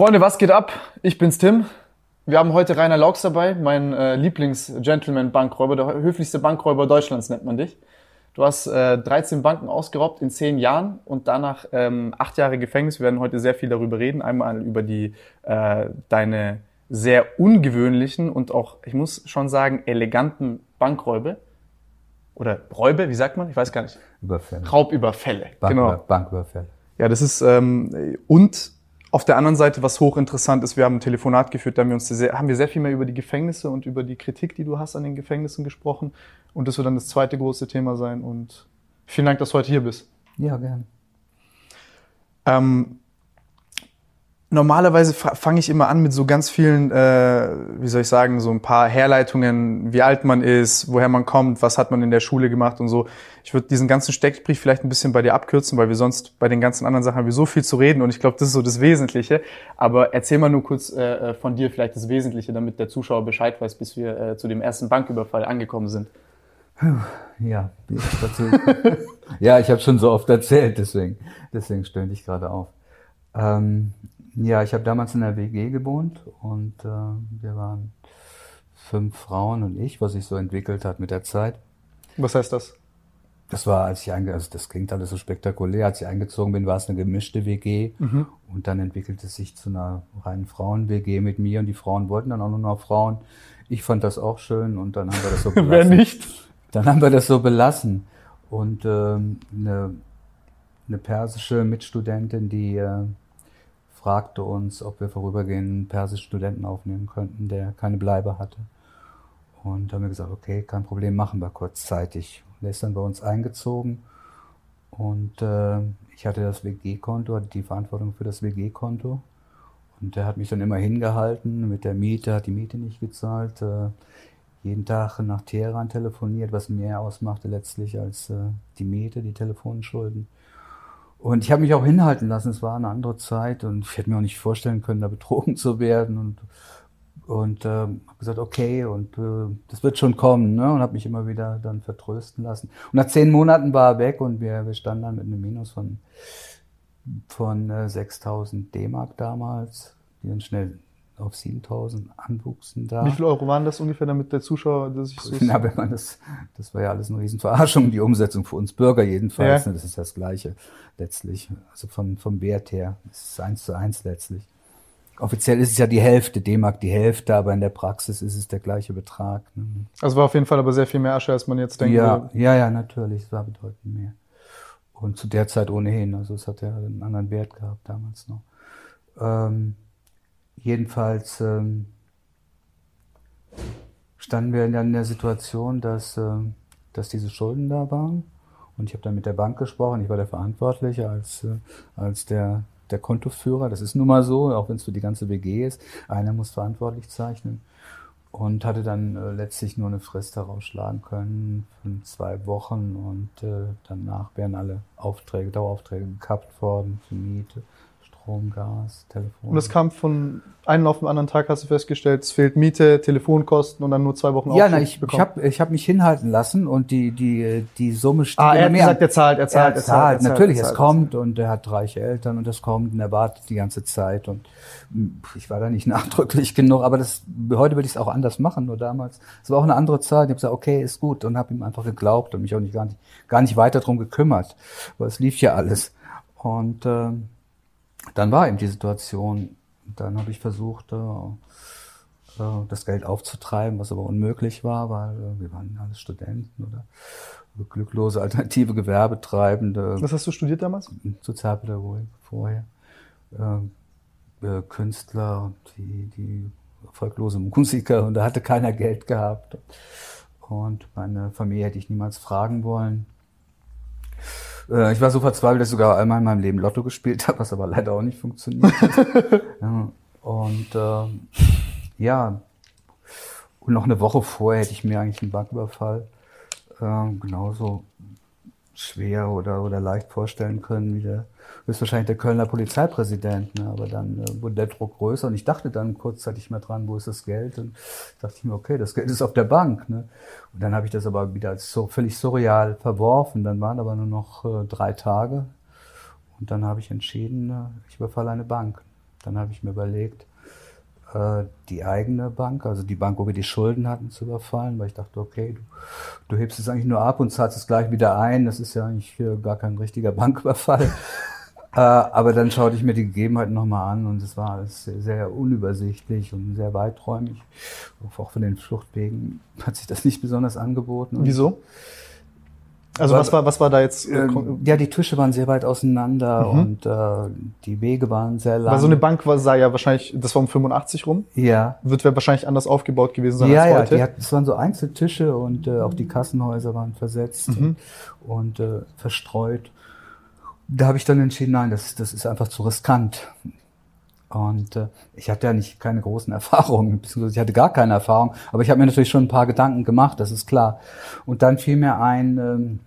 Freunde, was geht ab? Ich bin's Tim. Wir haben heute Rainer Laux dabei, mein äh, Lieblings-Gentleman-Bankräuber, der höflichste Bankräuber Deutschlands nennt man dich. Du hast äh, 13 Banken ausgeraubt in 10 Jahren und danach ähm, 8 Jahre Gefängnis. Wir werden heute sehr viel darüber reden. Einmal über die äh, deine sehr ungewöhnlichen und auch, ich muss schon sagen, eleganten Bankräube. Oder Räube, wie sagt man? Ich weiß gar nicht. Überfälle. Raubüberfälle. Bank, genau. Banküberfälle. Ja, das ist ähm, und auf der anderen Seite, was hochinteressant ist, wir haben ein Telefonat geführt, da haben wir uns sehr, haben wir sehr viel mehr über die Gefängnisse und über die Kritik, die du hast an den Gefängnissen gesprochen. Und das wird dann das zweite große Thema sein. Und vielen Dank, dass du heute hier bist. Ja, gern. Ähm, normalerweise fange ich immer an mit so ganz vielen, äh, wie soll ich sagen, so ein paar Herleitungen, wie alt man ist, woher man kommt, was hat man in der Schule gemacht und so. Ich würde diesen ganzen Steckbrief vielleicht ein bisschen bei dir abkürzen, weil wir sonst bei den ganzen anderen Sachen haben wir so viel zu reden und ich glaube, das ist so das Wesentliche. Aber erzähl mal nur kurz äh, äh, von dir vielleicht das Wesentliche, damit der Zuschauer Bescheid weiß, bis wir äh, zu dem ersten Banküberfall angekommen sind. Ja, dazu. ja, ich habe schon so oft erzählt, deswegen, deswegen stöhne ich gerade auf. Ähm, ja, ich habe damals in der WG gewohnt und äh, wir waren fünf Frauen und ich, was sich so entwickelt hat mit der Zeit. Was heißt das? Das war, als ich einge also das klingt alles so spektakulär, als ich eingezogen bin, war es eine gemischte WG mhm. und dann entwickelte es sich zu einer reinen Frauen-WG mit mir und die Frauen wollten dann auch nur noch Frauen. Ich fand das auch schön und dann haben wir das so belassen. Wer nicht? Dann haben wir das so belassen und ähm, eine, eine persische Mitstudentin, die äh, fragte uns, ob wir vorübergehend einen persischen Studenten aufnehmen könnten, der keine Bleibe hatte. Und haben wir gesagt, okay, kein Problem, machen wir kurzzeitig. Und er ist dann bei uns eingezogen und äh, ich hatte das WG-Konto, hatte die Verantwortung für das WG-Konto. Und der hat mich dann immer hingehalten mit der Miete, hat die Miete nicht gezahlt, äh, jeden Tag nach Teheran telefoniert, was mehr ausmachte letztlich als äh, die Miete, die Telefonschulden. Und ich habe mich auch hinhalten lassen. Es war eine andere Zeit und ich hätte mir auch nicht vorstellen können, da betrogen zu werden. Und, und äh, habe gesagt, okay, und äh, das wird schon kommen. Ne? Und habe mich immer wieder dann vertrösten lassen. Und nach zehn Monaten war er weg und wir, wir standen dann mit einem Minus von, von äh, 6.000 D-Mark damals, die dann schnell auf 7000 anwuchsen da. Wie viel Euro waren das ungefähr, damit der Zuschauer das sich so... Na, wenn man das, das war ja alles eine Riesenverarschung, die Umsetzung für uns Bürger jedenfalls. Ja. Ne, das ist das Gleiche letztlich. Also von, vom Wert her. Es ist eins zu eins letztlich. Offiziell ist es ja die Hälfte, D-Mark die Hälfte, aber in der Praxis ist es der gleiche Betrag. Ne? Also war auf jeden Fall aber sehr viel mehr Asche, als man jetzt denkt. Ja, ja, ja, natürlich. Es war bedeutend mehr. Und zu der Zeit ohnehin. Also es hat ja einen anderen Wert gehabt damals noch. Ähm, jedenfalls ähm, standen wir dann in der Situation, dass, äh, dass diese Schulden da waren. Und ich habe dann mit der Bank gesprochen. Ich war der Verantwortliche als, äh, als der, der Kontoführer. Das ist nun mal so, auch wenn es für die ganze WG ist. Einer muss verantwortlich zeichnen. Und hatte dann äh, letztlich nur eine Frist herausschlagen können von zwei Wochen. Und äh, danach wären alle Aufträge, Daueraufträge gekappt worden für Miete, Strom, Gas, Telefon. Und das kam von einem auf den anderen Tag, hast du festgestellt, es fehlt Miete, Telefonkosten und dann nur zwei Wochen Ja, na, ich, ich habe ich hab mich hinhalten lassen und die, die, die Summe stieg ah, er hat gesagt, er zahlt, er zahlt, er zahlt. Er zahlt. Natürlich, er zahlt, es kommt und er hat reiche Eltern und es kommt und er wartet die ganze Zeit und ich war da nicht nachdrücklich genug, aber das, heute würde ich es auch anders machen, nur damals. Es war auch eine andere Zeit. Ich habe gesagt, okay, ist gut und habe ihm einfach geglaubt und mich auch nicht gar nicht, gar nicht weiter drum gekümmert, weil es lief ja alles. Und ähm, dann war eben die Situation, dann habe ich versucht, äh, äh, das Geld aufzutreiben, was aber unmöglich war, weil äh, wir waren alles Studenten oder glücklose alternative Gewerbetreibende. Was hast du studiert damals? Sozialpädagogik vorher. Künstler, die, die erfolglose Musiker und da hatte keiner Geld gehabt. Und meine Familie hätte ich niemals fragen wollen. Äh, ich war so verzweifelt, dass ich sogar einmal in meinem Leben Lotto gespielt habe, was aber leider auch nicht funktioniert hat. ja, und äh, ja, und noch eine Woche vorher hätte ich mir eigentlich einen Banküberfall äh, genauso schwer oder, oder leicht vorstellen können wie der höchstwahrscheinlich der Kölner Polizeipräsident. Ne? Aber dann äh, wurde der Druck größer und ich dachte dann kurzzeitig mehr dran, wo ist das Geld? Und dachte ich mir, okay, das Geld ist auf der Bank. Ne? Und dann habe ich das aber wieder als so völlig surreal verworfen. Dann waren aber nur noch äh, drei Tage und dann habe ich entschieden, äh, ich überfalle eine Bank. dann habe ich mir überlegt, äh, die eigene Bank, also die Bank, wo wir die Schulden hatten, zu überfallen, weil ich dachte, okay, du, du hebst es eigentlich nur ab und zahlst es gleich wieder ein. Das ist ja eigentlich gar kein richtiger Banküberfall. Äh, aber dann schaute ich mir die Gegebenheiten nochmal an und es war alles sehr, sehr unübersichtlich und sehr weiträumig. Auch von den Fluchtwegen hat sich das nicht besonders angeboten. Wieso? Also was war, was war da jetzt? Äh, ja, die Tische waren sehr weit auseinander mhm. und äh, die Wege waren sehr lang. Weil so eine Bank war, sah ja wahrscheinlich, das war um 85 rum. Ja. Wird wahrscheinlich anders aufgebaut gewesen sein ja, als heute. Ja, das waren so Einzeltische und äh, auch die Kassenhäuser waren versetzt mhm. und, und äh, verstreut. Da habe ich dann entschieden, nein, das, das ist einfach zu riskant. Und äh, ich hatte ja nicht keine großen Erfahrungen, beziehungsweise ich hatte gar keine Erfahrung, aber ich habe mir natürlich schon ein paar Gedanken gemacht, das ist klar. Und dann fiel mir ein, ähm,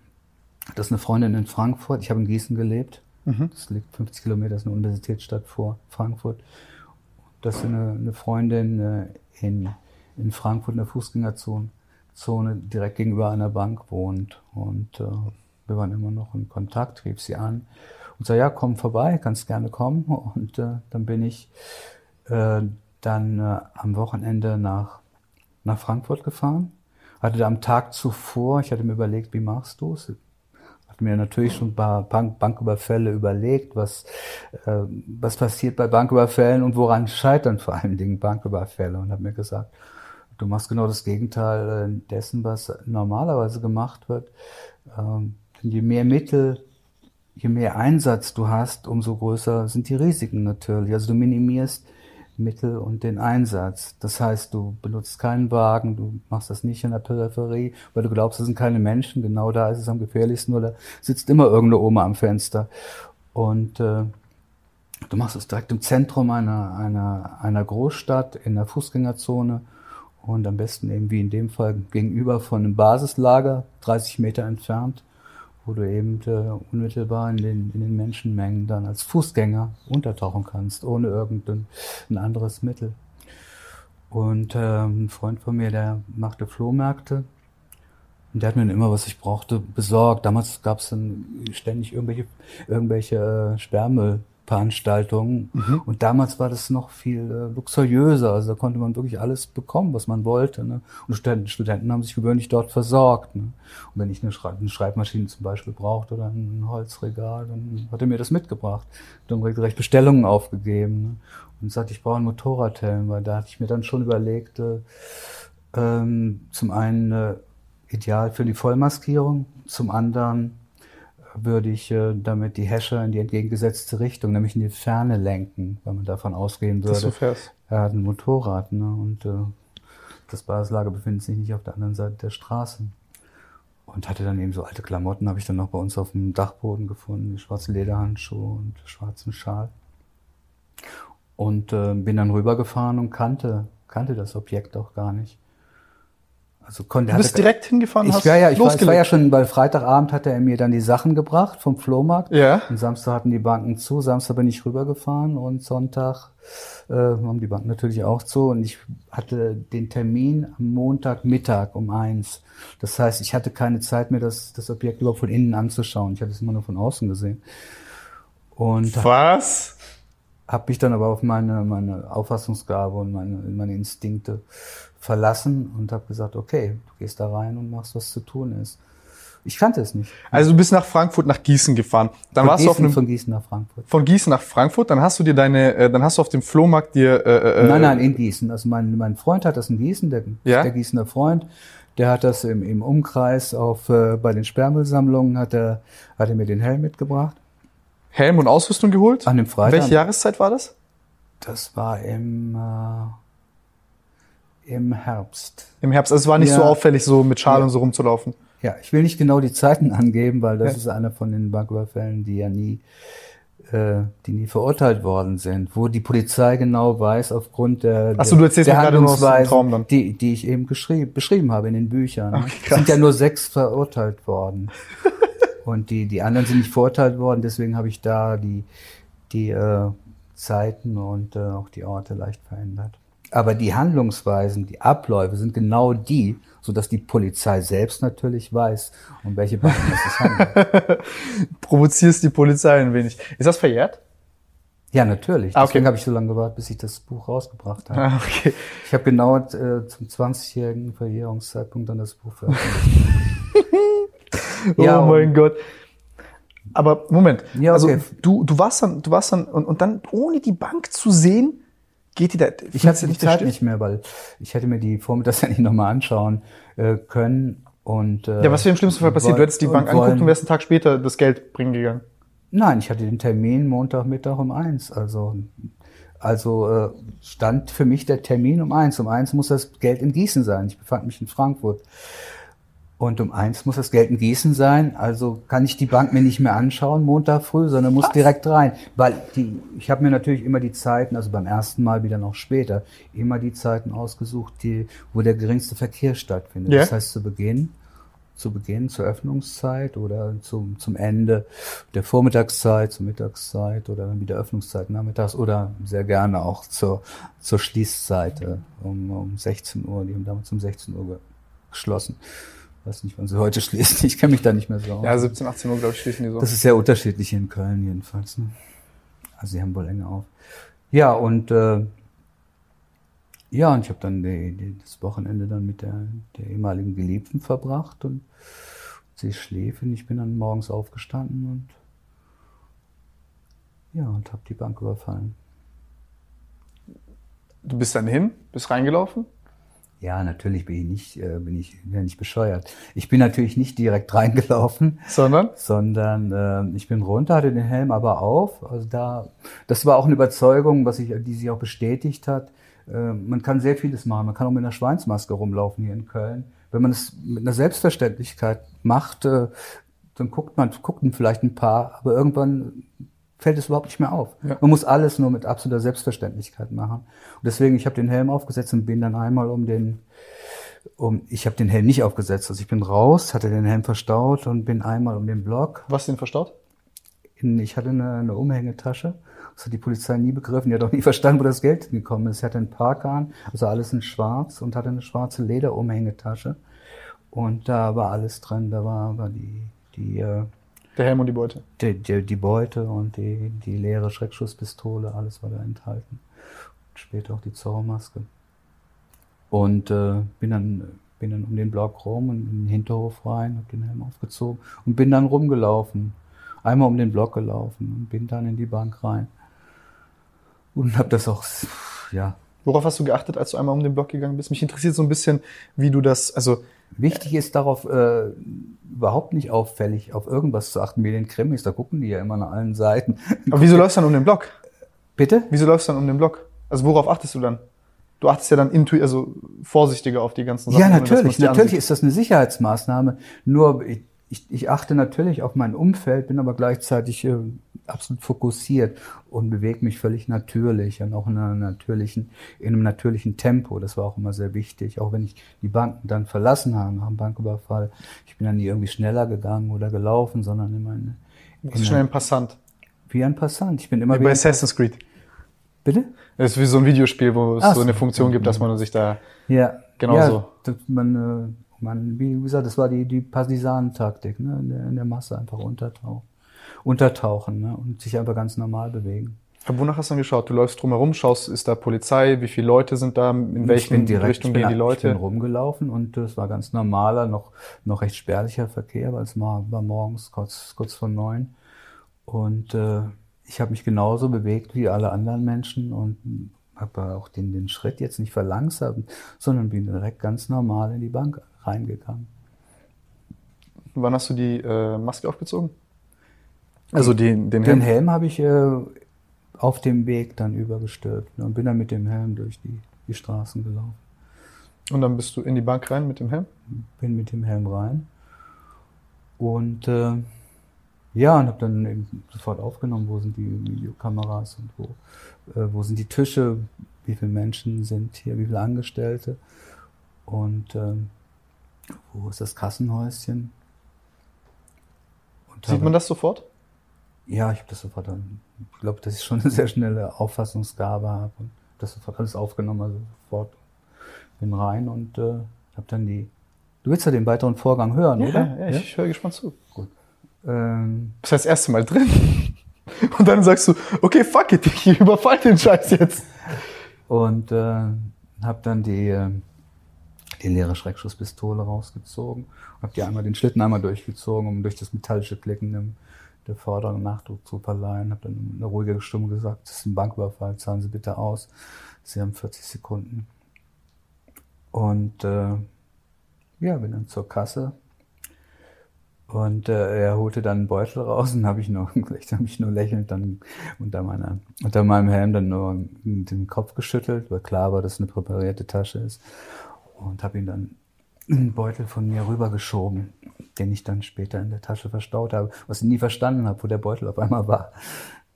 das ist eine Freundin in Frankfurt. Ich habe in Gießen gelebt. Mhm. Das liegt 50 Kilometer, das ist eine Universitätsstadt vor Frankfurt. Das ist eine, eine Freundin äh, in, in Frankfurt in der Fußgängerzone Zone, direkt gegenüber einer Bank wohnt. Und äh, wir waren immer noch in Kontakt, rief sie an und sagte, ja, komm vorbei, kannst gerne kommen. Und äh, dann bin ich äh, dann äh, am Wochenende nach, nach Frankfurt gefahren. Hatte am Tag zuvor, ich hatte mir überlegt, wie machst du es? Hatte mir natürlich schon ein paar Bank Banküberfälle überlegt, was, äh, was passiert bei Banküberfällen und woran scheitern vor allen Dingen Banküberfälle und habe mir gesagt, du machst genau das Gegenteil äh, dessen, was normalerweise gemacht wird. Ähm, je mehr Mittel, je mehr Einsatz du hast, umso größer sind die Risiken natürlich. Also du minimierst Mittel und den Einsatz. Das heißt, du benutzt keinen Wagen, du machst das nicht in der Peripherie, weil du glaubst, das sind keine Menschen. Genau da ist es am gefährlichsten, oder sitzt immer irgendeine Oma am Fenster. Und äh, du machst es direkt im Zentrum einer, einer, einer Großstadt, in der Fußgängerzone und am besten eben wie in dem Fall gegenüber von einem Basislager, 30 Meter entfernt wo du eben äh, unmittelbar in den, in den Menschenmengen dann als Fußgänger untertauchen kannst, ohne irgendein ein anderes Mittel. Und ähm, ein Freund von mir, der machte Flohmärkte und der hat mir dann immer, was ich brauchte, besorgt. Damals gab es dann ständig irgendwelche, irgendwelche äh, Sperrmüll Veranstaltungen. Mhm. Und damals war das noch viel äh, luxuriöser. Also da konnte man wirklich alles bekommen, was man wollte. Ne? Und Studenten, Studenten haben sich gewöhnlich dort versorgt. Ne? Und wenn ich eine, Schrei eine, Schreibmaschine zum Beispiel brauchte oder ein Holzregal, dann hat er mir das mitgebracht. Dann direkt Bestellungen aufgegeben. Ne? Und sagte, ich brauche einen Motorradhelm, weil da hatte ich mir dann schon überlegt, äh, ähm, zum einen äh, ideal für die Vollmaskierung, zum anderen würde ich äh, damit die Hescher in die entgegengesetzte Richtung, nämlich in die Ferne lenken, wenn man davon ausgehen würde. Dass du fährst. Er hat ein Motorrad, ne? Und äh, das Basislager befindet sich nicht auf der anderen Seite der Straße. Und hatte dann eben so alte Klamotten, habe ich dann noch bei uns auf dem Dachboden gefunden, schwarze Lederhandschuhe und schwarzen Schal. Und äh, bin dann rübergefahren und kannte, kannte das Objekt auch gar nicht. Also konnte, du bist direkt hingefahren? Ich war ja, ich war, ich war ja schon, weil Freitagabend hat er mir dann die Sachen gebracht vom Flohmarkt. Ja. Und Samstag hatten die Banken zu. Samstag bin ich rübergefahren und Sonntag äh, haben die Banken natürlich auch zu. Und ich hatte den Termin am Montagmittag um eins. Das heißt, ich hatte keine Zeit mehr, das, das Objekt überhaupt von innen anzuschauen. Ich hatte es immer nur von außen gesehen. Und Was? Habe mich dann aber auf meine, meine Auffassungsgabe und meine, meine Instinkte verlassen und habe gesagt, okay, du gehst da rein und machst, was zu tun ist. Ich kannte es nicht. Also du bist nach Frankfurt, nach Gießen gefahren. Dann von warst Gießen, du auf einem, von Gießen nach Frankfurt. Von Gießen nach Frankfurt, dann hast du dir deine, äh, dann hast du auf dem Flohmarkt dir. Äh, äh, nein, nein, in Gießen. Also mein, mein Freund hat das in Gießen, der, ja? der Gießener Freund. Der hat das im, im Umkreis auf äh, bei den Sperrmüllsammlungen hat er hat er mir den Helm mitgebracht. Helm und Ausrüstung geholt? An dem Freitag. Welche Jahreszeit war das? Das war im äh, im Herbst. Im Herbst. Also es war nicht ja. so auffällig, so mit Schal ja. und so rumzulaufen. Ja, ich will nicht genau die Zeiten angeben, weil das ja. ist einer von den Banküberfällen, die ja nie, äh, die nie verurteilt worden sind, wo die Polizei genau weiß, aufgrund der, Ach so, du erzählst der Handlungsweisen, die, die ich eben beschrieben habe in den Büchern. Okay, krass. sind ja nur sechs verurteilt worden. und die, die anderen sind nicht verurteilt worden, deswegen habe ich da die, die äh, Zeiten und äh, auch die Orte leicht verändert. Aber die Handlungsweisen, die Abläufe sind genau die, so dass die Polizei selbst natürlich weiß, um welche Banken es sich handelt. Provozierst die Polizei ein wenig. Ist das verjährt? Ja, natürlich. Ah, okay. Deswegen habe ich so lange gewartet, bis ich das Buch rausgebracht habe. Ah, okay. Ich habe genau äh, zum 20-jährigen Verjährungszeitpunkt dann das Buch veröffentlicht. Ja, oh mein Gott. Aber Moment, Ja, also okay. du, du warst dann, du warst dann, und, und dann ohne die Bank zu sehen, geht die da. Ich hatte die Zeit nicht mehr, weil ich hätte mir die vormittags ja nicht nochmal anschauen äh, können. Und, äh, Ja, was wäre im schlimmsten Fall passiert? Du hättest die Bank wollen- und wärst einen Tag später das Geld bringen gegangen. Nein, ich hatte den Termin Montagmittag um eins. Also, also äh, stand für mich der Termin um eins. Um eins muss das Geld in Gießen sein. Ich befand mich in Frankfurt. Und um eins muss das Geld in Gießen sein. Also kann ich die Bank mir nicht mehr anschauen Montag früh, sondern muss direkt rein. Weil die, ich habe mir natürlich immer die Zeiten, also beim ersten Mal wie dann auch später, immer die Zeiten ausgesucht, die, wo der geringste Verkehr stattfindet. Ja. Das heißt zu Beginn zu Beginn, zur Öffnungszeit oder zum, zum Ende der Vormittagszeit, zur Mittagszeit oder dann wieder Öffnungszeit nachmittags oder sehr gerne auch zur, zur Schließzeit um, um 16 Uhr. Die haben damals um 16 Uhr ge- geschlossen. Weiß nicht, wann sie heute schließen. Ich kenne mich da nicht mehr so aus. Ja, 17, 18 Uhr, glaube ich, schließen die so. Das ist sehr unterschiedlich hier in Köln jedenfalls. Ne? Also sie haben wohl länger auf. Ja, und äh, ja, und ich habe dann die, die, das Wochenende dann mit der, der ehemaligen Geliebten verbracht und sie schläft und ich bin dann morgens aufgestanden und ja, und habe die Bank überfallen. Du bist dann hin, bist reingelaufen. Ja, natürlich bin ich nicht, äh, bin ich ja nicht bescheuert. Ich bin natürlich nicht direkt reingelaufen, Sondern? sondern äh, ich bin runter, hatte den Helm aber auf. Also da, das war auch eine Überzeugung, was ich, die sich auch bestätigt hat. Äh, man kann sehr vieles machen. Man kann auch mit einer Schweinsmaske rumlaufen hier in Köln. Wenn man es mit einer Selbstverständlichkeit macht, äh, dann guckt man, gucken vielleicht ein paar, aber irgendwann fällt es überhaupt nicht mehr auf. Ja. Man muss alles nur mit absoluter Selbstverständlichkeit machen. Und deswegen, ich habe den Helm aufgesetzt und bin dann einmal um den, um, ich habe den Helm nicht aufgesetzt, also ich bin raus, hatte den Helm verstaut und bin einmal um den Block. Was denn verstaut? In, ich hatte eine, eine Umhängetasche. Das hat die Polizei nie begriffen. Die hat auch nie verstanden, wo das Geld gekommen ist. Sie hatte einen Parkan, also alles in schwarz und hatte eine schwarze Lederumhängetasche. Und da war alles drin. Da war, war die, die, äh, Der Helm und die Beute. die, die, die Beute und die, die leere Schreckschusspistole, alles war da enthalten. Und später auch die Zorro-Maske. Und äh, bin, dann, bin dann um den Block rum und in den Hinterhof rein, hab den Helm aufgezogen und bin dann rumgelaufen. Einmal um den Block gelaufen und bin dann in die Bank rein. Und hab das auch, ja, Worauf hast du geachtet, als du einmal um den Block gegangen bist? Mich interessiert so ein bisschen, wie du das, also Wichtig ist darauf äh, überhaupt nicht auffällig auf irgendwas zu achten, wie den Krimis, da gucken die ja immer nach allen Seiten. Aber wieso läufst du dann um den Block? Bitte? Wieso läufst du dann um den Block? Also worauf achtest du dann? Du achtest ja dann intu also vorsichtiger auf die ganzen Sachen. Ja, natürlich. Natürlich ansieht. ist das eine Sicherheitsmaßnahme. Nur ich, ich, ich achte natürlich auf mein Umfeld, bin aber gleichzeitig äh, absolut fokussiert und bewege mich völlig natürlich und auch in, einer natürlichen, in einem natürlichen Tempo. Das war auch immer sehr wichtig. Auch wenn ich die Banken dann verlassen habe nach dem Banküberfall. Ich bin dann nie irgendwie schneller gegangen oder gelaufen, sondern immer in, Du bist schnell ein Passant. wie ein Passant. Ich bin immer Wie bei Assassin's Creed. Bitte? Das ist wie so ein Videospiel, wo es Ach so eine. Funktion gibt, dass man sich da. Ja, Genau ja, so. Man, äh, man, wie gesagt, das war die, die Partisanentaktik, ne? in, der, in der Masse einfach untertauchen, untertauchen ne? und sich einfach ganz normal bewegen. Aber wonach hast du dann geschaut? Du läufst drumherum, schaust, ist da Polizei, wie viele Leute sind da, in welchen Richtung ich bin, gehen die Ich Leute? bin rumgelaufen und es war ganz normaler, noch, noch recht spärlicher Verkehr, weil es war, war morgens kurz, kurz vor neun. Und äh, ich habe mich genauso bewegt wie alle anderen Menschen und habe auch den, den Schritt jetzt nicht verlangsamt, sondern bin direkt ganz normal in die Bank reingegangen. Wann hast du die äh, Maske aufgezogen? Also den, den Den Helm. Helm habe ich äh, auf dem Weg dann übergestülpt ne, und bin dann mit dem Helm durch die, die Straßen gelaufen. Und dann bist du in die Bank rein mit dem Helm? Bin mit dem Helm rein und äh, ja, und habe dann eben sofort aufgenommen, wo sind die Videokameras und wo, äh, wo sind die Tische, wie viele Menschen sind hier, wie viele Angestellte und ähm, wo ist das Kassenhäuschen. Und Sieht habe- man das sofort? Ja, ich habe das sofort dann. Ich glaube, dass ich schon eine sehr schnelle Auffassungsgabe habe und das sofort alles aufgenommen, also sofort bin rein und äh, habe dann die. Du willst ja den weiteren Vorgang hören, oder? ja, ich höre gespannt zu. Ähm, Das heißt, das erste Mal drin. Und dann sagst du, okay, fuck it, ich überfall den Scheiß jetzt. Und äh, habe dann die, äh, die leere Schreckschusspistole rausgezogen. Habe die einmal den Schlitten einmal durchgezogen, um durch das metallische Klicken dem, der vorderen Nachdruck zu verleihen. Habe dann eine ruhige Stimme gesagt, das ist ein Banküberfall, zahlen Sie bitte aus. Sie haben 40 Sekunden. Und äh, ja, bin dann zur Kasse. Und äh, er holte dann einen Beutel raus und habe ich nur, ich habe mich nur lächelnd dann unter meiner, unter meinem Helm dann nur den Kopf geschüttelt, weil klar war, dass es eine präparierte Tasche ist. Und habe ihn dann einen Beutel von mir rübergeschoben, den ich dann später in der Tasche verstaut habe, was ich nie verstanden habe, wo der Beutel auf einmal war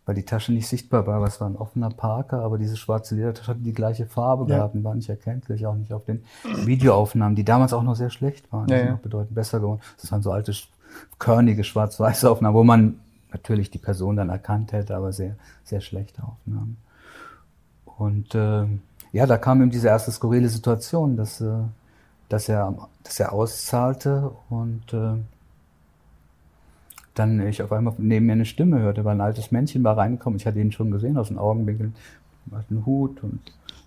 weil die Tasche nicht sichtbar war. Es war ein offener Parker, aber diese schwarze Ledertasche hatte die gleiche Farbe ja. gehabt und war nicht erkenntlich, auch nicht auf den Videoaufnahmen, die damals auch noch sehr schlecht waren. Die ja, sind ja. noch bedeutend besser geworden. Das waren so alte, körnige schwarz-weiße Aufnahmen, wo man natürlich die Person dann erkannt hätte, aber sehr, sehr schlechte Aufnahmen. Und äh, ja, da kam ihm diese erste skurrile Situation, dass, äh, dass, er, dass er auszahlte und äh, dann ich auf einmal neben mir eine Stimme hörte, weil ein altes Männchen war reingekommen. Ich hatte ihn schon gesehen aus den Augenwinkeln, mit einem Hut und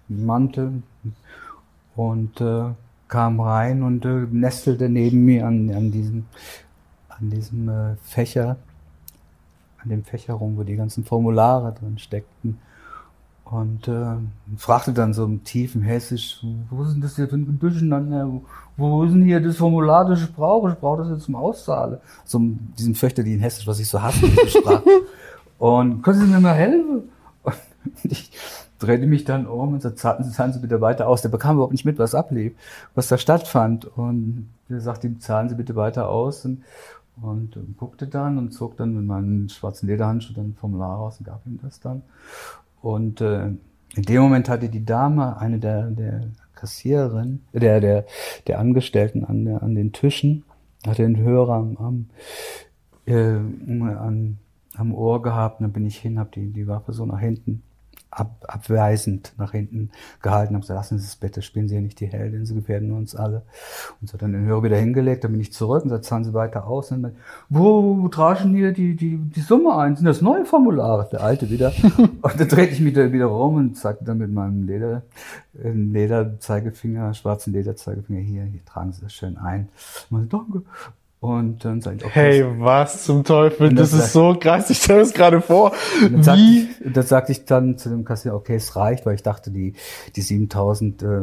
einem Mantel und äh, kam rein und äh, nestelte neben mir an, an diesem, an diesem äh, Fächer, an dem Fächer rum, wo die ganzen Formulare drin steckten. Und äh, fragte dann so im tiefen Hessisch, wo ist denn das hier für ein Durcheinander? Wo ist denn hier das Formular, das ich brauche? Ich brauche das jetzt zum Auszahlen. So diesen fürchterlichen Hessisch, was ich so hasse, diese Sprache. und können Sie mir mal helfen? Und ich drehte mich dann um und sagte, zahlen Sie bitte weiter aus. Der bekam überhaupt nicht mit, was ablief, was da stattfand. Und er sagte ihm, zahlen Sie bitte weiter aus. Und, und guckte dann und zog dann mit meinem schwarzen Lederhandschuh dann ein Formular raus und gab ihm das dann. Und äh, in dem Moment hatte die Dame, eine der, der Kassiererin, der, der, der Angestellten an, der, an den Tischen, hatte den Hörer am, äh, an, am Ohr gehabt. Und dann bin ich hin, habe die, die Waffe so nach hinten ab, abweisend nach hinten gehalten, habe gesagt, lassen Sie es bitte, spielen Sie ja nicht die Heldin, Sie gefährden uns alle. Und so hat dann den Hörer wieder hingelegt, dann bin ich zurück und dann zahlen Sie weiter aus. Und dann, wo, wo tragen hier die, die, die Summe ein? Sind das neue Formulare? Der alte wieder. und dann drehte ich mich da wieder rum und sagte dann mit meinem Leder, äh, Lederzeigefinger, schwarzen Lederzeigefinger, hier, hier tragen Sie das schön ein. Und dann, danke. Und dann sage ich, okay. Hey, was zum Teufel? Das, das ist so krass. Ich stelle es gerade vor. Sagte, Wie? Ich, das sagte ich dann zu dem Kassierer, okay, es reicht, weil ich dachte, die, die 7000 äh,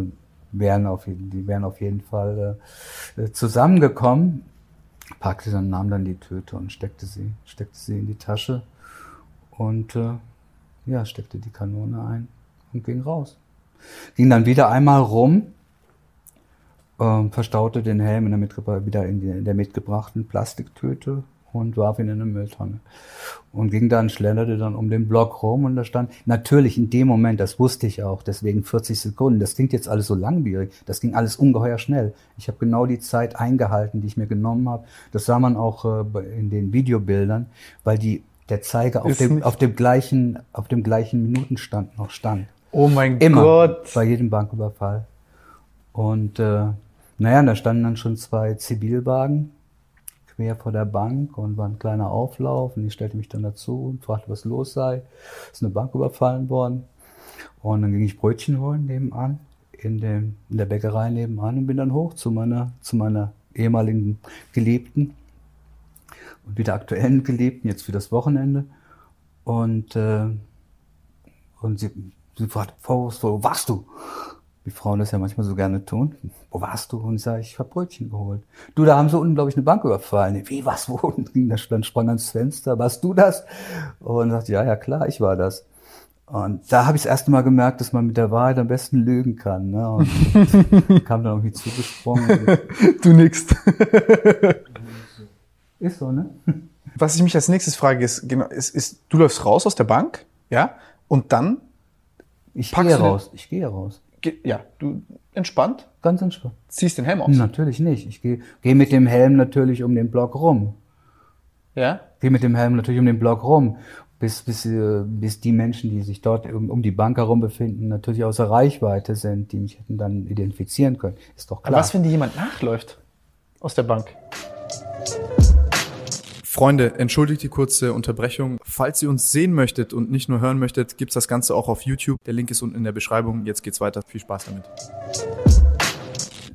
wären auf, die wären auf jeden Fall äh, zusammengekommen. Packte dann, nahm dann die Töte und steckte sie, steckte sie in die Tasche und äh, ja, steckte die Kanone ein und ging raus. Ging dann wieder einmal rum ähm, verstaute den Helm in der wieder in, die, in der mitgebrachten Plastiktüte und warf ihn in eine Mülltonne. Und ging dann, schlenderte dann um den Block rum und da stand, natürlich in dem Moment, das wusste ich auch, deswegen 40 Sekunden, das klingt jetzt alles so langwierig, das ging alles ungeheuer schnell. Ich habe genau die Zeit eingehalten, die ich mir genommen habe. Das sah man auch äh, in den Videobildern, weil die, der Zeiger auf dem, auf dem gleichen, auf dem gleichen Minutenstand noch stand. Oh mein Immer, Gott. Bei jedem Banküberfall. Und äh, naja, da standen dann schon zwei Zivilwagen quer vor der Bank und war ein kleiner Auflauf und ich stellte mich dann dazu und fragte, was los sei. Ist eine Bank überfallen worden. Und dann ging ich Brötchen holen nebenan, in, dem, in der Bäckerei nebenan und bin dann hoch zu meiner, zu meiner ehemaligen Geliebten und wieder aktuellen Geliebten, jetzt für das Wochenende. Und, äh, und sie, sie fragte, wo warst du? Wie Frauen das ja manchmal so gerne tun. Wo warst du? Und ich sage, ich habe Brötchen geholt. Du, da haben sie unten, glaube ich, eine Bank überfallen. Wie, was, wo? Und dann sprang ans Fenster. Warst du das? Und sagte, ja, ja, klar, ich war das. Und da habe ich das erste Mal gemerkt, dass man mit der Wahrheit am besten lügen kann. Ne? Und kam dann irgendwie zugesprungen. du nix. Ist so, ne? Was ich mich als nächstes frage, ist, genau, ist, ist, du läufst raus aus der Bank, ja, und dann ich gehe raus. Ich gehe raus ja, du entspannt? Ganz entspannt. Ziehst den Helm aus? Natürlich nicht. Ich gehe geh mit dem Helm natürlich um den Block rum. Ja? Gehe mit dem Helm natürlich um den Block rum, bis, bis, äh, bis die Menschen, die sich dort um, um die Bank herum befinden, natürlich außer Reichweite sind, die mich hätten dann identifizieren können. Ist doch klar. Aber was, wenn dir jemand nachläuft aus der Bank? Freunde, entschuldigt die kurze Unterbrechung. Falls ihr uns sehen möchtet und nicht nur hören möchtet, gibt's das Ganze auch auf YouTube. Der Link ist unten in der Beschreibung. Jetzt geht's weiter. Viel Spaß damit.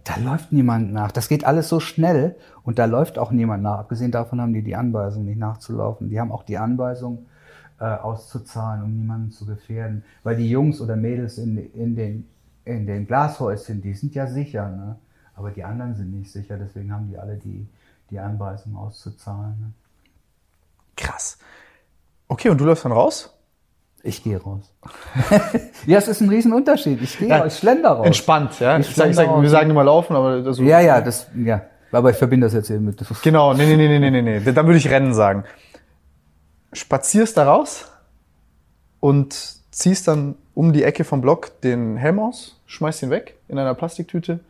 Da läuft niemand nach. Das geht alles so schnell und da läuft auch niemand nach. Abgesehen davon haben die die Anweisung, nicht nachzulaufen. Die haben auch die Anweisung, äh, auszuzahlen, um niemanden zu gefährden. Weil die Jungs oder Mädels in, in, den, in den Glashäuschen, die sind ja sicher. Ne? Aber die anderen sind nicht sicher. Deswegen haben die alle die, die Anweisung auszuzahlen. Ne? Krass. Okay, und du läufst dann raus? Ich gehe raus. ja, es ist ein Riesenunterschied. Ich gehe Ja, raus, ich schlender raus. Entspannt, ja. Ich Ich sag, ich sag, wir sagen immer laufen, aber das Ja, ja, das, ja. Aber ich verbinde das jetzt eben mit. Genau, nee, nee, nee, nee, nee, nee. Dann würde ich Rennen sagen. Spazierst da raus und ziehst dann um die Ecke vom Block den Helm aus, schmeißt ihn weg in einer Plastiktüte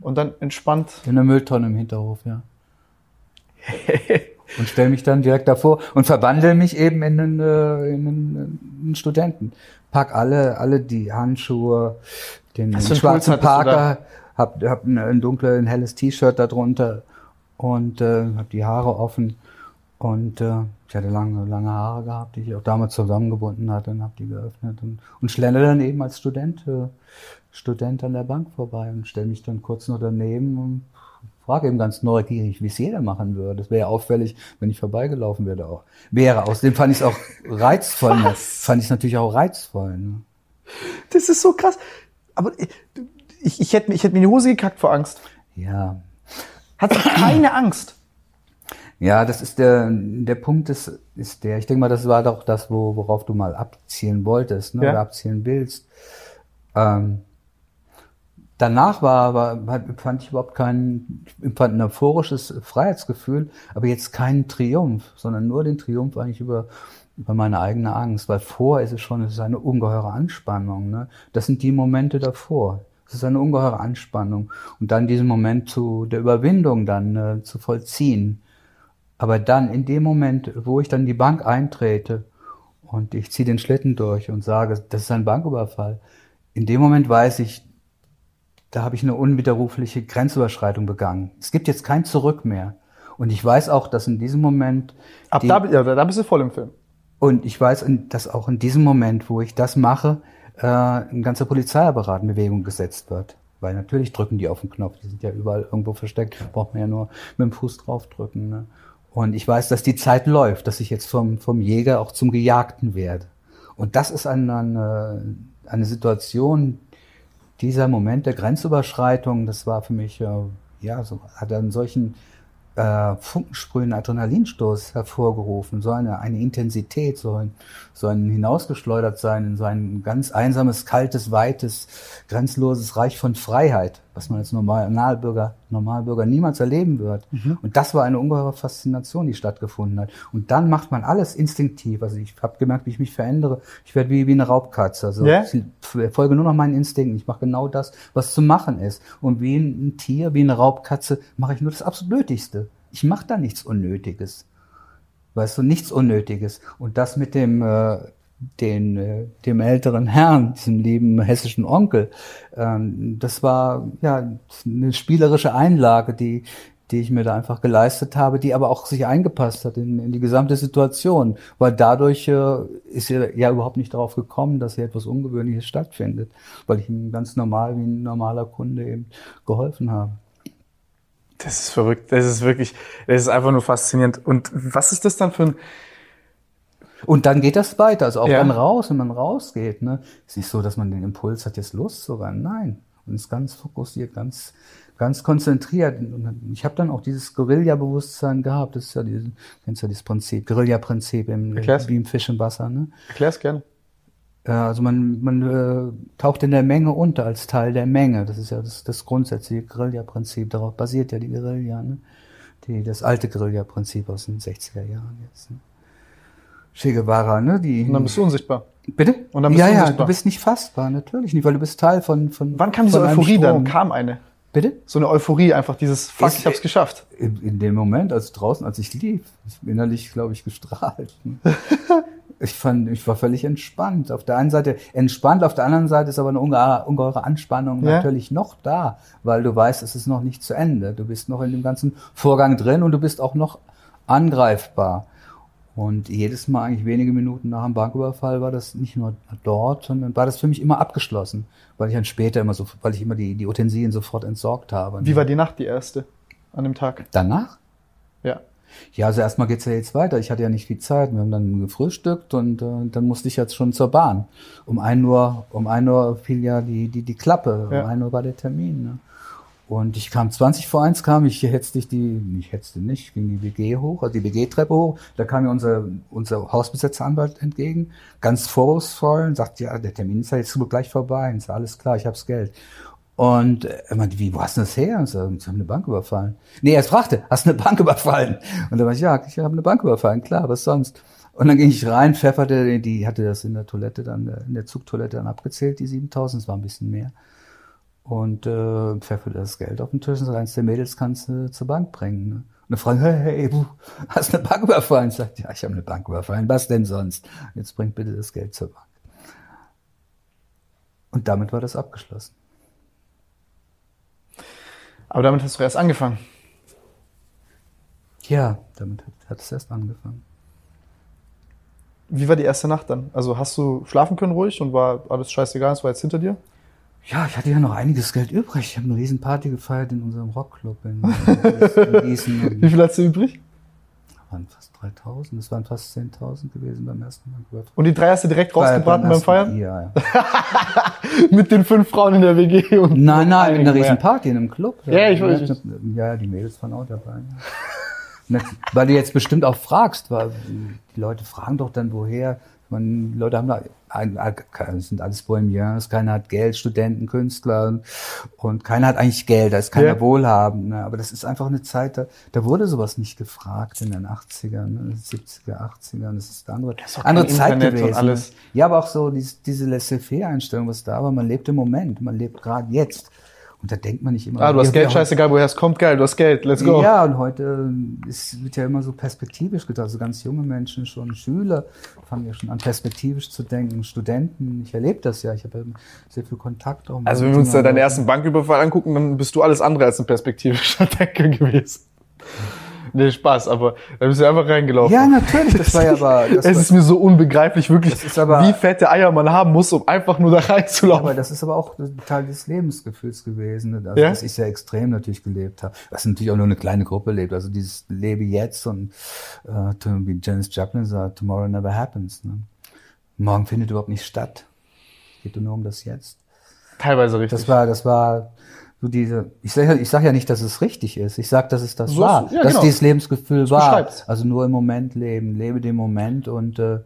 und dann entspannt. In der Mülltonne im Hinterhof, ja. und stelle mich dann direkt davor und verwandle mich eben in einen, äh, in einen, einen Studenten. Pack alle, alle die Handschuhe, den schwarzen Parker, hab, hab ein, ein dunkles, ein helles T-Shirt darunter und äh, hab die Haare offen und äh, ich hatte lange, lange Haare gehabt, die ich auch damals zusammengebunden hatte und hab die geöffnet und, und schlender dann eben als Student, äh, Student an der Bank vorbei und stelle mich dann kurz nur daneben und frage eben ganz neugierig, wie es jeder machen würde. Das wäre ja auffällig, wenn ich vorbeigelaufen wäre. Auch. Wäre. Außerdem fand ich es auch reizvoll. Ne? Fand ich es natürlich auch reizvoll. Ne? Das ist so krass. Aber ich, ich, hätte, ich hätte mir die Hose gekackt vor Angst. Ja. Du keine Angst? Ja, das ist der, der Punkt ist, ist der, ich denke mal, das war doch das, wo, worauf du mal abzielen wolltest, ne? Ja. oder abzielen willst. Ähm, danach war hat- fand ich überhaupt kein, empfand ein euphorisches Freiheitsgefühl, aber jetzt keinen Triumph, sondern nur den Triumph eigentlich über, über meine eigene Angst, weil vor ist es schon, es ist eine ungeheure Anspannung, ne? Das sind die Momente davor. Es ist eine ungeheure Anspannung. Und dann diesen Moment zu, der Überwindung dann äh, zu vollziehen. Aber dann in dem Moment, wo ich dann die Bank eintrete und ich ziehe den Schlitten durch und sage, das ist ein Banküberfall, in dem Moment weiß ich, da habe ich eine unwiderrufliche Grenzüberschreitung begangen. Es gibt jetzt kein Zurück mehr. Und ich weiß auch, dass in diesem Moment Ab da, ja, da bist du voll im Film. und ich weiß, dass auch in diesem Moment, wo ich das mache, äh, ein ganzer Polizeiapparat in Bewegung gesetzt wird. Weil natürlich drücken die auf den Knopf, die sind ja überall irgendwo versteckt, braucht man ja nur mit dem Fuß draufdrücken. Ne? Und ich weiß, dass die Zeit läuft, dass ich jetzt vom, vom Jäger auch zum Gejagten werde. Und das ist eine, eine, eine Situation, dieser Moment der Grenzüberschreitung, das war für mich, äh, ja, so, hat einen solchen äh, funkensprühenden Adrenalinstoß hervorgerufen, so eine, eine Intensität, so ein, so ein hinausgeschleudert sein in so ein ganz einsames, kaltes, weites, grenzenloses Reich von Freiheit, was man als Normalbürger, Normalbürger niemals erleben wird. Und das war eine ungeheure Faszination, die stattgefunden hat. Und dann macht man alles instinktiv. Also ich habe gemerkt, wie ich mich verändere. Ich werde wie, wie eine Raubkatze. Also Ja? ich folge nur noch meinen Instinkten. Ich mache genau das, was zu machen ist. Und wie ein Tier, wie eine Raubkatze, mache ich nur das absolut Nötigste. Ich mache da nichts Unnötiges. Weißt du, nichts Unnötiges. Und das mit dem, äh, den, äh, dem älteren Herrn, diesem lieben hessischen Onkel, ähm, das war ja eine spielerische Einlage, die, die ich mir da einfach geleistet habe, die aber auch sich eingepasst hat in, in die gesamte Situation, weil dadurch äh, ist er ja überhaupt nicht darauf gekommen, dass hier etwas Ungewöhnliches stattfindet, weil ich ihm ganz normal wie ein normaler Kunde eben geholfen habe. Das ist verrückt. Das ist wirklich, das ist einfach nur faszinierend. Und was ist das dann für ein, Und dann geht das weiter, also auch Ja. dann raus, wenn man rausgeht. Ne? Ist nicht so, dass man den Impuls hat, jetzt loszurennen. Nein, man ist ganz fokussiert, ganz, ganz konzentriert. Und ich habe dann auch dieses Guerilla-Bewusstsein gehabt. Das ist ja dieses, kennst ja dieses Prinzip, Guerilla-Prinzip im, Erklär's. wie im Fisch im Wasser. Ne? erklär's gerne. Ja, also man, man äh, taucht in der Menge unter als Teil der Menge. Das ist ja das, das grundsätzliche Guerilla-Prinzip. Darauf basiert ja die Guerilla, ne? Die, das alte Guerilla-Prinzip aus den 60er Jahren jetzt. Ne? Che Guevara, ne? Die, Und dann bist du unsichtbar. Bitte? Und dann bist ja, du ja, unsichtbar. du bist nicht fassbar, natürlich nicht, weil du bist Teil von. von Wann kam diese von einem Euphorie dann? Kam eine? Bitte? So eine Euphorie, einfach dieses Fuck, ich hab's geschafft. In, in dem Moment, als draußen, als ich lief, ich bin innerlich, glaube ich, gestrahlt. ich fand, ich war völlig entspannt. Auf der einen Seite entspannt, auf der anderen Seite ist aber eine ungeheure, ungeheure Anspannung Ja. natürlich noch da, weil du weißt, es ist noch nicht zu Ende. Du bist noch in dem ganzen Vorgang drin und du bist auch noch angreifbar. Und jedes Mal eigentlich wenige Minuten nach dem Banküberfall war das nicht nur dort, sondern war das für mich immer abgeschlossen, weil ich dann später immer so, weil ich immer die, die Utensilien sofort entsorgt habe. Wie war die Nacht die erste an dem Tag? Danach? Ja. Ja, also erstmal geht's ja jetzt weiter. Ich hatte ja nicht viel Zeit. Wir haben dann gefrühstückt und äh, dann musste ich jetzt schon zur Bahn. Um ein Uhr, um ein Uhr fiel ja die, die, die Klappe. Ja. Um ein Uhr war der Termin. Ne? Und ich kam 20 vor eins, kam ich hetzte ich die, ich hetzte nicht, ging die WG hoch, also die WG-Treppe hoch. Da kam mir unser, unser Hausbesetzeranwalt entgegen, ganz vorwurfsvoll und sagt, ja, der Termin ist ja jetzt gleich vorbei. Und so, alles klar, ich hab's Geld. Und er meinte, wie, wo hast du das her? Und so, ich habe eine Bank überfallen. Nee, er fragte, hast du eine Bank überfallen? Und war ich, ja, ich habe eine Bank überfallen, klar, was sonst? Und dann ging ich rein, pfefferte, die hatte das in der Toilette dann, in der Zugtoilette dann abgezählt, die 7000, es war ein bisschen mehr. Und äh, pfefferte das Geld auf den Tisch und sagte, eins der Mädels kannst du zur Bank bringen. Ne? Und dann fragte, hey, hey, du hast eine Bank überfallen? Ich sagte, ja, ich habe eine Bank überfallen, was denn sonst? Jetzt bringt bitte das Geld zur Bank. Und damit war das abgeschlossen. Aber damit hast du erst angefangen. Ja, damit hat, hat es erst angefangen. Wie war die erste Nacht dann? Also hast du schlafen können ruhig und war alles scheißegal, es war jetzt hinter dir? Ja, ich hatte ja noch einiges Geld übrig. Ich habe eine Riesenparty gefeiert in unserem Rockclub in, in Gießen. Wie viel hast du übrig? Waren fast 3000, das waren fast 10.000 gewesen beim ersten Mal. Und die drei hast du direkt rausgebraten beim, ersten- Feiern? Ja, ja. Mit den fünf Frauen in der WG und Nein, nein, in einigen einer. Riesenparty in einem Club. Ja, ich weiß, ich- Ja, die Mädels waren auch dabei. Ja. Weil du jetzt bestimmt auch fragst, weil die Leute fragen doch dann, woher. Man, die Leute haben da, es sind alles Bohemians, keiner hat Geld, Studenten, Künstler und keiner hat eigentlich Geld, da ist keiner Ja. wohlhabend. Ne? Aber das ist einfach eine Zeit, da, da wurde sowas nicht gefragt in den 80ern, ne? 70er, 80ern. Das ist eine andere, ist andere Zeit Internet gewesen. alles. Ne? Ja, aber auch so diese, diese Laissez-faire-Einstellung, was da war, man lebt im Moment, man lebt gerade jetzt. Und da denkt man nicht immer. Ah, du hast Geld, scheißegal, woher es kommt, geil, du hast Geld, let's go. ja, und heute ist, wird ja immer so perspektivisch gedacht. Also ganz junge Menschen, schon Schüler, fangen ja schon an, perspektivisch zu denken. Studenten, ich erlebe das ja. Ich habe ja sehr viel Kontakt auch Also wenn wir uns da deinen ersten Banküberfall angucken, dann bist du alles andere als ein perspektivischer Denker gewesen. Nee, Spaß, aber da bist du einfach reingelaufen. Ja, natürlich, das war ja aber. Das es war, ist mir so unbegreiflich, wirklich, aber- wie fette Eier man haben muss, um einfach nur da aber reinzulaufen. das ist aber auch Teil des Lebensgefühls gewesen, ne? also, Ja? dass ich sehr extrem natürlich gelebt habe. Was natürlich auch nur eine kleine Gruppe lebt. Also dieses Lebe jetzt und äh, wie Janis Joplin sagt, tomorrow never happens. Ne? Morgen findet überhaupt nicht statt. Geht nur um das Jetzt. Teilweise richtig. Das war, das war so diese. Ich sage ich sag ja nicht, dass es richtig ist. Ich sage, dass es das So war, ist- ja, dass genau. dieses Lebensgefühl war. beschreibt's. Also nur im Moment leben, lebe den Moment und äh,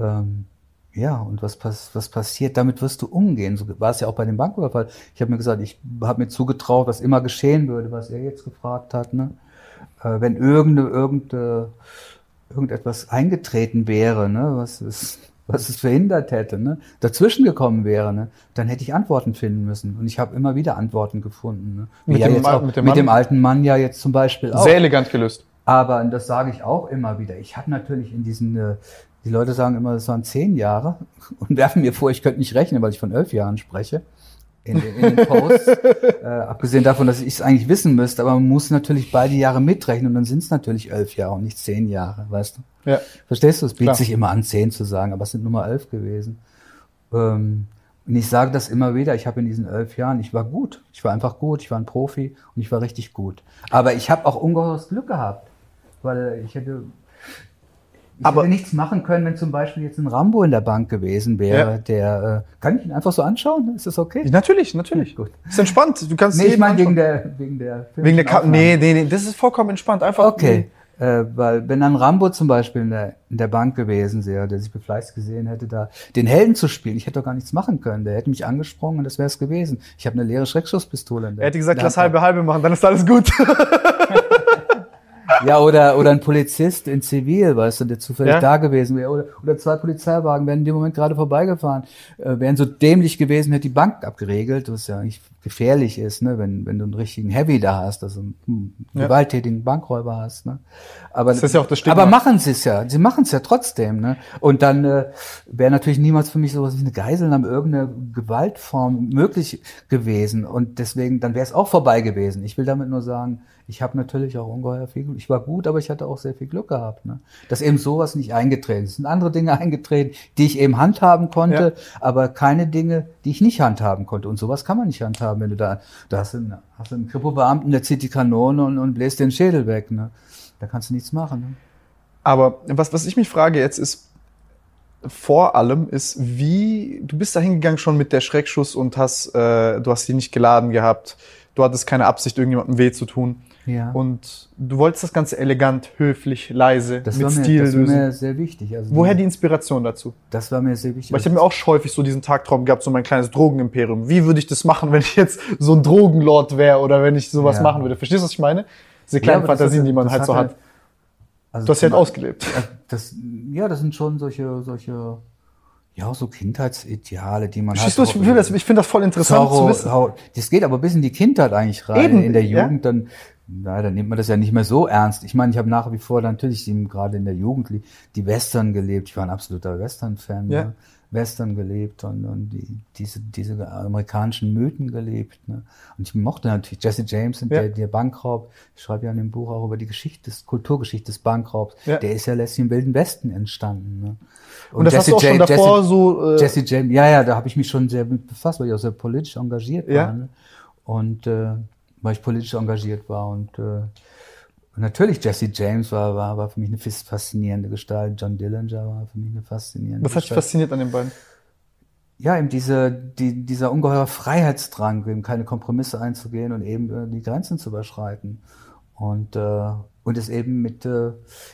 ähm, ja und was pass was passiert, damit wirst du umgehen. So war es ja auch bei dem Banküberfall. Ich habe mir gesagt, ich habe mir zugetraut, was immer geschehen würde, was er jetzt gefragt hat. Ne? Äh, wenn irgende, irgende, irgendetwas eingetreten wäre, ne, was es, was es verhindert hätte, ne, dazwischen gekommen wäre, ne, dann hätte ich Antworten finden müssen. Und ich habe immer wieder Antworten gefunden. Ne. Mit ja dem auch, mit mit, dem dem Mann? alten Mann ja jetzt zum Beispiel auch. Sehr elegant gelöst. Aber, und das sage ich auch immer wieder, ich habe natürlich in diesen, äh, die Leute sagen immer, das waren zehn Jahre und werfen mir vor, ich könnte nicht rechnen, weil ich von elf Jahren spreche. In den, in den Posts. äh, abgesehen davon, dass ich es eigentlich wissen müsste, aber man muss natürlich beide Jahre mitrechnen und dann sind es natürlich elf Jahre und nicht zehn Jahre, weißt du? Ja. Verstehst du? Es bietet Klar. sich immer an, zehn zu sagen, aber es sind nur mal elf gewesen. Ähm, und ich sage das immer wieder, ich habe in diesen elf Jahren, ich war gut. Ich war einfach gut, ich war ein Profi und ich war richtig gut. Aber ich habe auch ungeheures Glück gehabt, weil ich hätte, ich Aber- hätte nichts machen können, wenn zum Beispiel jetzt ein Rambo in der Bank gewesen wäre, Ja. der, äh, kann ich ihn einfach so anschauen? Ist das okay? Natürlich, natürlich. Gut. Ist entspannt. Du kannst Nee, ich meine wegen der, wegen der wegen der Ka nee, nee, nee, das ist vollkommen entspannt. Einfach Okay. Äh, weil wenn ein Rambo zum Beispiel in der, in der Bank gewesen wäre, der sich befleißt gesehen hätte, da den Helden zu spielen, ich hätte doch gar nichts machen können. Der hätte mich angesprungen und das wäre es gewesen. Ich habe eine leere Schreckschusspistole. In der, Er hätte gesagt, lass halbe halbe machen, dann ist alles gut. Ja, oder, oder ein Polizist in Zivil, weißt du, der zufällig Ja. da gewesen wäre. Oder, oder zwei Polizeiwagen wären in dem Moment gerade vorbeigefahren, äh, wären so dämlich gewesen, hätte die Bank abgeregelt, was ja eigentlich gefährlich ist, ne, wenn, wenn du einen richtigen Heavy da hast, also einen ja. gewalttätigen Bankräuber hast. Ne. Aber, das ist ja auch das Stigma. aber machen sie es ja, sie machen es ja trotzdem. Ne. Und dann äh, wäre natürlich niemals für mich sowas wie eine Geiselnahme, irgendeine Gewaltform möglich gewesen. Und deswegen, dann wäre es auch vorbei gewesen. Ich will damit nur sagen, ich habe natürlich auch ungeheuer viel Glück. Ich war gut, aber ich hatte auch sehr viel Glück gehabt. Ne? Dass eben sowas nicht eingetreten ist. Es sind andere Dinge eingetreten, die ich eben handhaben konnte, ja. aber keine Dinge, die ich nicht handhaben konnte. Und sowas kann man nicht handhaben, wenn du da, da hast du einen, hast einen Kripo-Beamten, der zieht die Kanone und, und bläst den Schädel weg. Ne? Da kannst du nichts machen. Ne? Aber was, was ich mich frage jetzt ist, vor allem ist, wie, du bist da hingegangen schon mit der Schreckschuss und hast, äh, du hast die nicht geladen gehabt, du hattest keine Absicht, irgendjemandem weh zu tun. Ja. Und du wolltest das Ganze elegant, höflich, leise, das mit mir, Stil das lösen. Das war mir sehr wichtig. Also Woher die, Inspiration dazu? Das war mir sehr wichtig. Weil ich habe mir auch häufig so diesen Tagtraum gehabt, so mein kleines Drogenimperium. Wie würde ich das machen, wenn ich jetzt so ein Drogenlord wäre oder wenn ich sowas ja. machen würde? Verstehst du, was ich meine? Diese kleinen ja, Fantasien, hat, die man halt so hat. Also du hast ja halt ausgelebt. Das, ja, das sind schon solche, solche ja, so Kindheitsideale, die man Verstehst halt. Du, ich finde das, ich find das voll interessant Zorro, zu wissen. Das geht aber bis in die Kindheit eigentlich rein. Eben, in der Jugend, ja? dann, na, dann nimmt man das ja nicht mehr so ernst. Ich meine, ich habe nach wie vor natürlich gerade in der Jugend die Western gelebt. Ich war ein absoluter Western-Fan. Ja. Ne? Western gelebt und, und die, diese, diese amerikanischen Mythen gelebt. Ne? Und ich mochte natürlich Jesse James, ja. der, der Bankraub. Ich schreibe ja in dem Buch auch über die Geschichte, des, Kulturgeschichte des Bankraubs. Ja. Der ist ja letztlich im Wilden Westen entstanden. Ne? Und, und das Jesse hast du auch James, schon davor Jesse, so... Äh Jesse James, ja, ja, da habe ich mich schon sehr mit befasst, weil ich auch sehr politisch engagiert ja. war. Ne? Und äh, weil ich politisch engagiert war und äh, und natürlich Jesse James war, war, war für mich eine faszinierende Gestalt. John Dillinger war für mich eine faszinierende Was Gestalt. Was hat dich fasziniert an den beiden? Ja, eben diese, die, dieser ungeheure Freiheitsdrang, eben keine Kompromisse einzugehen und eben äh, die Grenzen zu überschreiten. Und, äh, und es eben mit, äh,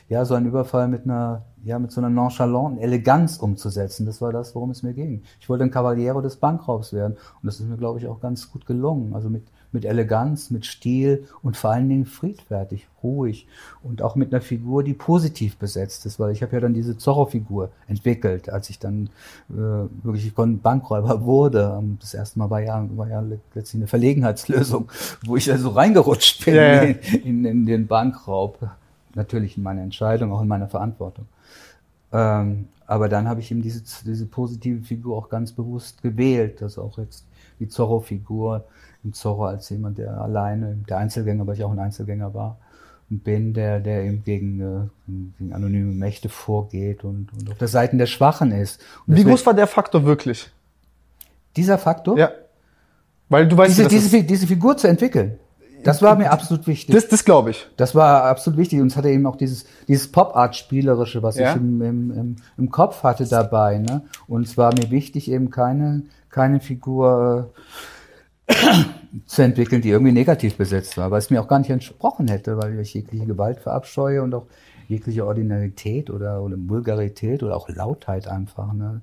ja, so ein Überfall mit einer, ja, mit so einer nonchalanten Eleganz umzusetzen. Das war das, worum es mir ging. Ich wollte ein Cavaliero des Bankraubs werden. Und das ist mir, glaube ich, auch ganz gut gelungen. Also mit, mit Eleganz, mit Stil und vor allen Dingen friedfertig, ruhig und auch mit einer Figur, die positiv besetzt ist, weil ich habe ja dann diese Zorro-Figur entwickelt, als ich dann äh, wirklich Bankräuber wurde. Das erste Mal war ja, war ja letztlich eine Verlegenheitslösung, wo ich also reingerutscht bin ja, ja. In, in, den Bankraub. Natürlich in meiner Entscheidung, auch in meiner Verantwortung. Ähm, aber dann habe ich eben diese, diese positive Figur auch ganz bewusst gewählt, also auch jetzt die Zorro-Figur, im Zorro als jemand, der alleine, der Einzelgänger, weil ich auch ein Einzelgänger war, bin, der, der eben gegen, äh, gegen anonyme Mächte vorgeht und, und auf der Seite der Schwachen ist. Und Wie groß war der Faktor wirklich? Dieser Faktor? Ja. Weil du weißt, diese, diese, diese Figur zu entwickeln. Das war mir absolut wichtig. Das, das glaube ich. Das war absolut wichtig. Und es hatte eben auch dieses, dieses Pop-Art-Spielerische, was ja. ich im, im, im, im Kopf hatte dabei. Ne? Und es war mir wichtig, eben keine, keine Figur zu entwickeln, die irgendwie negativ besetzt war, weil es mir auch gar nicht entsprochen hätte, weil ich jegliche Gewalt verabscheue und auch jegliche Ordinarität oder, oder Vulgarität oder auch Lautheit einfach, ne?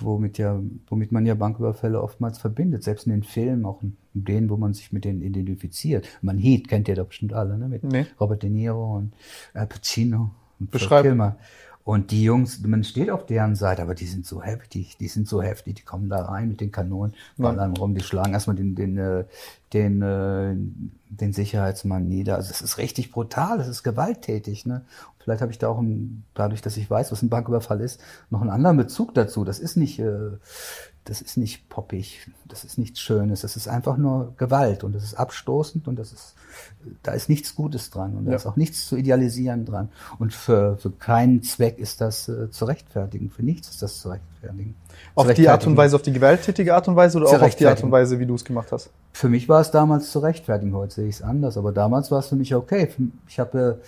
womit ja, womit man ja Banküberfälle oftmals verbindet, selbst in den Filmen, auch in denen, wo man sich mit denen identifiziert. Man Heat kennt ihr doch bestimmt alle, ne? Mit nee. Robert De Niro und Al Pacino und Beschreib. Kilmer. Und die Jungs, man steht auf deren Seite, aber die sind so heftig, die sind so heftig, die kommen da rein mit den Kanonen, ballern rum, die schlagen erstmal den, den, äh, den, äh, den Sicherheitsmann nieder. Also es ist richtig brutal, es ist gewalttätig. Ne? Vielleicht habe ich da auch, ein, dadurch, dass ich weiß, was ein Banküberfall ist, noch einen anderen Bezug dazu. Das ist nicht, äh, das ist nicht poppig, das ist nichts Schönes, das ist einfach nur Gewalt und das ist abstoßend und das ist, da ist nichts Gutes dran und da ja. ist auch nichts zu idealisieren dran. Und für, für keinen Zweck ist das äh, zu rechtfertigen, für nichts ist das zu rechtfertigen. Auf die Art und Weise, auf die gewalttätige Art und Weise oder auch auf die Art und Weise, wie du es gemacht hast? Für mich war es damals zu rechtfertigen, heute sehe ich es anders, aber damals war es für mich okay. Ich habe,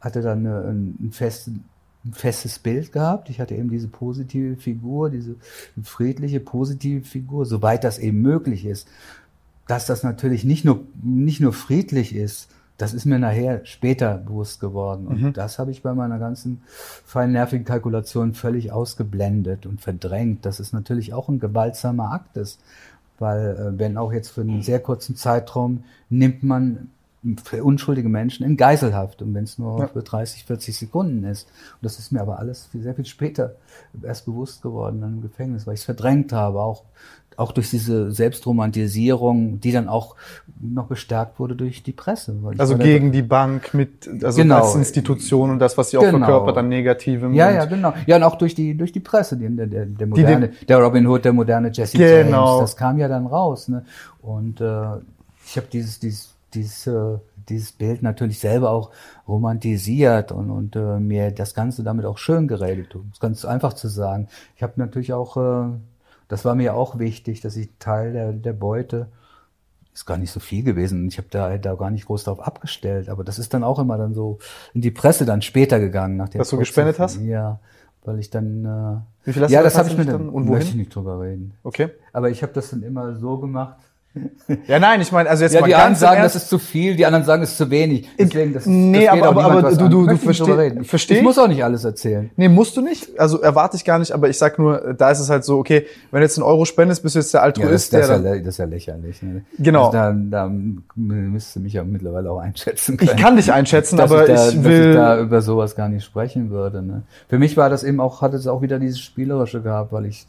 hatte dann einen festen ein festes Bild gehabt. Ich hatte eben diese positive Figur, diese friedliche, positive Figur, soweit das eben möglich ist. Dass das natürlich nicht nur, nicht nur friedlich ist, das ist mir nachher später bewusst geworden. Und mhm. das habe ich bei meiner ganzen feinnervigen Kalkulation völlig ausgeblendet und verdrängt, dass es natürlich auch ein gewaltsamer Akt ist. Weil, äh, wenn auch jetzt für einen sehr kurzen Zeitraum nimmt man unschuldige Menschen in Geiselhaft und wenn es nur ja. für 30, 40 Sekunden ist. Und das ist mir aber alles sehr viel später erst bewusst geworden im Gefängnis, weil ich es verdrängt habe, auch auch durch diese Selbstromantisierung, die dann auch noch bestärkt wurde durch die Presse. Also gegen die Bank mit, also genau. als Institution und das, was sie auch genau. verkörpert an Negativem. Ja, ja, genau. Ja, und auch durch die, durch die Presse, die, der, der, der moderne, die, der Robin Hood, der moderne Jesse genau. James, das kam ja dann raus. Ne? Und äh, ich habe dieses, dieses, dieses, dieses Bild natürlich selber auch romantisiert und, und äh, mir das Ganze damit auch schön geredet. Um es ganz einfach zu sagen. Ich habe natürlich auch äh, das war mir auch wichtig, dass ich Teil der, der Beute ist gar nicht so viel gewesen. Ich habe da, da gar nicht groß drauf abgestellt, aber das ist dann auch immer dann so in die Presse dann später gegangen. Nach Dass du gespendet hast? Ja, weil ich dann. Äh, Wie viel hast ja, du das habe ich mir dann. Und wohin? Möchte ich nicht drüber reden. Okay. Aber ich habe das dann immer so gemacht, ja, nein, ich meine, also jetzt ja, mal die ganz einen sagen, das ist zu viel, die anderen sagen, es ist zu wenig. Deswegen, das, nee, das aber, aber, aber du, du, du verstehst. Versteh ich muss auch nicht alles erzählen. Nee, musst du nicht. Also erwarte ich gar nicht, aber ich sag nur, da ist es halt so, okay, wenn du jetzt einen Euro spendest, bist du jetzt der Altruist. Ja, das, das, der, ist, ja, das ist ja lächerlich. Ne? Genau. Also da, da müsste mich ja mittlerweile auch einschätzen können. Ich kann dich einschätzen, aber ich, da, ich will... Dass ich da über sowas gar nicht sprechen würde. Ne? Für mich war das eben auch, hat es auch wieder dieses Spielerische gehabt, weil ich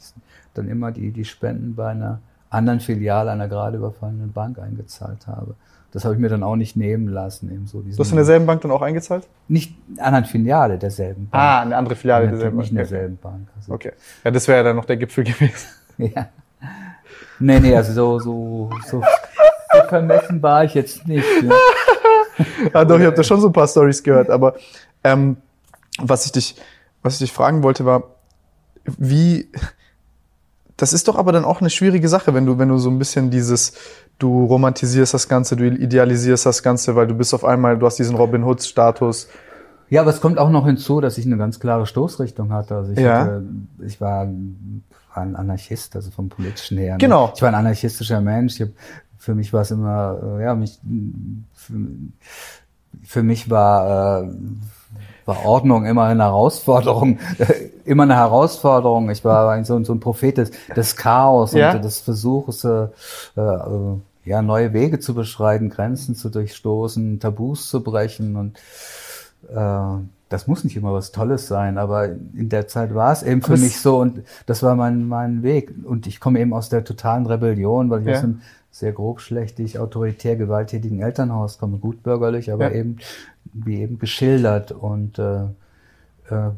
dann immer die, die Spenden bei einer anderen Filiale einer gerade überfallenen Bank eingezahlt habe. Das habe ich mir dann auch nicht nehmen lassen. Eben so du hast in derselben Bank dann auch eingezahlt? Nicht in einer anderen Filiale derselben Bank. Ah, eine andere Filiale derselben Bank. Nicht in derselben Bank. Also okay. Ja, das wäre ja dann noch der Gipfel gewesen. ja. Nee, nee, also so, so, so, so vermessen war ich jetzt nicht. Ja, ja doch, ich habe da schon so ein paar Stories gehört, aber ähm, was ich dich, was ich dich fragen wollte, war, wie, das ist doch aber dann auch eine schwierige Sache, wenn du, wenn du so ein bisschen dieses, du romantisierst das Ganze, du idealisierst das Ganze, weil du bist auf einmal, du hast diesen Robin Hood Status. Ja, aber es kommt auch noch hinzu, dass ich eine ganz klare Stoßrichtung hatte. Also ich, ja. hatte, ich war, war ein Anarchist, also vom politischen her. Ne? Genau. Ich war ein anarchistischer Mensch. Ich hab, für mich war es immer, äh, ja, mich, für, für mich war, äh, war Ordnung immer eine Herausforderung, immer eine Herausforderung. Ich war eigentlich so, so ein Prophet des, des Chaos ja. und des Versuches, äh, äh, ja, neue Wege zu beschreiten, Grenzen zu durchstoßen, Tabus zu brechen und äh, das muss nicht immer was Tolles sein, aber in der Zeit war es eben für mich so und das war mein, mein Weg. Und ich komme eben aus der totalen Rebellion, weil ich ja. aus einem sehr grobschlächtig, autoritär, gewalttätigen Elternhaus komme, gut bürgerlich, aber ja. eben wie eben geschildert und äh, äh,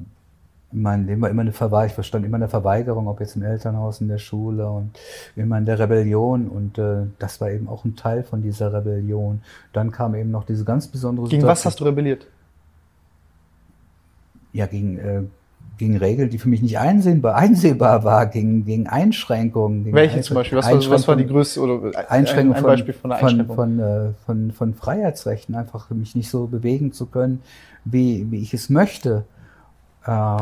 mein Leben war immer eine Verweigerung, ich verstand immer eine Verweigerung, ob jetzt im Elternhaus, in der Schule und immer in der Rebellion und äh, das war eben auch ein Teil von dieser Rebellion. Dann kam eben noch diese ganz besondere Gegen Situation. was hast du rebelliert? Ja, gegen äh, gegen Regeln, die für mich nicht einsehbar, einsehbar war, gegen, gegen Einschränkungen. Gegen Welche zum Beispiel? Was war, was war die größte oder Einschränkung ein, ein Beispiel von, von, Einschränkung? von, von, äh, von, von Freiheitsrechten, einfach mich nicht so bewegen zu können, wie, wie ich es möchte. Äh,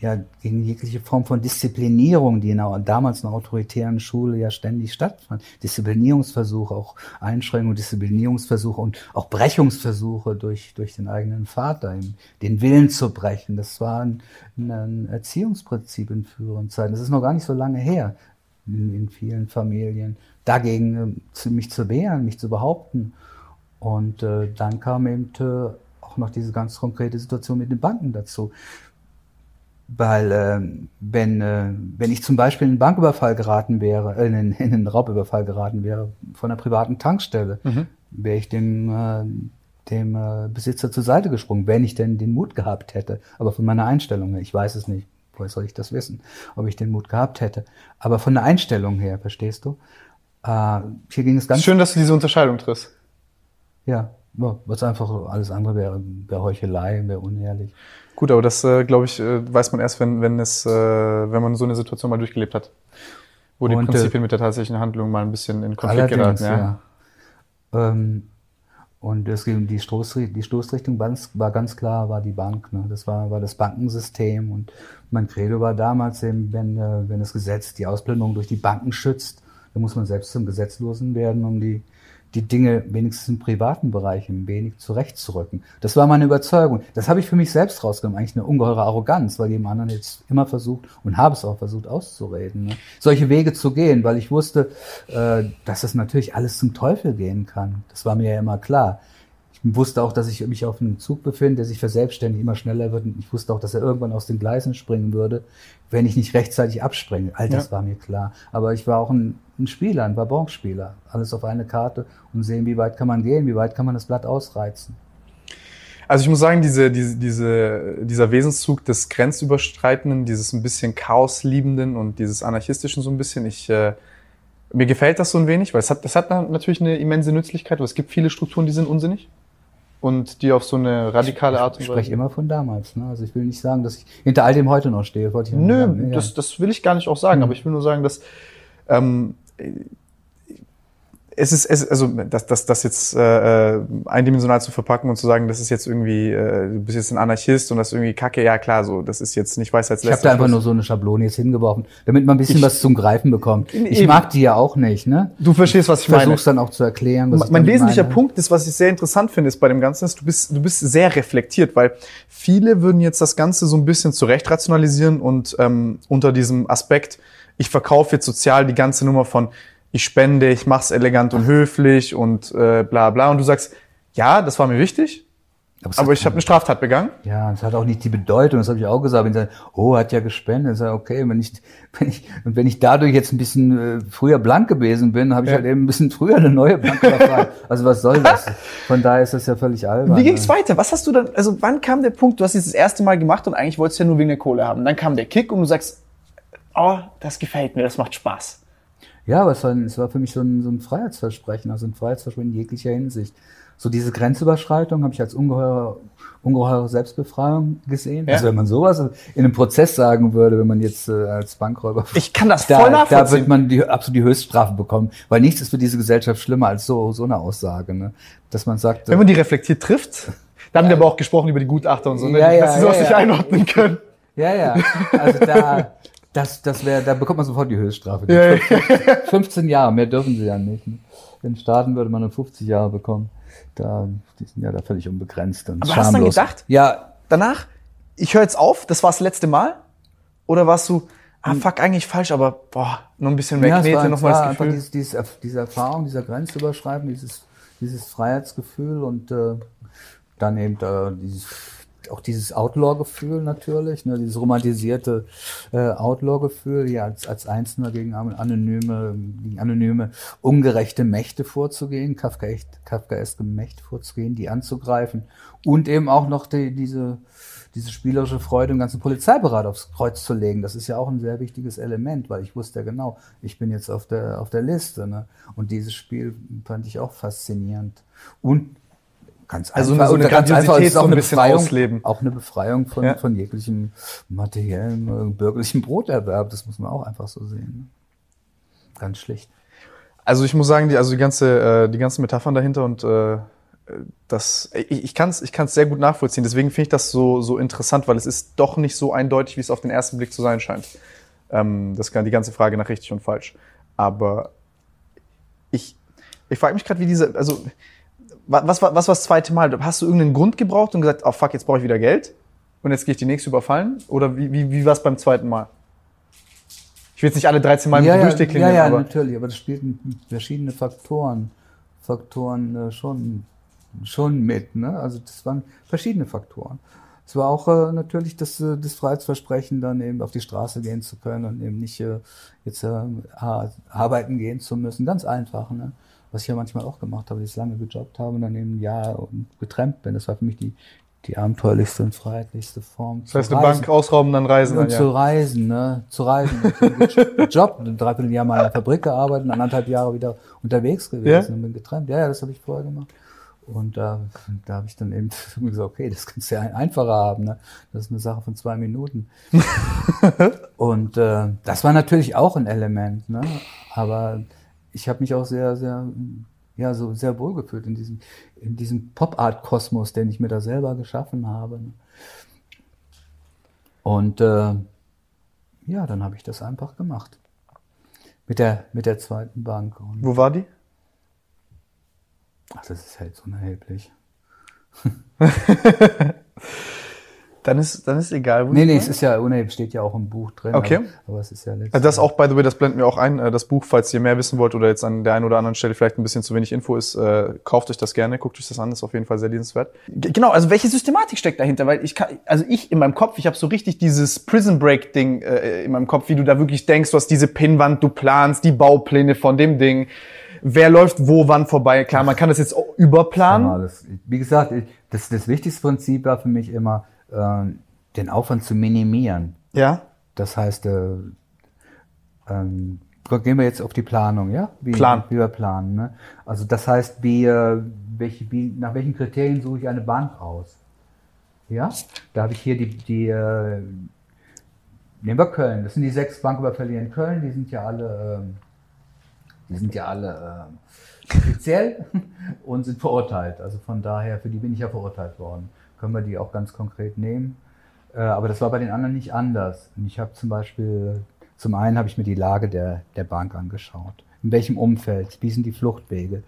ja, gegen jegliche Form von Disziplinierung, die in einer, damals in einer autoritären Schule ja ständig stattfand. Disziplinierungsversuche, auch Einschränkungen, Disziplinierungsversuche und auch Brechungsversuche durch, durch den eigenen Vater, den Willen zu brechen. Das war ein, ein Erziehungsprinzip in früheren Zeiten. Das ist noch gar nicht so lange her in, in vielen Familien. Dagegen äh, mich zu wehren, mich zu behaupten. Und äh, dann kam eben äh, auch noch diese ganz konkrete Situation mit den Banken dazu. Weil äh, wenn, äh, wenn ich zum Beispiel in einen Banküberfall geraten wäre, äh, in, in einen Raubüberfall geraten wäre von einer privaten Tankstelle, mhm. wäre ich dem, äh, dem äh, Besitzer zur Seite gesprungen, wenn ich denn den Mut gehabt hätte. Aber von meiner Einstellung her, ich weiß es nicht, woher soll ich das wissen, ob ich den Mut gehabt hätte. Aber von der Einstellung her, verstehst du? Äh, hier ging es ganz... Schön, dass du diese Unterscheidung triffst. Ja, was einfach alles andere wäre, wäre Heuchelei, wäre unehrlich. Gut, aber das, äh, glaube ich, äh, weiß man erst, wenn, wenn, es, äh, wenn man so eine Situation mal durchgelebt hat. Wo die und, äh, Prinzipien mit der tatsächlichen Handlung mal ein bisschen in Konflikt geraten. Ja. ja. Ähm, und es ging die, Stoß, die Stoßrichtung war ganz klar, war die Bank. Ne? Das war, war das Bankensystem. Und mein Credo war damals eben, wenn, äh, wenn das Gesetz die Ausplünderung durch die Banken schützt, dann muss man selbst zum Gesetzlosen werden, um die die Dinge wenigstens im privaten Bereich ein wenig zurechtzurücken. Das war meine Überzeugung. Das habe ich für mich selbst rausgenommen. Eigentlich eine ungeheure Arroganz, weil jedem anderen jetzt immer versucht und habe es auch versucht auszureden, ne? solche Wege zu gehen, weil ich wusste, äh, dass das natürlich alles zum Teufel gehen kann. Das war mir ja immer klar. Ich wusste auch, dass ich mich auf einem Zug befinde, der sich verselbstständigt, immer schneller wird. Und ich wusste auch, dass er irgendwann aus den Gleisen springen würde, wenn ich nicht rechtzeitig abspringe. All das ja. war mir klar. Aber ich war auch ein, ein Spieler, ein Wabonspieler. Alles auf eine Karte und sehen, wie weit kann man gehen, wie weit kann man das Blatt ausreizen. Also ich muss sagen, diese, diese, diese, dieser Wesenszug des Grenzüberschreitenden, dieses ein bisschen Chaosliebenden und dieses Anarchistischen so ein bisschen, ich, äh, mir gefällt das so ein wenig, weil es hat, das hat natürlich eine immense Nützlichkeit, aber es gibt viele Strukturen, die sind unsinnig und die auf so eine radikale Art und Weise. Ich spreche immer von damals. Ne? Also ich will nicht sagen, dass ich hinter all dem heute noch stehe. Nö, sagen. das, das will ich gar nicht auch sagen, mhm. aber ich will nur sagen, dass ähm, es ist, es, also das, das, das jetzt äh, äh, eindimensional zu verpacken und zu sagen, das ist jetzt irgendwie, äh, du bist jetzt ein Anarchist und das ist irgendwie Kacke, ja klar, so, das ist jetzt nicht weiß als Ich habe da einfach nur so eine Schablone jetzt hingeworfen, damit man ein bisschen ich, was zum Greifen bekommt. Ich eben. mag die ja auch nicht, ne? Du verstehst, was ich, ich meine. Versuch's dann auch zu erklären. Was mein wesentlicher meine. Punkt ist, was ich sehr interessant finde, ist bei dem Ganzen, ist, du bist, du bist sehr reflektiert, weil viele würden jetzt das Ganze so ein bisschen zurecht rationalisieren und ähm, unter diesem Aspekt, ich verkaufe jetzt sozial die ganze Nummer von ich spende, ich mach's elegant und höflich und äh, bla bla. Und du sagst, ja, das war mir wichtig, aber, aber ich habe eine Straftat begangen. Ja, es hat auch nicht die Bedeutung, das habe ich auch gesagt. Wenn sie oh, hat ja gespendet, ich sage, okay, wenn ich, wenn ich, und wenn ich dadurch jetzt ein bisschen äh, früher blank gewesen bin, habe ich ja. halt eben ein bisschen früher eine neue Blanke. Also was soll das? Von daher ist das ja völlig albern. Wie ging's ne? weiter? Was hast du dann, also wann kam der Punkt, du hast es das erste Mal gemacht und eigentlich wolltest du ja nur wegen der Kohle haben. Dann kam der Kick und du sagst, oh, das gefällt mir, das macht Spaß. Ja, aber es war, es war für mich so ein, so ein Freiheitsversprechen, also ein Freiheitsversprechen in jeglicher Hinsicht. So diese Grenzüberschreitung habe ich als ungeheure, ungeheure Selbstbefreiung gesehen. Ja. Also wenn man sowas in einem Prozess sagen würde, wenn man jetzt äh, als Bankräuber... Ich kann das voll da, nachvollziehen. Da wird man die, absolut die Höchststrafe bekommen, weil nichts ist für diese Gesellschaft schlimmer als so, so eine Aussage. Ne? Dass man sagt... Wenn man die reflektiert trifft, da haben wir aber auch gesprochen über die Gutachter und so, ne? ja, ja, dass sie sowas ja, nicht einordnen können. Ja, ja. Also da, das, das wäre, da bekommt man sofort die Höchststrafe. Ja, 15, 15 Jahre, mehr dürfen sie ja nicht. Ne? In Staaten würde man nur 50 Jahre bekommen. Da, die sind ja da völlig unbegrenzt und Aber schamlos. hast du dann gedacht, ja, danach, ich höre jetzt auf, das war das letzte Mal? Oder warst du, ah, hm. fuck, eigentlich falsch, aber boah, noch ein bisschen mehr ja, Knete, noch mal das Gefühl. Dieses, dieses, diese Erfahrung, dieser Grenzüberschreiten, dieses, dieses Freiheitsgefühl und äh, dann eben äh, dieses auch dieses Outlaw-Gefühl natürlich, ne, dieses romantisierte äh, Outlaw-Gefühl, ja, als, als Einzelner gegen anonyme, gegen anonyme, ungerechte Mächte vorzugehen, Kafkaeske Kafka Mächte vorzugehen, die anzugreifen und eben auch noch die, diese, diese spielerische Freude, den ganzen Polizeiberat aufs Kreuz zu legen. Das ist ja auch ein sehr wichtiges Element, weil ich wusste ja genau, ich bin jetzt auf der, auf der Liste. Ne? Und dieses Spiel fand ich auch faszinierend. Und Ganz also einfach, so eine ganz einfach ist auch eine Befreiung, ausleben. auch eine Befreiung von, ja. von jeglichem materiellen, äh, bürgerlichen Broterwerb. Das muss man auch einfach so sehen. Ne? Ganz schlicht. Also ich muss sagen, die, also die ganze, äh, die ganzen Metaphern dahinter und äh, das, ich, ich kann es ich kann's sehr gut nachvollziehen. Deswegen finde ich das so, so interessant, weil es ist doch nicht so eindeutig, wie es auf den ersten Blick zu sein scheint. Ähm, das kann die ganze Frage nach richtig und falsch. Aber ich, ich frage mich gerade, wie diese, also was, was, was war das zweite Mal? Hast du irgendeinen Grund gebraucht und gesagt, oh fuck, jetzt brauche ich wieder Geld und jetzt gehe ich die nächste überfallen? Oder wie, wie, wie war es beim zweiten Mal? Ich will jetzt nicht alle 13 Mal mit ja, durchdeklinieren. Ja, ja, aber natürlich, aber das spielten verschiedene Faktoren, Faktoren äh, schon, schon mit. Ne? Also das waren verschiedene Faktoren. Es war auch äh, natürlich das, äh, das Freiheitsversprechen, dann eben auf die Straße gehen zu können und eben nicht äh, jetzt äh, arbeiten gehen zu müssen. Ganz einfach. Ne? Was ich ja manchmal auch gemacht habe, dass ich lange gejobbt habe und dann eben ein Jahr getrennt bin. Das war für mich die, die abenteuerlichste und freiheitlichste Form. Das heißt, eine Bank ausrauben, dann reisen. Und dann, zu reisen, ne? Zu reisen. Job, ein Dreivierteljahr mal in der Fabrik gearbeitet, anderthalb Jahre wieder unterwegs gewesen ja? und bin getrennt. Ja, ja, das habe ich vorher gemacht. Und da, da habe ich dann eben gesagt, okay, das kannst du ja einfacher haben. Ne? Das ist eine Sache von zwei Minuten. und äh, das war natürlich auch ein Element. Ne? Aber ich habe mich auch sehr, sehr, ja, so sehr wohl gefühlt in diesem, in diesem Pop-Art-Kosmos, den ich mir da selber geschaffen habe. Und äh, ja, dann habe ich das einfach gemacht. Mit der, mit der zweiten Bank. Und Wo war die? Ach, das ist halt so unerheblich. Dann ist, dann ist egal. Wo Nee, nee, es ist ja, ohne, steht ja auch im Buch drin. Okay. Aber, aber es ist ja. Also das auch, by the way, das blenden wir auch ein, äh, das Buch, falls ihr mehr wissen wollt oder jetzt an der einen oder anderen Stelle vielleicht ein bisschen zu wenig Info ist, äh, kauft euch das gerne, guckt euch das an, ist auf jeden Fall sehr lesenswert. G genau, also welche Systematik steckt dahinter? Weil ich kann, also ich in meinem Kopf, ich habe so richtig dieses Prison Break Ding äh, in meinem Kopf, wie du da wirklich denkst, du hast diese Pinnwand, du planst die Baupläne von dem Ding. Wer läuft wo wann vorbei? Klar, man kann das jetzt auch überplanen. Ja, das, wie gesagt, ich- das, das wichtigste Prinzip war für mich immer, den Aufwand zu minimieren. Ja. Das heißt, äh, ähm, gehen wir jetzt auf die Planung, ja? Wie, Plan. Wie wir planen. Ne? Also das heißt, wie, äh, welche, wie, nach welchen Kriterien suche ich eine Bank aus? Ja, da habe ich hier die, die äh, nehmen wir Köln. Das sind die sechs Banküberfälle hier in Köln. Die sind ja alle, ähm, die sind ja alle äh, offiziell und sind verurteilt. Also von daher, für die bin ich ja verurteilt worden. Können wir die auch ganz konkret nehmen. Äh, aber das war bei den anderen nicht anders. Und ich habe zum Beispiel, zum einen habe ich mir die Lage der, der Bank angeschaut. In welchem Umfeld? Wie sind die Fluchtwege?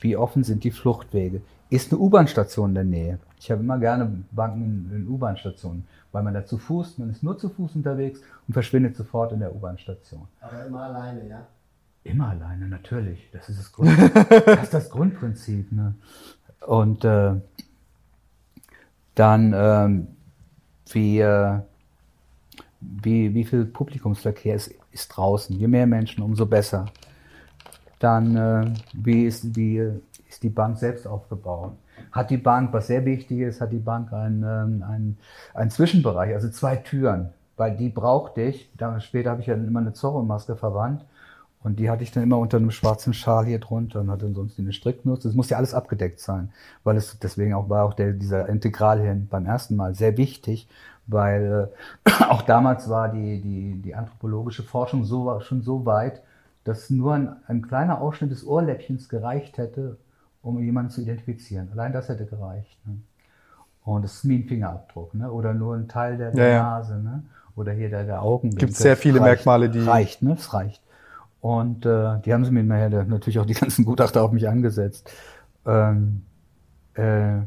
Wie offen sind die Fluchtwege? Ist eine U-Bahn-Station in der Nähe? Ich habe immer gerne Banken in, in U-Bahn-Stationen, weil man da zu Fuß, man ist nur zu Fuß unterwegs und verschwindet sofort in der U-Bahn-Station. Aber immer alleine, ja? Immer alleine, natürlich. Das ist das, Grund, das, ist das Grundprinzip. Ne? Und äh, dann, ähm, wie, äh, wie, wie viel Publikumsverkehr ist, ist draußen? Je mehr Menschen, umso besser. Dann, äh, wie, ist, wie ist die Bank selbst aufgebaut? Hat die Bank, was sehr wichtig ist, hat die Bank einen, ähm, einen, einen Zwischenbereich, also zwei Türen, weil die brauchte ich. Später habe ich ja immer eine Zorro-Maske verwandt und die hatte ich dann immer unter einem schwarzen Schal hier drunter und hatte ansonsten eine Stricknuss. Das musste ja alles abgedeckt sein, weil es deswegen auch war auch der, dieser Integral hier beim ersten Mal sehr wichtig, weil äh, auch damals war die, die, die anthropologische Forschung so, schon so weit, dass nur ein, ein kleiner Ausschnitt des Ohrläppchens gereicht hätte, um jemanden zu identifizieren. Allein das hätte gereicht. Ne? Und das ist wie ein Fingerabdruck, ne? oder nur ein Teil der, der Ja, ja. Nase, ne? oder hier der, der Augen. Gibt sehr viele Merkmale, die- Reicht, ne? Es reicht. Und äh, die haben sie mir nachher natürlich auch die ganzen Gutachter auf mich angesetzt. Ähm, äh,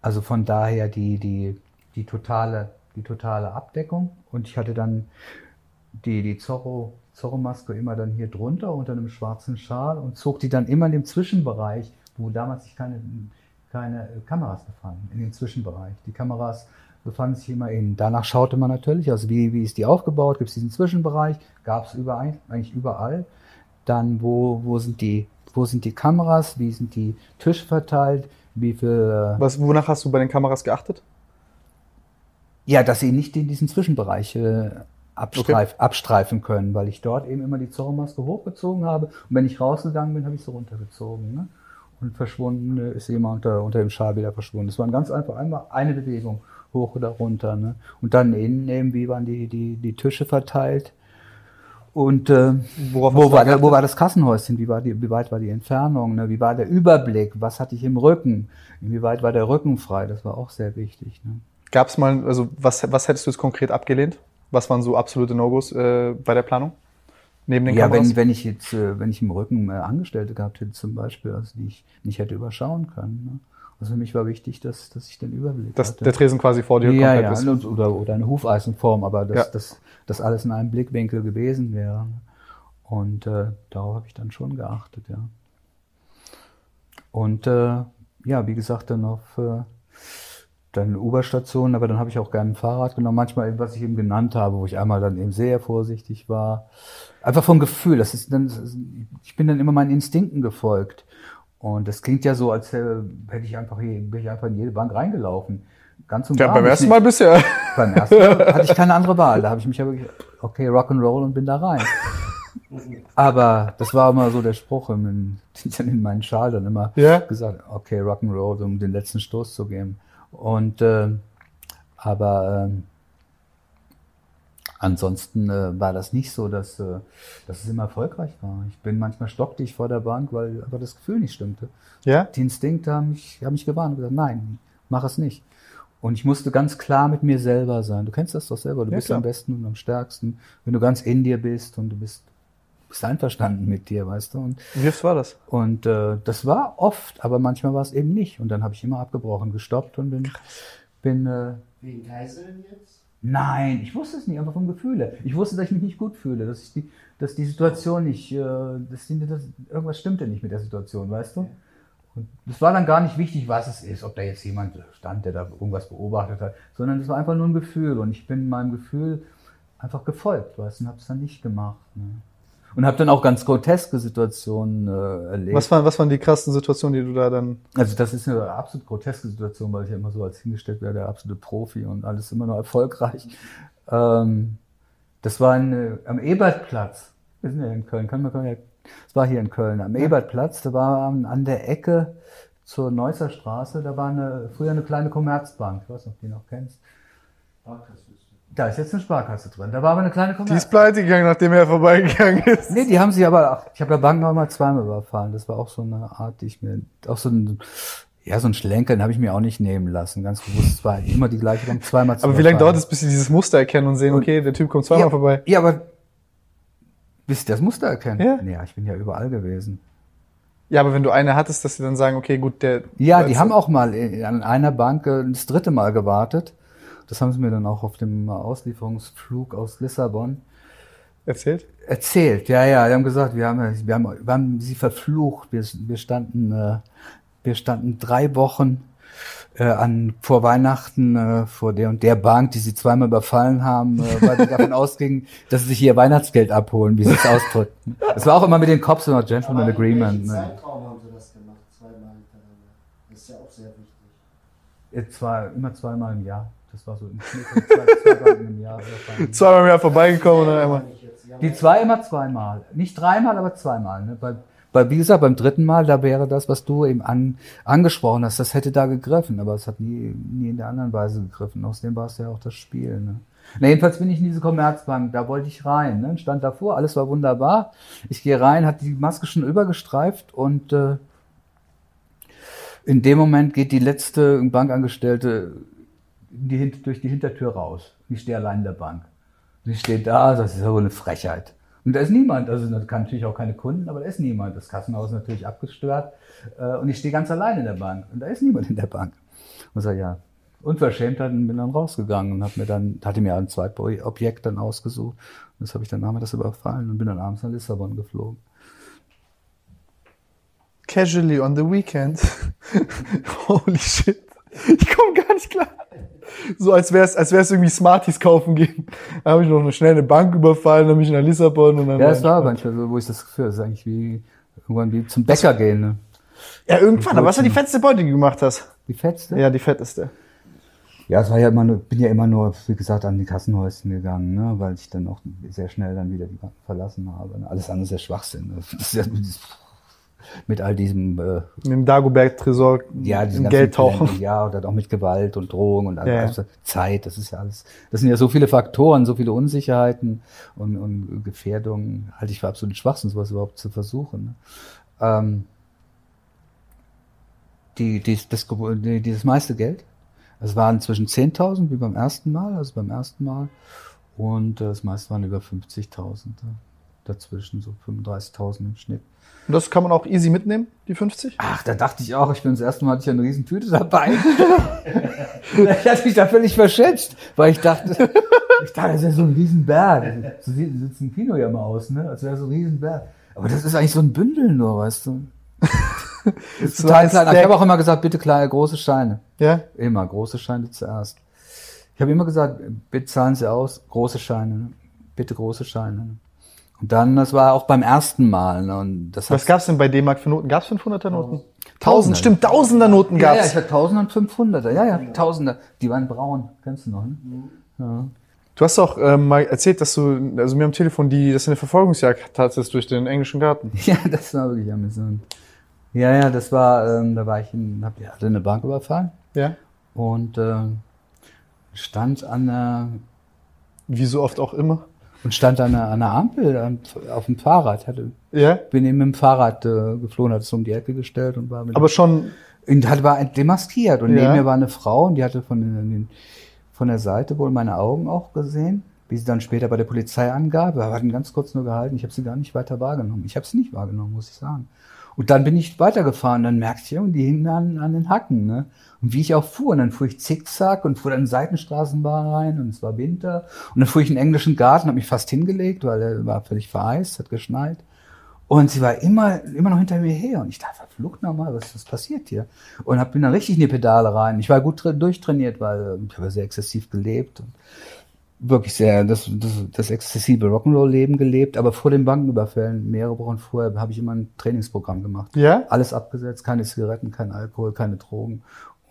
also von daher die, die, die, totale, die totale Abdeckung. Und ich hatte dann die, die Zorro, Zorro-Maske immer dann hier drunter unter einem schwarzen Schal und zog die dann immer in dem Zwischenbereich, wo damals sich keine, keine Kameras befanden, in dem Zwischenbereich. Die Kameras befanden sich immer innen. Danach schaute man natürlich, also wie, wie ist die aufgebaut, gibt es diesen Zwischenbereich, gab es überall, eigentlich überall. Dann, wo, wo, sind die, wo sind die Kameras, wie sind die Tische verteilt, wie viel, äh, Was, wonach hast du bei den Kameras geachtet? ja, dass sie nicht in diesen Zwischenbereich äh, abstreif, abstreifen können, weil ich dort eben immer die Zorro-Maske hochgezogen habe und wenn ich rausgegangen bin, habe ich sie runtergezogen. Ne? Und verschwunden äh, ist immer unter, unter dem Schal wieder verschwunden. Das war ganz einfach einmal eine Bewegung, hoch oder runter. Ne? Und dann innen eben, wie waren die, die, die Tische verteilt. Und äh, Worauf wo, war, wo war das Kassenhäuschen? Wie, war die, wie weit war die Entfernung? Ne? Wie war der Überblick? Was hatte ich im Rücken? Inwieweit war der Rücken frei? Das war auch sehr wichtig. Ne? Gab es mal, also was, was hättest du jetzt konkret abgelehnt? Was waren so absolute No-Gos äh, bei der Planung? Neben den Ja, Kameras? wenn, wenn ich jetzt, äh, wenn ich im Rücken äh, Angestellte gehabt hätte zum Beispiel, also die ich nicht hätte überschauen können. Ne? Also für mich war wichtig, dass, dass ich den Überblick Dass hatte. der Tresen quasi vor dir ja, komplett ja, ist. und- oder, oder eine Hufeisenform, aber dass Ja. das, das alles in einem Blickwinkel gewesen wäre. Und äh, darauf habe ich dann schon geachtet, ja. Und äh, ja, wie gesagt, dann auf äh, dann U-Bahn-Stationen, aber dann habe ich auch gerne ein Fahrrad genommen. Manchmal eben, was ich eben genannt habe, wo ich einmal dann eben sehr vorsichtig war. Einfach vom Gefühl. Das ist dann, ich bin dann immer meinen Instinkten gefolgt. Und das klingt ja so, als äh, hätte ich einfach hier, wäre ich einfach in jede Bank reingelaufen. Ganz und Ja, gar beim ersten Mal bisher. Beim ersten Mal hatte ich keine andere Wahl. Da habe ich mich ja wirklich, okay, Rock'n'Roll und bin da rein. Aber das war immer so der Spruch, in, den ich dann in meinen Schal dann immer Ja. gesagt, okay, Rock'n'Roll, um den letzten Stoß zu geben. Und ähm, aber ähm, ansonsten äh, war das nicht so, dass, äh, dass es immer erfolgreich war. Ich bin manchmal stockdicht vor der Bank, weil aber das Gefühl nicht stimmte. Ja? Die Instinkte haben mich, haben mich gewarnt und gesagt, nein, mach es nicht. Und ich musste ganz klar mit mir selber sein. Du kennst das doch selber. Du Ja, bist klar. am besten und am stärksten, wenn du ganz in dir bist und du bist, bist einverstanden mit dir, weißt du. Und, Wie oft war das? und äh, das war oft, aber manchmal war es eben nicht. Und dann habe ich immer abgebrochen, gestoppt und bin, bin. Äh, Wegen Geiseln jetzt? Nein, ich wusste es nicht, einfach vom Gefühle. Ich wusste, dass ich mich nicht gut fühle, dass ich die, dass die Situation nicht, äh, dass, die, dass irgendwas stimmte nicht mit der Situation, weißt du? Und es war dann gar nicht wichtig, was es ist, ob da jetzt jemand stand, der da irgendwas beobachtet hat, sondern es war einfach nur ein Gefühl und ich bin meinem Gefühl einfach gefolgt, weißt du, und habe es dann nicht gemacht. Ne? Und habe dann auch ganz groteske Situationen äh, erlebt. Was waren, was waren die krassen Situationen, die du da dann. Also das ist eine absolut groteske Situation, weil ich ja immer so als hingestellt werde, der absolute Profi und alles immer noch erfolgreich. Ähm, das war in, am Ebertplatz. Wir sind ja in Köln, kann man ja. Das war hier in Köln, am ja. Ebertplatz. Da war an, an der Ecke zur Neusser Straße, da war eine, früher eine kleine Commerzbank. Ich weiß nicht, ob du die noch kennst. Sparkasse. Da ist jetzt eine Sparkasse drin. Da war aber eine kleine Kommerz. Die ist pleite gegangen, nachdem er vorbeigegangen ist. Nee, die haben sie aber, ach, ich habe ja Banken auch mal zweimal überfahren. Das war auch so eine Art, die ich mir, auch so ein, ja, so ein Schlenker, den habe ich mir auch nicht nehmen lassen. Ganz bewusst, es war immer die gleiche Bank, zweimal Aber wie lange dauert es, bis sie dieses Muster erkennen und sehen, okay, der Typ kommt zweimal ja, vorbei? Ja, aber bis sie das Muster erkennen? Ja. ja, ich bin ja überall gewesen. Ja, aber wenn du eine hattest, dass sie dann sagen, okay, gut, der. Ja, die haben auch mal an einer Bank äh, das dritte Mal gewartet das haben sie mir dann auch auf dem Auslieferungsflug aus Lissabon erzählt. Erzählt, ja, ja. Die haben gesagt, wir haben, wir haben, wir haben sie verflucht. Wir, wir standen, äh, wir standen drei Wochen äh, an vor Weihnachten äh, vor der und der Bank, die sie zweimal überfallen haben, äh, weil sie davon ausgingen, dass sie sich ihr Weihnachtsgeld abholen, wie sie es ausdrücken. Das war auch immer mit den Cops immer Gentleman Aber Agreement. Ne? Zeitraum haben sie das gemacht, zweimal hintereinander. Das ist ja auch sehr wichtig. Zwei, immer zweimal im Jahr. Das war so im Schnitt zwei, zwei im Jahr. Zweimal im Jahr vorbeigekommen oder einmal? Die zwei immer zweimal. Nicht dreimal, aber zweimal. Ne? Bei, bei, wie gesagt, beim dritten Mal, da wäre das, was du eben an, angesprochen hast, das hätte da gegriffen, aber es hat nie, nie in der anderen Weise gegriffen. Außerdem war es ja auch das Spiel. Ne? Na, jedenfalls bin ich in diese Commerzbank, da wollte ich rein, ne? stand davor, alles war wunderbar. Ich gehe rein, hat die Maske schon übergestreift und äh, in dem Moment geht die letzte Bankangestellte die, durch die Hintertür raus. Ich stehe allein in der Bank. Sie steht da, das ist ja wohl eine Frechheit. Und da ist niemand, also da kann natürlich auch keine Kunden, aber da ist niemand. Das Kassenhaus ist natürlich abgestört. Äh, und ich stehe ganz allein in der Bank. Und da ist niemand in der Bank. Und sage, ja, unverschämt und bin dann rausgegangen und hab mir dann, hatte mir ein zweites Objekt dann ausgesucht. Und das habe ich dann nachmittags überfallen und bin dann abends nach Lissabon geflogen. Casually on the weekend. Holy shit. Ich komme gar nicht klar. So als wäre es als wär's irgendwie Smarties kaufen gehen. Da habe ich noch eine schnell eine Bank überfallen, dann bin ich nach Lissabon und dann. Ja, es war manchmal so, wo ich das Gefühl, das ist eigentlich wie irgendwann wie zum Bäcker gehen. Ne? Ja, irgendwann. Aber was war die fetteste Beute, die du gemacht hast? Die fetteste? Ja, die fetteste. Ja, es war ja immer nur, bin ja immer nur, wie gesagt, an die Kassenhäuschen gegangen, ne, weil ich dann auch sehr schnell dann wieder die Bank verlassen habe. Ne? Alles andere ist ja Schwachsinn. Ne? Das ist ja, mit all diesem äh, mit dem Dagobert-Tresor ja, im Geld tauchen. Ja, oder auch mit Gewalt und Drohung und ja. Zeit, das ist ja alles, das sind ja so viele Faktoren, so viele Unsicherheiten und, und Gefährdungen, halte ich für absolut Schwachsinn, sowas überhaupt zu versuchen. Ne? Ähm, die, die, das, die, dieses meiste Geld, es waren zwischen 10.000 wie beim ersten Mal, also beim ersten Mal, und äh, das meiste waren über 50.000. Dazwischen so 35.000 im Schnitt. Und das kann man auch easy mitnehmen, die 50? Ach, da dachte ich auch, ich bin das erste Mal hatte ich eine riesen Tüte dabei. ich hatte mich da völlig verschätzt, weil ich dachte, ich dachte, das ist ja so ein Riesenberg. So sieht, ein Kino ja mal aus, ne? Als wäre so ein Riesenberg. Aber das ist eigentlich so ein Bündel nur, weißt du? Ist total klein. Ich habe auch immer gesagt, bitte kleine, große Scheine. Ja? Immer, große Scheine zuerst. Ich habe immer gesagt, bitte zahlen Sie aus, große Scheine. Bitte große Scheine. Und dann, das war auch beim ersten Mal. Ne? Und das Was gab's denn bei D-Mark für Noten? Gab's 500er Noten? Tausend, stimmt, Tausender Noten gab's. Ja, ja, ich hatte Tausender und 500er. Ja, ja, Tausender. Die waren braun, kennst du noch, ne? Ja. Du hast auch ähm, mal erzählt, dass du, also mir am Telefon, die, dass du eine Verfolgungsjagd hattest durch den englischen Garten. Ja, das war wirklich amüsant. Ja, ja, das war, ähm, da war ich in, hab, ja, hatte eine Bank überfallen. Ja. Und ähm, stand an der. Wie so oft auch immer und stand an einer, an einer Ampel auf dem Fahrrad. Hatte, ja? Bin eben mit dem Fahrrad äh, geflohen, hat es um die Ecke gestellt und war mit Aber schon. Und hat, war demaskiert. Und ja. neben mir war eine Frau und die hatte von, den, von der Seite wohl meine Augen auch gesehen, wie sie dann später bei der Polizei angab. Wir hatten ganz kurz nur gehalten. Ich habe sie gar nicht weiter wahrgenommen. Ich habe sie nicht wahrgenommen, muss ich sagen. Und dann bin ich weitergefahren, dann merkte ich irgendwie, die hingen an, an den Hacken, ne? Und wie ich auch fuhr, und dann fuhr ich zickzack und fuhr dann in Seitenstraßenbahn rein und es war Winter. Und dann fuhr ich in den englischen Garten, habe mich fast hingelegt, weil er war völlig vereist, hat geschneit. Und sie war immer, immer noch hinter mir her. Und ich dachte, verflucht nochmal, was, was passiert hier? Und hab, bin dann richtig in die Pedale rein. Ich war gut durchtrainiert, weil ich habe sehr exzessiv gelebt. Und wirklich sehr das, das, das exzessive Rock'n'Roll-Leben gelebt, aber vor den Bankenüberfällen, mehrere Wochen vorher, habe ich immer ein Trainingsprogramm gemacht. Ja? Alles abgesetzt, keine Zigaretten, kein Alkohol, keine Drogen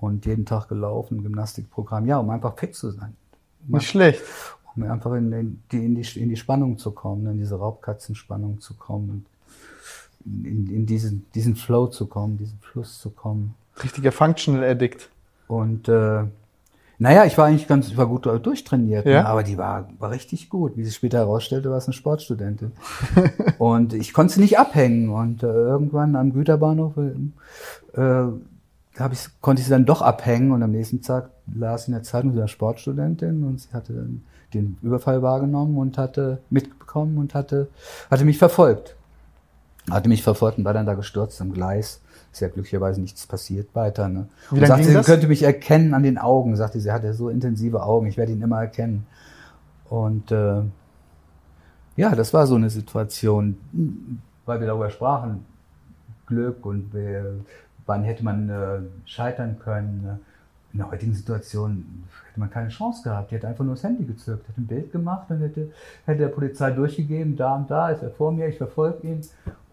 und jeden Tag gelaufen, Gymnastikprogramm, ja, um einfach fit zu sein. Nicht schlecht. Um einfach in, in, die, in, die, in die Spannung zu kommen, in diese Raubkatzenspannung zu kommen in, in diesen, diesen Flow zu kommen, diesen Fluss zu kommen. Richtiger Functional Addict. Und äh, naja, ich war eigentlich ganz, ich war gut durchtrainiert, Ja? ne? aber die war, war richtig gut. Wie sich später herausstellte, war es eine Sportstudentin. und ich konnte sie nicht abhängen. Und äh, irgendwann am Güterbahnhof äh, hab ich, konnte ich sie dann doch abhängen und am nächsten Tag las ich in der Zeitung, sie war Sportstudentin und sie hatte dann den Überfall wahrgenommen und hatte mitbekommen und hatte, hatte mich verfolgt. Hatte mich verfolgt und war dann da gestürzt am Gleis. Ist ja glücklicherweise nichts passiert weiter. Ne? Wie und sagte, sie das? könnte mich erkennen an den Augen, sagte sie, hatte so intensive Augen, ich werde ihn immer erkennen. Und äh, ja, das war so eine Situation, weil wir darüber sprachen, Glück und wer, wann hätte man äh, scheitern können. Ne? In der heutigen Situation hätte man keine Chance gehabt. Die hätte einfach nur das Handy gezückt, hätte ein Bild gemacht und hätte, hätte der Polizei durchgegeben, da und da ist er vor mir, ich verfolge ihn.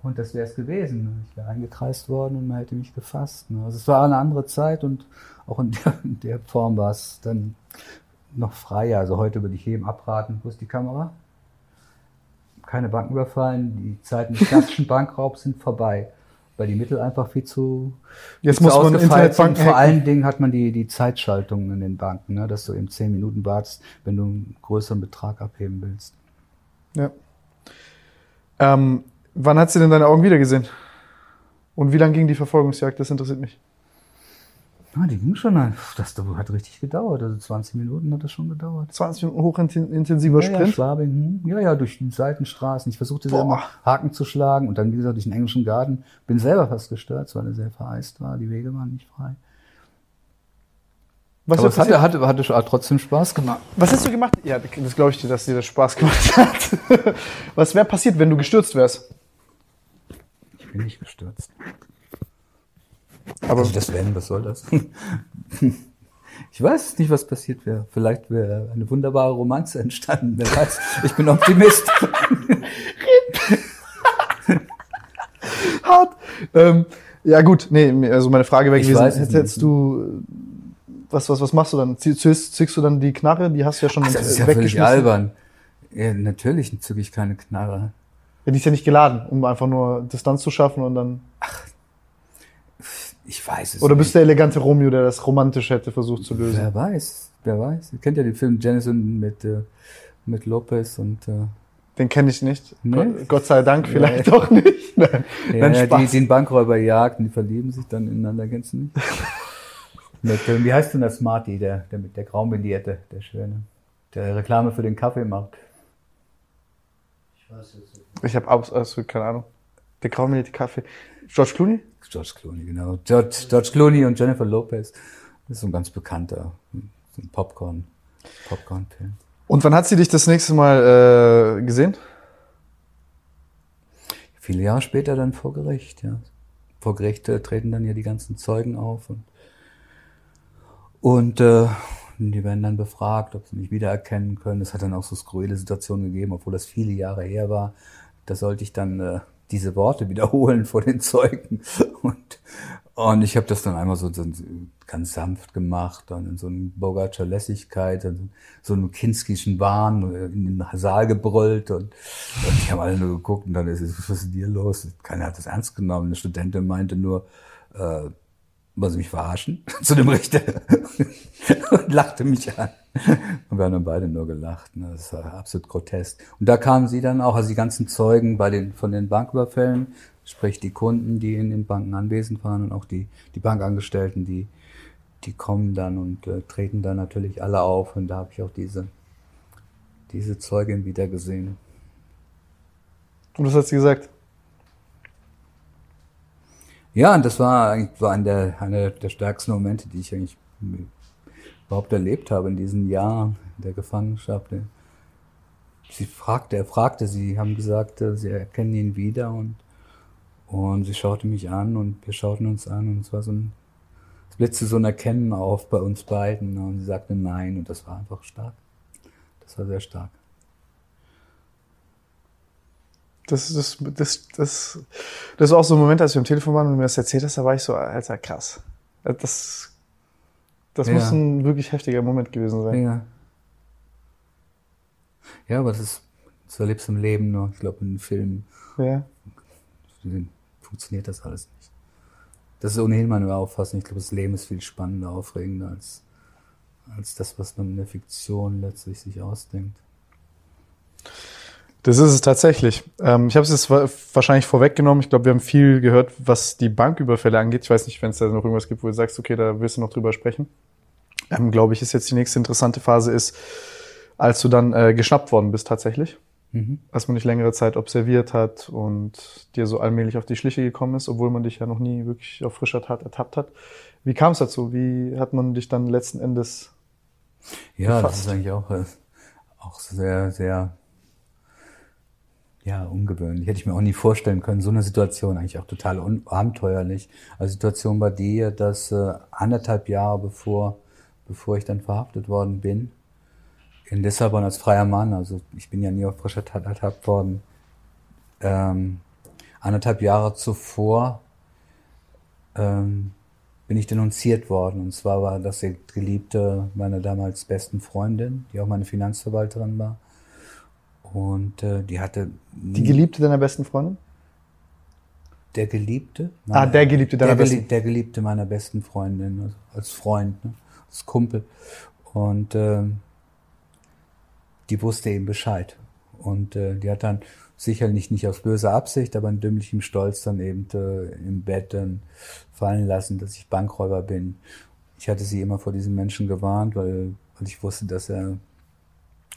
Und das wäre es gewesen. Ich wäre eingekreist worden und man hätte mich gefasst. Ne? Also es war eine andere Zeit und auch in der, in der Form war es dann noch freier. Also heute würde ich jedem abraten. Wo ist die Kamera? Keine Banken überfallen. Die Zeiten des klassischen Bankraubs sind vorbei. Weil die Mittel einfach viel zu, Jetzt viel muss man. Internetbanken Vor allen Dingen hat man die, die Zeitschaltungen in den Banken, ne? dass du eben zehn Minuten wartest, wenn du einen größeren Betrag abheben willst. Ja. Ähm, wann hat sie denn deine Augen wiedergesehen? Und wie lange ging die Verfolgungsjagd? Das interessiert mich. Ah, die ging schon, ein- das hat richtig gedauert. Also 20 Minuten hat das schon gedauert. 20 Minuten hochintensiver Ja, ja, Sprint. Schwabing, hm. ja, ja, durch die Seitenstraßen. Ich versuchte Boah. selber Haken zu schlagen und dann, wie gesagt, durch den englischen Garten. Bin selber fast gestürzt, weil er sehr vereist war. Die Wege waren nicht frei. Was, Aber es hatte, hatte, hatte trotzdem Spaß gemacht. Was hast du gemacht? Ja, das glaube ich dir, dass dir das Spaß gemacht hat. Was wäre passiert, wenn du gestürzt wärst? Ich bin nicht gestürzt. Aber Also das Wenn, was soll das? Ich weiß nicht, was passiert wäre. Vielleicht wäre eine wunderbare Romanze entstanden. Wer weiß. Ich bin Optimist. hart. Ähm, ja gut, nee, also meine Frage wäre gewesen, hättest, nicht. du, was, was, was machst du dann? Zückst, zückst du dann die Knarre? Die hast du ja schon Ach, das ist ja völlig albern. Ja, natürlich zücke ich keine Knarre. Ja, die ist ja nicht geladen, um einfach nur Distanz zu schaffen und dann. Ich weiß es Oder nicht. bist du der elegante Romeo, der das romantisch hätte versucht zu lösen? Wer weiß, wer weiß. Ihr kennt ja den Film Jennison mit, äh, mit Lopez und äh, Den kenne ich nicht. Nee? Gott, sei Dank, vielleicht doch nicht. Nein, ja, Nein, Spaß. die den Bankräuber jagt und die verlieben sich dann ineinander, kennst du nicht? mit, äh, wie heißt denn das Smarty, der, der mit der Graumbindierte, der Schöne, der Reklame für den Kaffee macht? Ich weiß jetzt nicht. Ich habe absolut keine Ahnung. Der graumelierte Kaffee. George Clooney? George Clooney, genau. George, George Clooney und Jennifer Lopez. Das ist so ein ganz bekannter, so ein Popcorn, Popcorn-Film. Und wann hat sie dich das nächste Mal äh, gesehen? Viele Jahre später dann vor Gericht, ja. Vor Gericht äh, treten dann ja die ganzen Zeugen auf und, und äh, die werden dann befragt, ob sie mich wiedererkennen können. Es hat dann auch so skurrile Situationen gegeben, obwohl das viele Jahre her war. Da sollte ich dann äh, diese Worte wiederholen vor den Zeugen. Und, und ich habe das dann einmal so, so ganz sanft gemacht und in so einer Bogartscher Lässigkeit, in so einem kinskischen Wahn äh, in den Saal gebrüllt und, und die haben alle nur geguckt und dann ist es, was ist denn dir los? Keiner hat das ernst genommen. Eine Studentin meinte nur, äh, wollen Sie mich verarschen? Zu dem Richter. und lachte mich an. Und wir haben dann beide nur gelacht. Ne? Das war absolut grotesk. Und da kamen sie dann auch, also die ganzen Zeugen bei den, von den Banküberfällen, sprich die Kunden, die in den Banken anwesend waren und auch die, die Bankangestellten, die, die kommen dann und äh, treten dann natürlich alle auf. Und da habe ich auch diese, diese Zeugin wieder gesehen. Und was hat sie gesagt? Ja, und das war eigentlich war einer der, einer der stärksten Momente, die ich eigentlich überhaupt erlebt habe in diesen Jahren der Gefangenschaft. Sie fragte, er fragte, sie haben gesagt, äh, sie erkennen ihn wieder und, und sie schaute mich an und wir schauten uns an und es war so ein, es blitzte so ein Erkennen auf bei uns beiden und sie sagte nein und das war einfach stark. Das war sehr stark. Das, das, das, das, das war auch so ein Moment, als wir am Telefon waren und mir das erzählt hast, da war ich so, Alter, krass. Das, das ja. muss ein wirklich heftiger Moment gewesen sein. Ja. Ja, aber das ist, so erlebst du im Leben nur. Ich glaube, in Filmen ja. funktioniert das alles nicht. Das ist ohnehin meine Auffassung. Ich glaube, das Leben ist viel spannender, aufregender als, als das, was man in der Fiktion letztlich sich ausdenkt. Das ist es tatsächlich. Ähm, ich habe es jetzt wahrscheinlich vorweggenommen. Ich glaube, wir haben viel gehört, was die Banküberfälle angeht. Ich weiß nicht, wenn es da noch irgendwas gibt, wo du sagst, okay, da willst du noch drüber sprechen. Ähm, glaube ich, ist jetzt die nächste interessante Phase ist, als du dann äh, geschnappt worden bist tatsächlich. Mhm. Als man dich längere Zeit observiert hat und dir so allmählich auf die Schliche gekommen ist, obwohl man dich ja noch nie wirklich auf frischer Tat ertappt hat. Wie kam es dazu? Wie hat man dich dann letzten Endes Ja, gefasst? das ist eigentlich auch, äh, auch sehr, sehr ja, ungewöhnlich. Hätte ich mir auch nie vorstellen können. So eine Situation eigentlich auch total abenteuerlich. Also Situation bei dir, dass äh, anderthalb Jahre bevor, bevor ich dann verhaftet worden bin, in Lissabon als freier Mann, also ich bin ja nie auf frischer Tat ertappt worden, ähm, anderthalb Jahre zuvor ähm, bin ich denunziert worden. Und zwar war das die Geliebte meiner damals besten Freundin, die auch meine Finanzverwalterin war. Und äh, die hatte. Die Geliebte deiner besten Freundin? Der Geliebte? Meiner, ah, der Geliebte deiner der besten Der Geliebte meiner besten Freundin, also als Freund, ne? als Kumpel. Und äh, die wusste eben Bescheid. Und äh, die hat dann sicherlich nicht aus böser Absicht, aber in dümmlichem Stolz dann eben äh, im Bett dann fallen lassen, dass ich Bankräuber bin. Ich hatte sie immer vor diesem Menschen gewarnt, weil, weil ich wusste, dass er,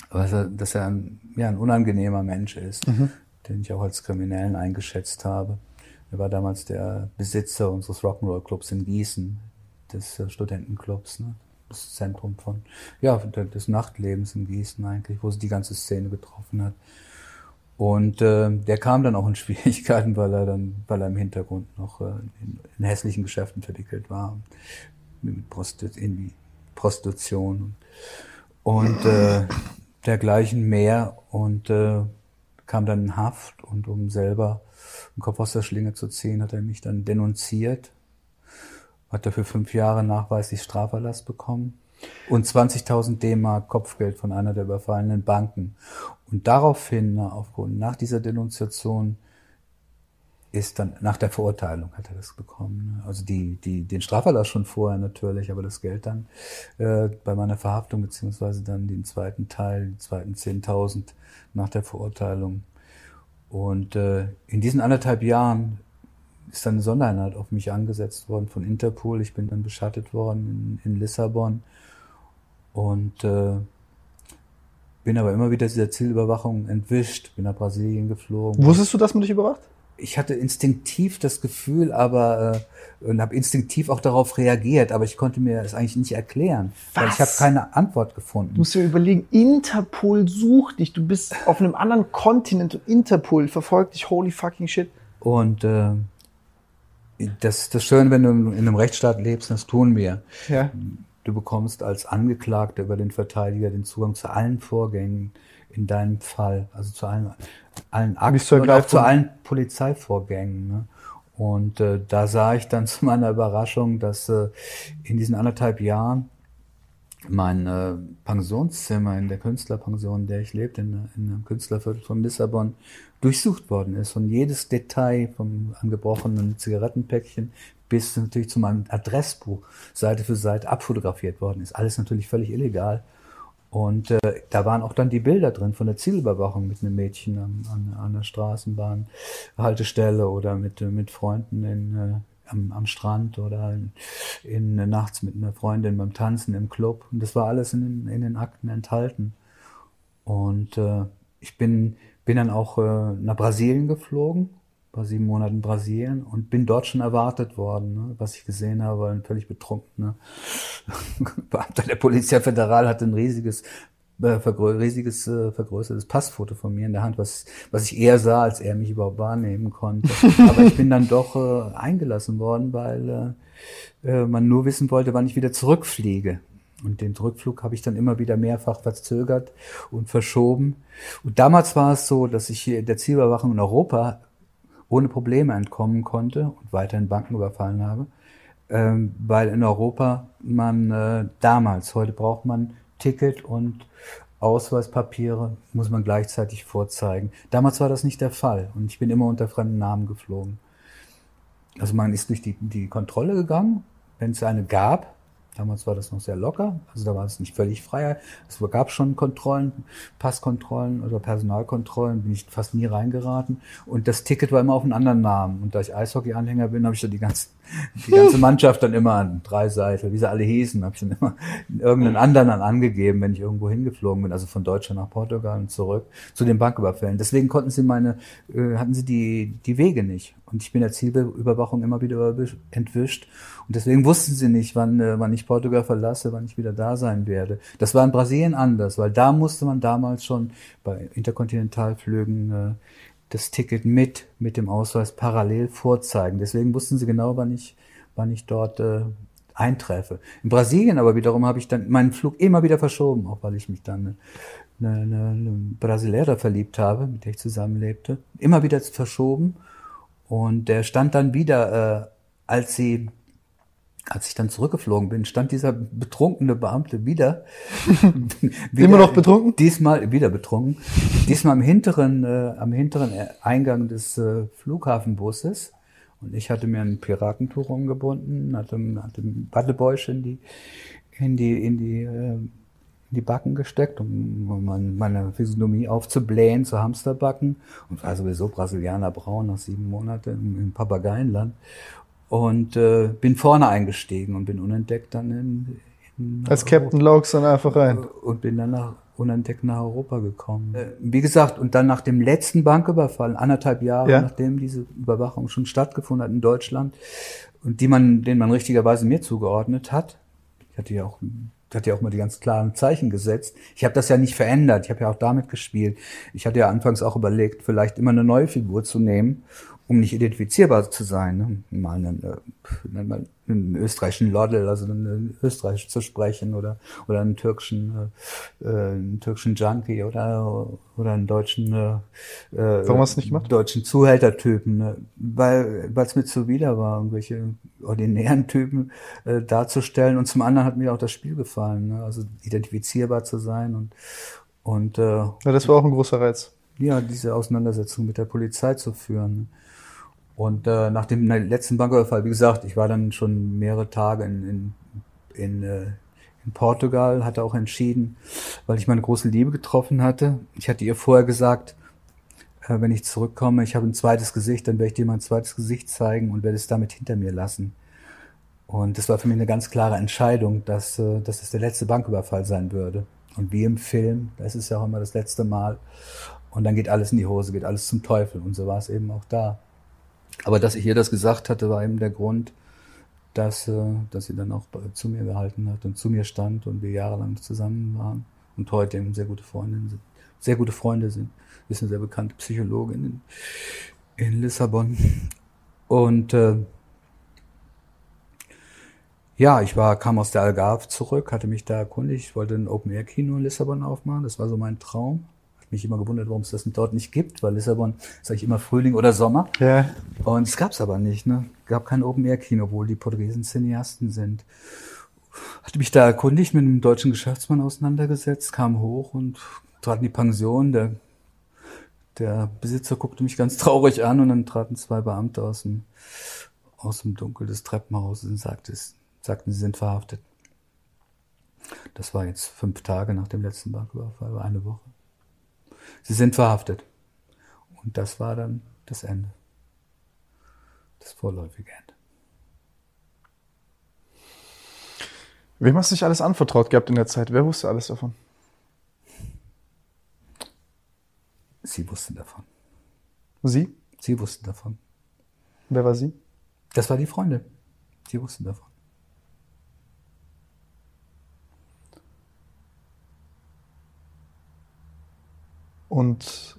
dass er ein, ja, ein unangenehmer Mensch ist, mhm. den ich auch als Kriminellen eingeschätzt habe. Er war damals der Besitzer unseres Rock'n'Roll-Clubs in Gießen, des äh, Studentenclubs. Ne? das Zentrum von, ja, des Nachtlebens in Gießen eigentlich, wo sie die ganze Szene getroffen hat. Und äh, der kam dann auch in Schwierigkeiten, weil er dann, weil er im Hintergrund noch äh, in, in hässlichen Geschäften verwickelt war, mit Prostitution und, und äh, dergleichen mehr und äh, kam dann in Haft und um selber den Kopf aus der Schlinge zu ziehen, hat er mich dann denunziert hat dafür fünf Jahre nachweislich Straferlass bekommen und 20.000 D-Mark Kopfgeld von einer der überfallenen Banken. Und daraufhin, aufgrund, nach dieser Denunziation, ist dann, nach der Verurteilung hat er das bekommen. Ne? Also die, die, den Straferlass schon vorher natürlich, aber das Geld dann äh, bei meiner Verhaftung, beziehungsweise dann den zweiten Teil, die zweiten 10.000 nach der Verurteilung. Und äh, in diesen anderthalb Jahren ist dann eine Sondereinheit auf mich angesetzt worden von Interpol. Ich bin dann beschattet worden in, in Lissabon und äh, bin aber immer wieder dieser Zielüberwachung entwischt, bin nach Brasilien geflogen. Wusstest du, dass man dich überwacht? Ich hatte instinktiv das Gefühl, aber äh, und habe instinktiv auch darauf reagiert, aber ich konnte mir das eigentlich nicht erklären, Was? weil ich habe keine Antwort gefunden. Du musst dir überlegen, Interpol sucht dich, du bist auf einem anderen Kontinent und Interpol verfolgt dich, holy fucking shit. Und äh, das, das Schöne, wenn du in einem Rechtsstaat lebst, das tun wir. Ja. Du bekommst als Angeklagter über den Verteidiger den Zugang zu allen Vorgängen in deinem Fall, also zu allen, allen Akten und auch zu allen Polizeivorgängen. Ne? Und äh, da sah ich dann zu meiner Überraschung, dass äh, in diesen anderthalb Jahren mein äh, Pensionszimmer in der Künstlerpension, in der ich lebte, in, in einem Künstlerviertel von Lissabon, durchsucht worden ist und jedes Detail vom angebrochenen Zigarettenpäckchen bis natürlich zu meinem Adressbuch Seite für Seite abfotografiert worden ist. Alles natürlich völlig illegal. Und äh, da waren auch dann die Bilder drin von der Zielüberwachung mit einem Mädchen an, an, an der Straßenbahnhaltestelle oder mit, mit Freunden in, äh, am, am Strand oder in, in, nachts mit einer Freundin beim Tanzen im Club. Und das war alles in, in den Akten enthalten. Und äh, ich bin bin dann auch äh, nach Brasilien geflogen war sieben Monate in Brasilien und bin dort schon erwartet worden. Ne? Was ich gesehen habe, ein völlig betrunkener Beamter der Polizei Federal hatte ein riesiges äh, vergrö riesiges äh, vergrößertes Passfoto von mir in der Hand, was, was ich eher sah, als er mich überhaupt wahrnehmen konnte. Aber ich bin dann doch äh, eingelassen worden, weil äh, äh, man nur wissen wollte, wann ich wieder zurückfliege. Und den Rückflug habe ich dann immer wieder mehrfach verzögert und verschoben. Und damals war es so, dass ich der Zielüberwachung in Europa ohne Probleme entkommen konnte und weiterhin Banken überfallen habe, ähm, weil in Europa man äh, damals, heute braucht man Ticket und Ausweispapiere, muss man gleichzeitig vorzeigen. Damals war das nicht der Fall und ich bin immer unter fremden Namen geflogen. Also man ist durch die, die Kontrolle gegangen, wenn es eine gab, Damals war das noch sehr locker, also da war es nicht völlig frei. Es gab schon Kontrollen, Passkontrollen oder Personalkontrollen, bin ich fast nie reingeraten. Und das Ticket war immer auf einen anderen Namen. Und da ich Eishockey-Anhänger bin, habe ich da die ganze, die ganze Mannschaft dann immer an drei Seiten, wie sie alle hießen, habe ich dann immer irgendeinen anderen dann angegeben, wenn ich irgendwo hingeflogen bin, also von Deutschland nach Portugal und zurück zu den Banküberfällen. Deswegen konnten sie meine, äh, hatten sie die, die Wege nicht. Und ich bin der Zielüberwachung immer wieder entwischt. Und deswegen wussten sie nicht, wann, äh, wann ich Portugal verlasse, wann ich wieder da sein werde. Das war in Brasilien anders, weil da musste man damals schon bei Interkontinentalflügen äh, das Ticket mit, mit dem Ausweis parallel vorzeigen. Deswegen wussten sie genau, wann ich, wann ich dort äh, eintreffe. In Brasilien aber wiederum habe ich dann meinen Flug immer wieder verschoben, auch weil ich mich dann eine, eine, eine Brasilära verliebt habe, mit der ich zusammenlebte. Immer wieder verschoben. Und der stand dann wieder, äh, als sie als ich dann zurückgeflogen bin, stand dieser betrunkene Beamte wieder. wieder Immer noch betrunken? Diesmal wieder betrunken. Diesmal am hinteren, äh, am hinteren Eingang des äh, Flughafenbusses. Und ich hatte mir ein Piratentuch umgebunden, hatte, hatte ein Wattebäuschen in die, in die, in die, äh, in die Backen gesteckt, um meine Physiognomie aufzublähen, zu Hamsterbacken. Und war sowieso Brasilianer braun nach sieben Monaten im Papageienland und äh, bin vorne eingestiegen und bin unentdeckt dann in, in als Captain Logs dann einfach rein und bin dann nach unentdeckt nach Europa gekommen. Äh, wie gesagt, und dann nach dem letzten Banküberfall, anderthalb Jahre ja. nachdem diese Überwachung schon stattgefunden hat in Deutschland und die man, den man richtigerweise mir zugeordnet hat. Ich hatte ja auch hatte ja auch mal die ganz klaren Zeichen gesetzt. Ich habe das ja nicht verändert. Ich habe ja auch damit gespielt. Ich hatte ja anfangs auch überlegt, vielleicht immer eine neue Figur zu nehmen um nicht identifizierbar zu sein, ne? mal einen, äh, mal einen österreichischen Lodel, also einen Österreich zu sprechen oder oder einen türkischen äh, äh, einen türkischen Junkie oder oder einen deutschen äh, äh Warum hast du nicht gemacht? deutschen Zuhältertypen, ne? weil weil es mir zuwider war, irgendwelche ordinären Typen äh, darzustellen und zum anderen hat mir auch das Spiel gefallen, ne? also identifizierbar zu sein und und äh, ja, das war auch ein großer Reiz. Ja, diese Auseinandersetzung mit der Polizei zu führen. Ne? Und äh, nach dem letzten Banküberfall, wie gesagt, ich war dann schon mehrere Tage in, in, in, äh, in Portugal, hatte auch entschieden, weil ich meine große Liebe getroffen hatte. Ich hatte ihr vorher gesagt, äh, wenn ich zurückkomme, ich habe ein zweites Gesicht, dann werde ich dir mein zweites Gesicht zeigen und werde es damit hinter mir lassen. Und das war für mich eine ganz klare Entscheidung, dass, äh, dass es der letzte Banküberfall sein würde. Und wie im Film, das ist ja auch immer das letzte Mal. Und dann geht alles in die Hose, geht alles zum Teufel. Und so war es eben auch da. Aber dass ich ihr das gesagt hatte, war eben der Grund, dass, äh, dass sie dann auch zu mir gehalten hat und zu mir stand und wir jahrelang zusammen waren und heute eben sehr gute Freundinnen sind, sehr gute Freunde sind. Ist eine sehr bekannte Psychologin in, in Lissabon. Und äh, ja, ich war, kam aus der Algarve zurück, hatte mich da erkundigt, wollte ein Open-Air-Kino in Lissabon aufmachen. Das war so mein Traum mich immer gewundert, warum es das dort nicht gibt, weil Lissabon ist eigentlich immer Frühling oder Sommer. Ja. Und es gab es aber nicht, ne? Gab kein Open-Air-Kino, obwohl die Portugiesen Cineasten sind. Hatte mich da erkundigt, mit einem deutschen Geschäftsmann auseinandergesetzt, kam hoch und trat in die Pension. Der, der Besitzer guckte mich ganz traurig an und dann traten zwei Beamte aus dem, aus dem Dunkel des Treppenhauses und sagte, sagten, sie sind verhaftet. Das war jetzt fünf Tage nach dem letzten Banküberfall, eine Woche. Sie sind verhaftet. Und das war dann das Ende. Das vorläufige Ende. Wem hast du dich alles anvertraut gehabt in der Zeit? Wer wusste alles davon? Sie wussten davon. Sie? Sie wussten davon. Wer war sie? Das war die Freundin. Sie wussten davon. Und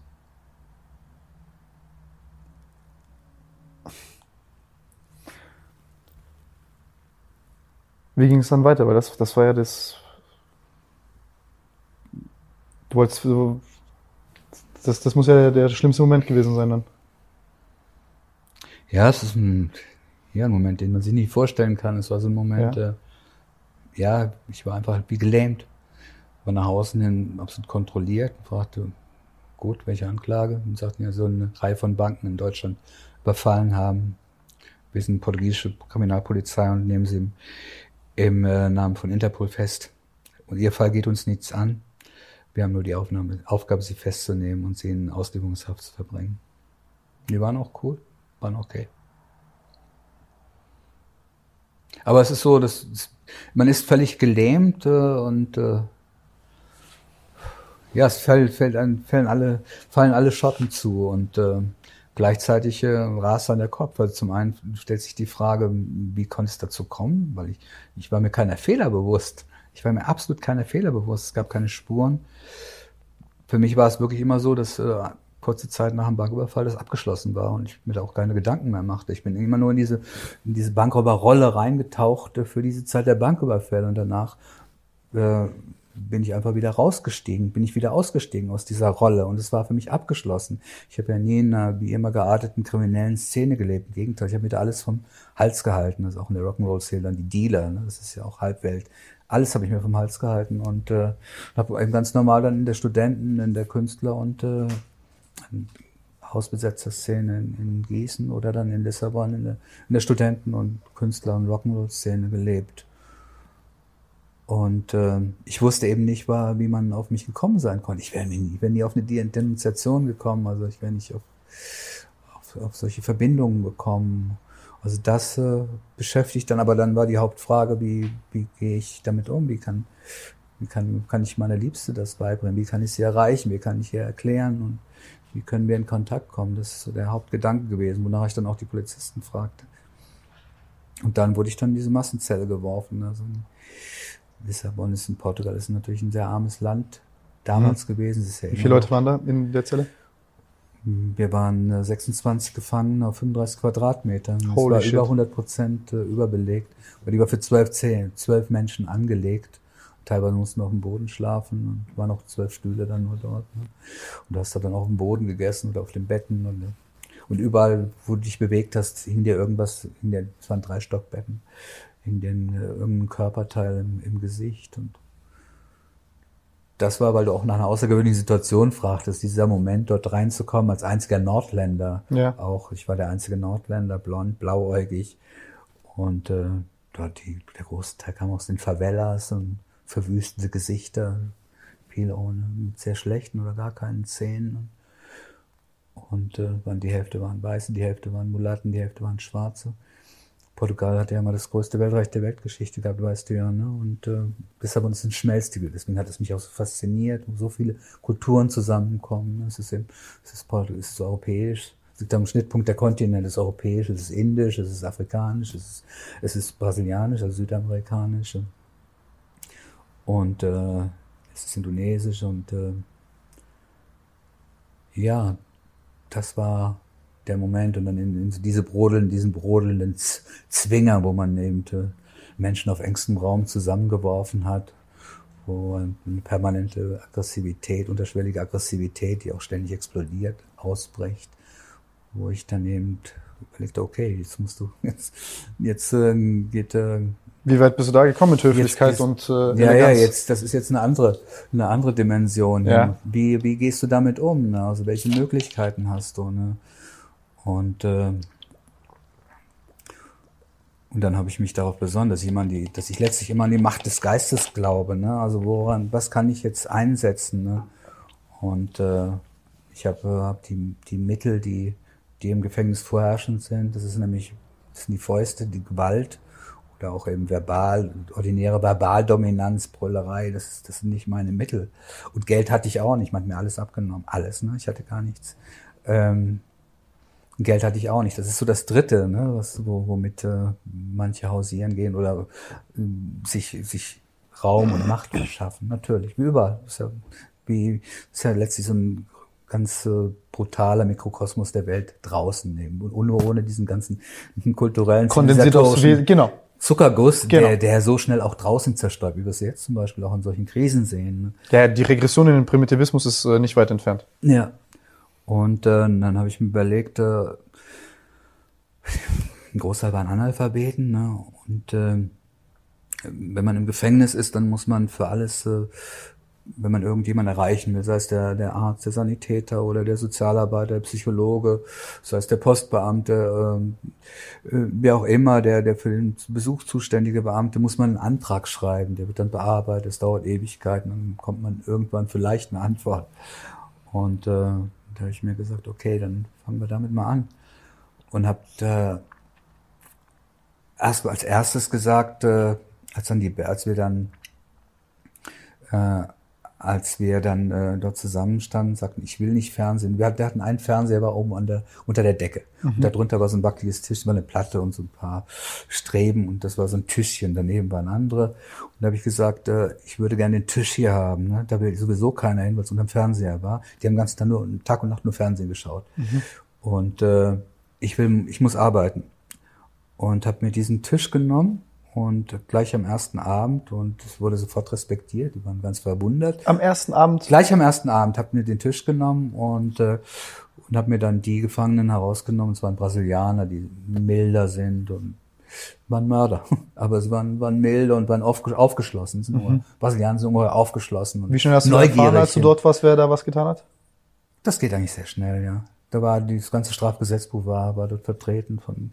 wie ging es dann weiter? Weil das, das war ja das. Du wolltest. du- Das, das muss ja der, der schlimmste Moment gewesen sein dann. Ja, es ist ein, ja, ein Moment, den man sich nicht vorstellen kann. Es war so ein Moment, Ja. äh, ja ich war einfach wie gelähmt. War nach außen hin absolut kontrolliert und fragte, gut, welche Anklage? Und sagten ja, so eine Reihe von Banken in Deutschland überfallen haben. Wir sind portugiesische Kriminalpolizei und nehmen sie im, im äh, Namen von Interpol fest. Und ihr Fall geht uns nichts an. Wir haben nur die Aufnahme, Aufgabe, sie festzunehmen und sie in Auslieferungshaft zu verbringen. Die waren auch cool, waren okay. Aber es ist so, dass man ist völlig gelähmt äh, und äh, ja, es fällt, fällt an, fallen alle, fallen alle Schotten zu und äh, gleichzeitig äh, rast dann der Kopf. Also zum einen stellt sich die Frage, wie konnte es dazu kommen? Weil ich, ich war mir keiner Fehler bewusst. Ich war mir absolut keiner Fehler bewusst. Es gab keine Spuren. Für mich war es wirklich immer so, dass äh, kurze Zeit nach dem Banküberfall das abgeschlossen war und ich mir da auch keine Gedanken mehr machte. Ich bin immer nur in diese, in diese Bankräuberrolle reingetaucht für diese Zeit der Banküberfälle und danach äh, bin ich einfach wieder rausgestiegen, bin ich wieder ausgestiegen aus dieser Rolle und es war für mich abgeschlossen. Ich habe ja nie in einer wie immer gearteten kriminellen Szene gelebt. Im Gegenteil, ich habe mir da alles vom Hals gehalten. Das ist auch in der Rock'n'Roll-Szene dann die Dealer, ne? das ist ja auch Halbwelt. Alles habe ich mir vom Hals gehalten und äh, habe eben ganz normal dann in der Studenten, in der Künstler und äh, Hausbesetzerszene in, in Gießen oder dann in Lissabon in der, in der Studenten- und Künstler- und Rock'n'Roll-Szene gelebt. Und äh, ich wusste eben nicht, war, wie man auf mich gekommen sein konnte. Ich wäre nie, wär nie auf eine De- Denunziation gekommen, also ich wäre nicht auf, auf, auf solche Verbindungen gekommen. Also das äh, beschäftigt dann, aber dann war die Hauptfrage, wie, wie gehe ich damit um? Wie kann, wie kann, kann ich meiner Liebste das beibringen? Wie kann ich sie erreichen? Wie kann ich ihr erklären? Und wie können wir in Kontakt kommen? Das ist so der Hauptgedanke gewesen, wonach ich dann auch die Polizisten fragte. Und dann wurde ich dann in diese Massenzelle geworfen. Also Lissabon ist in Portugal, ist natürlich ein sehr armes Land damals gewesen. Es ist ja Wie viele. Leute waren da in der Zelle? Wir waren äh, 26 Gefangene auf 35 Quadratmetern. Es Holy war shit. über 100 Prozent äh, überbelegt. Aber die war für zwölf, Zellen, zwölf Menschen angelegt. Teilweise mussten wir auf dem Boden schlafen und waren auch zwölf Stühle dann nur dort. Ne? Und du hast da dann auf dem Boden gegessen oder auf den Betten. Und, äh, und überall, wo du dich bewegt hast, hing dir irgendwas, hing dir, es waren drei Stockbetten, hing dir ein, äh, irgendein Körperteil im, im Gesicht. Und das war, weil du auch nach einer außergewöhnlichen Situation fragtest, dieser Moment, dort reinzukommen als einziger Nordländer. Ja. Auch, ich war der einzige Nordländer, blond, blauäugig. Und äh, dort die, der große Teil kam aus den Favelas und verwüstete Gesichter, viele ohne, mit sehr schlechten oder gar keinen Zähnen. Und äh, waren, die Hälfte waren Weiße, die Hälfte waren Mulatten, die Hälfte waren Schwarze. Portugal hat ja immer das größte Weltreich der Weltgeschichte gehabt, weißt du ja, ne? Und äh, Lissabon ist ein Schmelztiegel, deswegen hat es mich auch so fasziniert, wo so viele Kulturen zusammenkommen. Es ist eben, es ist, Portu- es ist europäisch, es liegt am Schnittpunkt der Kontinente, es ist europäisch, es ist indisch, es ist afrikanisch, es ist, es ist brasilianisch, also südamerikanisch. Und äh, es ist indonesisch und äh, ja, das war der Moment und dann in, in diese brodelnden, diesen brodelnden Z Zwinger, wo man eben äh, Menschen auf engstem Raum zusammengeworfen hat, wo eine permanente Aggressivität, unterschwellige Aggressivität, die auch ständig explodiert, ausbricht, wo ich dann eben überlegte, okay, jetzt musst du, jetzt, jetzt äh, geht, äh, Wie weit bist du da gekommen mit Höflichkeit Jetzt- und äh, ja, ja, Eleganz? jetzt, das ist jetzt eine andere, eine andere Dimension. Ja. Wie, wie gehst du damit um? Ne? Also welche Möglichkeiten hast du? Ne? Und, äh, und dann habe ich mich darauf besonnen, dass ich immer die, dass ich letztlich immer an die Macht des Geistes glaube. Ne? Also woran, was kann ich jetzt einsetzen? Ne? Und äh, ich habe äh, hab die, die Mittel, die, die im Gefängnis vorherrschend sind, das ist nämlich, das sind die Fäuste, die Gewalt oder auch eben verbal, ordinäre Verbaldominanz, Brüllerei, das, das sind nicht meine Mittel. Und Geld hatte ich auch nicht, man hat mir alles abgenommen, alles, ne? ich hatte gar nichts. Ähm, Geld hatte ich auch nicht. Das ist so das Dritte, ne, was, wo, womit äh, manche hausieren gehen oder äh, sich, sich Raum und Macht verschaffen. Natürlich, wie überall. Das ist ja, wie, ist ja letztlich so ein ganz äh, brutaler Mikrokosmos der Welt draußen nehmen. Und nur ohne diesen ganzen kulturellen Kondensiert Wesen, genau. Zuckerguss, Genau. der, der so schnell auch draußen zerstäubt, wie wir es jetzt zum Beispiel auch in solchen Krisen sehen. Ne? Ja, die Regression in den Primitivismus ist äh, nicht weit entfernt. Ja. Und äh, dann habe ich mir überlegt, äh, ein Großteil waren Analphabeten, ne? Und äh, wenn man im Gefängnis ist, dann muss man für alles, äh, wenn man irgendjemanden erreichen will, sei es der, der Arzt, der Sanitäter oder der Sozialarbeiter, der Psychologe, sei es der Postbeamte, ähm, äh, wer auch immer, der, der für den Besuch zuständige Beamte, muss man einen Antrag schreiben. Der wird dann bearbeitet, es dauert Ewigkeiten, dann kommt man irgendwann vielleicht eine Antwort. Und äh, da habe ich mir gesagt, okay, dann fangen wir damit mal an. Und habe äh, erst als erstes gesagt, äh, als dann die, als wir dann, äh, als wir dann äh, dort zusammenstanden, sagten, ich will nicht Fernsehen. Wir, wir hatten einen Fernseher war oben an der, unter der Decke. Und darunter war so ein wackeliges Tisch, war eine Platte und so ein paar Streben und das war so ein Tischchen. Daneben waren andere. Und da habe ich gesagt, äh, ich würde gerne den Tisch hier haben. Ne? Da will sowieso keiner hin, weil es unterm Fernseher war. Die haben den ganzen Tag nur Tag und Nacht nur Fernsehen geschaut. Und äh, ich will, ich muss arbeiten und habe mir diesen Tisch genommen und gleich am ersten Abend und es wurde sofort respektiert, die waren ganz verwundert. Am ersten Abend. Gleich am ersten Abend habe mir den Tisch genommen und äh, und habe mir dann die Gefangenen herausgenommen. Es waren Brasilianer, die milder sind und waren Mörder, aber es waren, waren milde und waren aufge aufgeschlossen. Sind mhm. Brasilianer sind ungeheuer aufgeschlossen und Wie schnell hast du erfahren, als du dort warst, wer da was getan hat? Das geht eigentlich sehr schnell, ja. Da war das ganze Strafgesetzbuch war, war dort vertreten von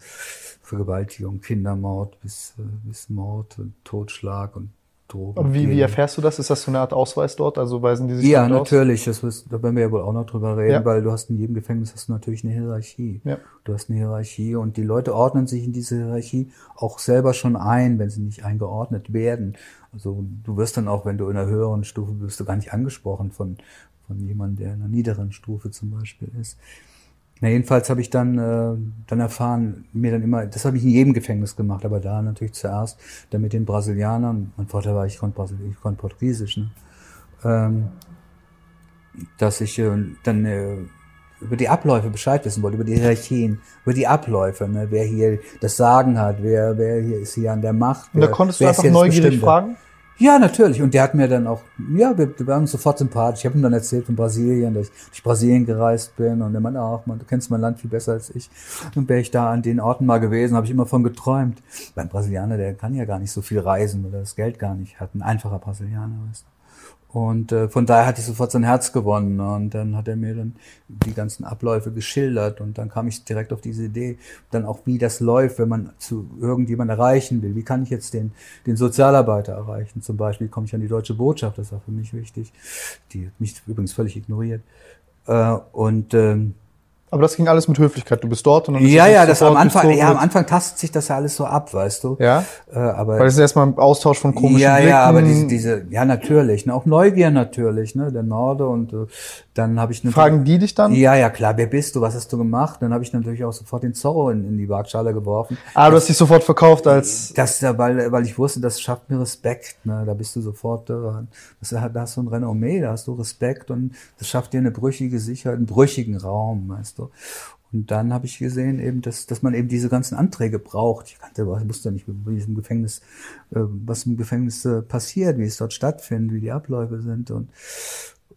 Vergewaltigung, Kindermord bis, äh, bis Mord, und Totschlag und Drogen. Wie, wie erfährst du das? Ist das so eine Art Ausweis dort? Also weisen die sich Ja, dort aus? natürlich. Das ist, da werden wir ja wohl auch noch drüber reden, Ja. weil du hast in jedem Gefängnis hast du natürlich eine Hierarchie. Ja. Du hast eine Hierarchie und die Leute ordnen sich in diese Hierarchie auch selber schon ein, wenn sie nicht eingeordnet werden. Also du wirst dann auch, wenn du in einer höheren Stufe bist, du gar nicht angesprochen von, von jemandem, der in einer niederen Stufe zum Beispiel ist. Na, jedenfalls habe ich dann, äh, dann erfahren, mir dann immer, das habe ich in jedem Gefängnis gemacht, aber da natürlich zuerst, dann mit den Brasilianern, mein Vorteil war, ich konnte, Brasil ich konnte Portugiesisch, ne? ähm, dass ich äh, dann äh, über die Abläufe Bescheid wissen wollte, über die Hierarchien, über die Abläufe, ne? wer hier das Sagen hat, wer, wer hier ist hier an der Macht. Und da wer- konntest du wer einfach neugierig fragen? Ja, natürlich. Und der hat mir dann auch, ja, wir, wir waren sofort sympathisch. Ich habe ihm dann erzählt von Brasilien, dass ich durch Brasilien gereist bin. Und er meinte, ach, man, du kennst mein Land viel besser als ich. Und wäre ich da an den Orten mal gewesen, habe ich immer von geträumt. Beim Brasilianer, der kann ja gar nicht so viel reisen oder das Geld gar nicht hat. Ein einfacher Brasilianer, weißt du. Und äh, von daher hatte ich sofort sein Herz gewonnen. ne? Und dann hat er mir dann die ganzen Abläufe geschildert. Und dann kam ich direkt auf diese Idee, dann auch wie das läuft, wenn man zu irgendjemand erreichen will. Wie kann ich jetzt den, den Sozialarbeiter erreichen? Zum Beispiel wie komme ich an die deutsche Botschaft, das war für mich wichtig. Die hat mich übrigens völlig ignoriert. Äh, und ähm, Aber das ging alles mit Höflichkeit. Du bist dort und dann ist ja, ja, das am Anfang, ja, am. Anfang tastet sich das ja alles so ab, weißt du. Ja? Äh, aber Weil es ist erstmal ein Austausch von komischen ja, Blicken. ja, aber diese, diese, ja natürlich, ne, auch Neugier natürlich, ne, der Norde und äh, dann habe ich Fragen die dich dann? Ja, ja, klar, wer bist du, was hast du gemacht? Dann habe ich natürlich auch sofort den Zorro in, in die Waagschale geworfen. Ah, du hast dich sofort verkauft als Das, da, weil, weil ich wusste, das schafft mir Respekt. Ne? Da bist du sofort, äh, das, da hast du ein Renommee, da hast du Respekt und das schafft dir eine brüchige Sicherheit, einen brüchigen Raum, weißt du. Und dann habe ich gesehen, eben, dass, dass man eben diese ganzen Anträge braucht. Ich kannte, ich wusste ja nicht, wie es im Gefängnis, äh, was im Gefängnis äh, passiert, wie es dort stattfindet, wie die Abläufe sind und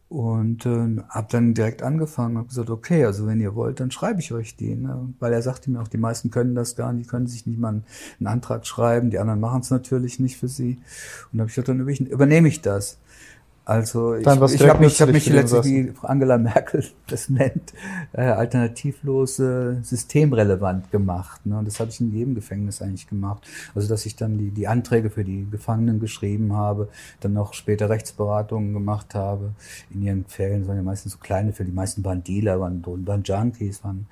und äh, habe dann direkt angefangen, habe gesagt, okay, also wenn ihr wollt, dann schreibe ich euch die. Ne? Weil er sagte mir auch, die meisten können das gar nicht, die können sich nicht mal einen, Antrag schreiben, die anderen machen es natürlich nicht für sie. Und habe ich gesagt, dann über- übernehme ich das. Also ich, ich habe mich, ich hab mich letztlich, wie Angela Merkel das nennt, äh, alternativlos äh, systemrelevant gemacht. Ne? Und das habe ich in jedem Gefängnis eigentlich gemacht. Also dass ich dann die, die Anträge für die Gefangenen geschrieben habe, dann auch später Rechtsberatungen gemacht habe. In ihren Fällen das waren ja meistens so kleine Fälle, die meisten waren Dealer, waren, waren Junkies, waren,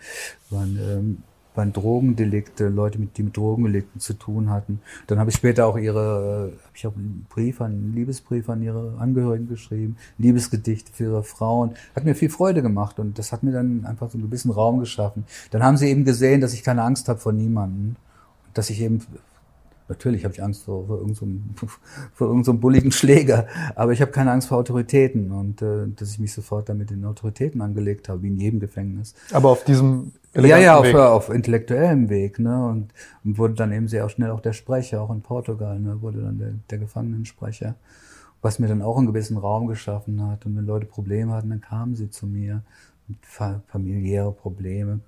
waren ähm, waren Drogendelikte, Leute, die mit Drogendelikten zu tun hatten. Dann habe ich später auch ihre, habe ich auch einen Brief an, einen Liebesbrief an ihre Angehörigen geschrieben, Liebesgedichte für ihre Frauen. Hat mir viel Freude gemacht und das hat mir dann einfach so ein bisschen Raum geschaffen. Dann haben sie eben gesehen, dass ich keine Angst habe vor niemanden, dass ich eben Natürlich habe ich Angst vor, vor irgendeinem so vor irgend so bulligen Schläger, aber ich habe keine Angst vor Autoritäten und äh, dass ich mich sofort damit in Autoritäten angelegt habe, wie in jedem Gefängnis. Aber auf diesem ja, ja, auf, Weg. auf intellektuellem Weg, ne? Und, und wurde dann eben sehr auch schnell auch der Sprecher, auch in Portugal, ne? Wurde dann der, der Gefangenensprecher, was mir dann auch einen gewissen Raum geschaffen hat. Und wenn Leute Probleme hatten, dann kamen sie zu mir. Familiäre Probleme,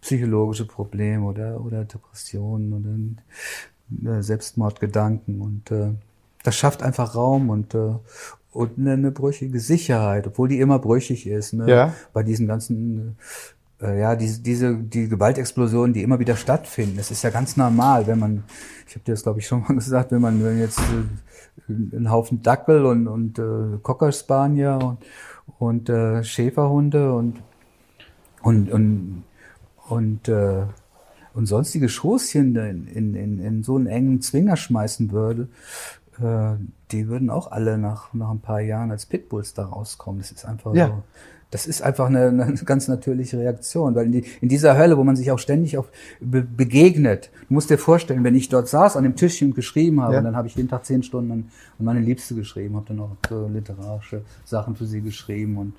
psychologische Probleme oder, oder Depressionen oder äh, Selbstmordgedanken und äh, das schafft einfach Raum und äh, und eine, eine brüchige Sicherheit, obwohl die immer brüchig ist. Ne? Ja. Bei diesen ganzen äh, ja, diese, diese, die Gewaltexplosionen, die immer wieder stattfinden, das ist ja ganz normal, wenn man, ich habe dir das glaube ich schon mal gesagt, wenn man wenn jetzt äh, einen Haufen Dackel und, und äh, Cocker Spanier und, und äh, Schäferhunde und und und, und äh, und sonstige Schoßchen in, in, in, in so einen engen Zwinger schmeißen würde, äh, die würden auch alle nach, nach ein paar Jahren als Pitbulls da rauskommen. Das ist einfach ja. so. Das ist einfach eine, eine ganz natürliche Reaktion, weil in, die, in dieser Hölle, wo man sich auch ständig auf, be, begegnet, du musst dir vorstellen, wenn ich dort saß an dem Tischchen und geschrieben habe, Ja. und dann habe ich jeden Tag zehn Stunden an, an meine Liebste geschrieben, habe dann auch so literarische Sachen für sie geschrieben und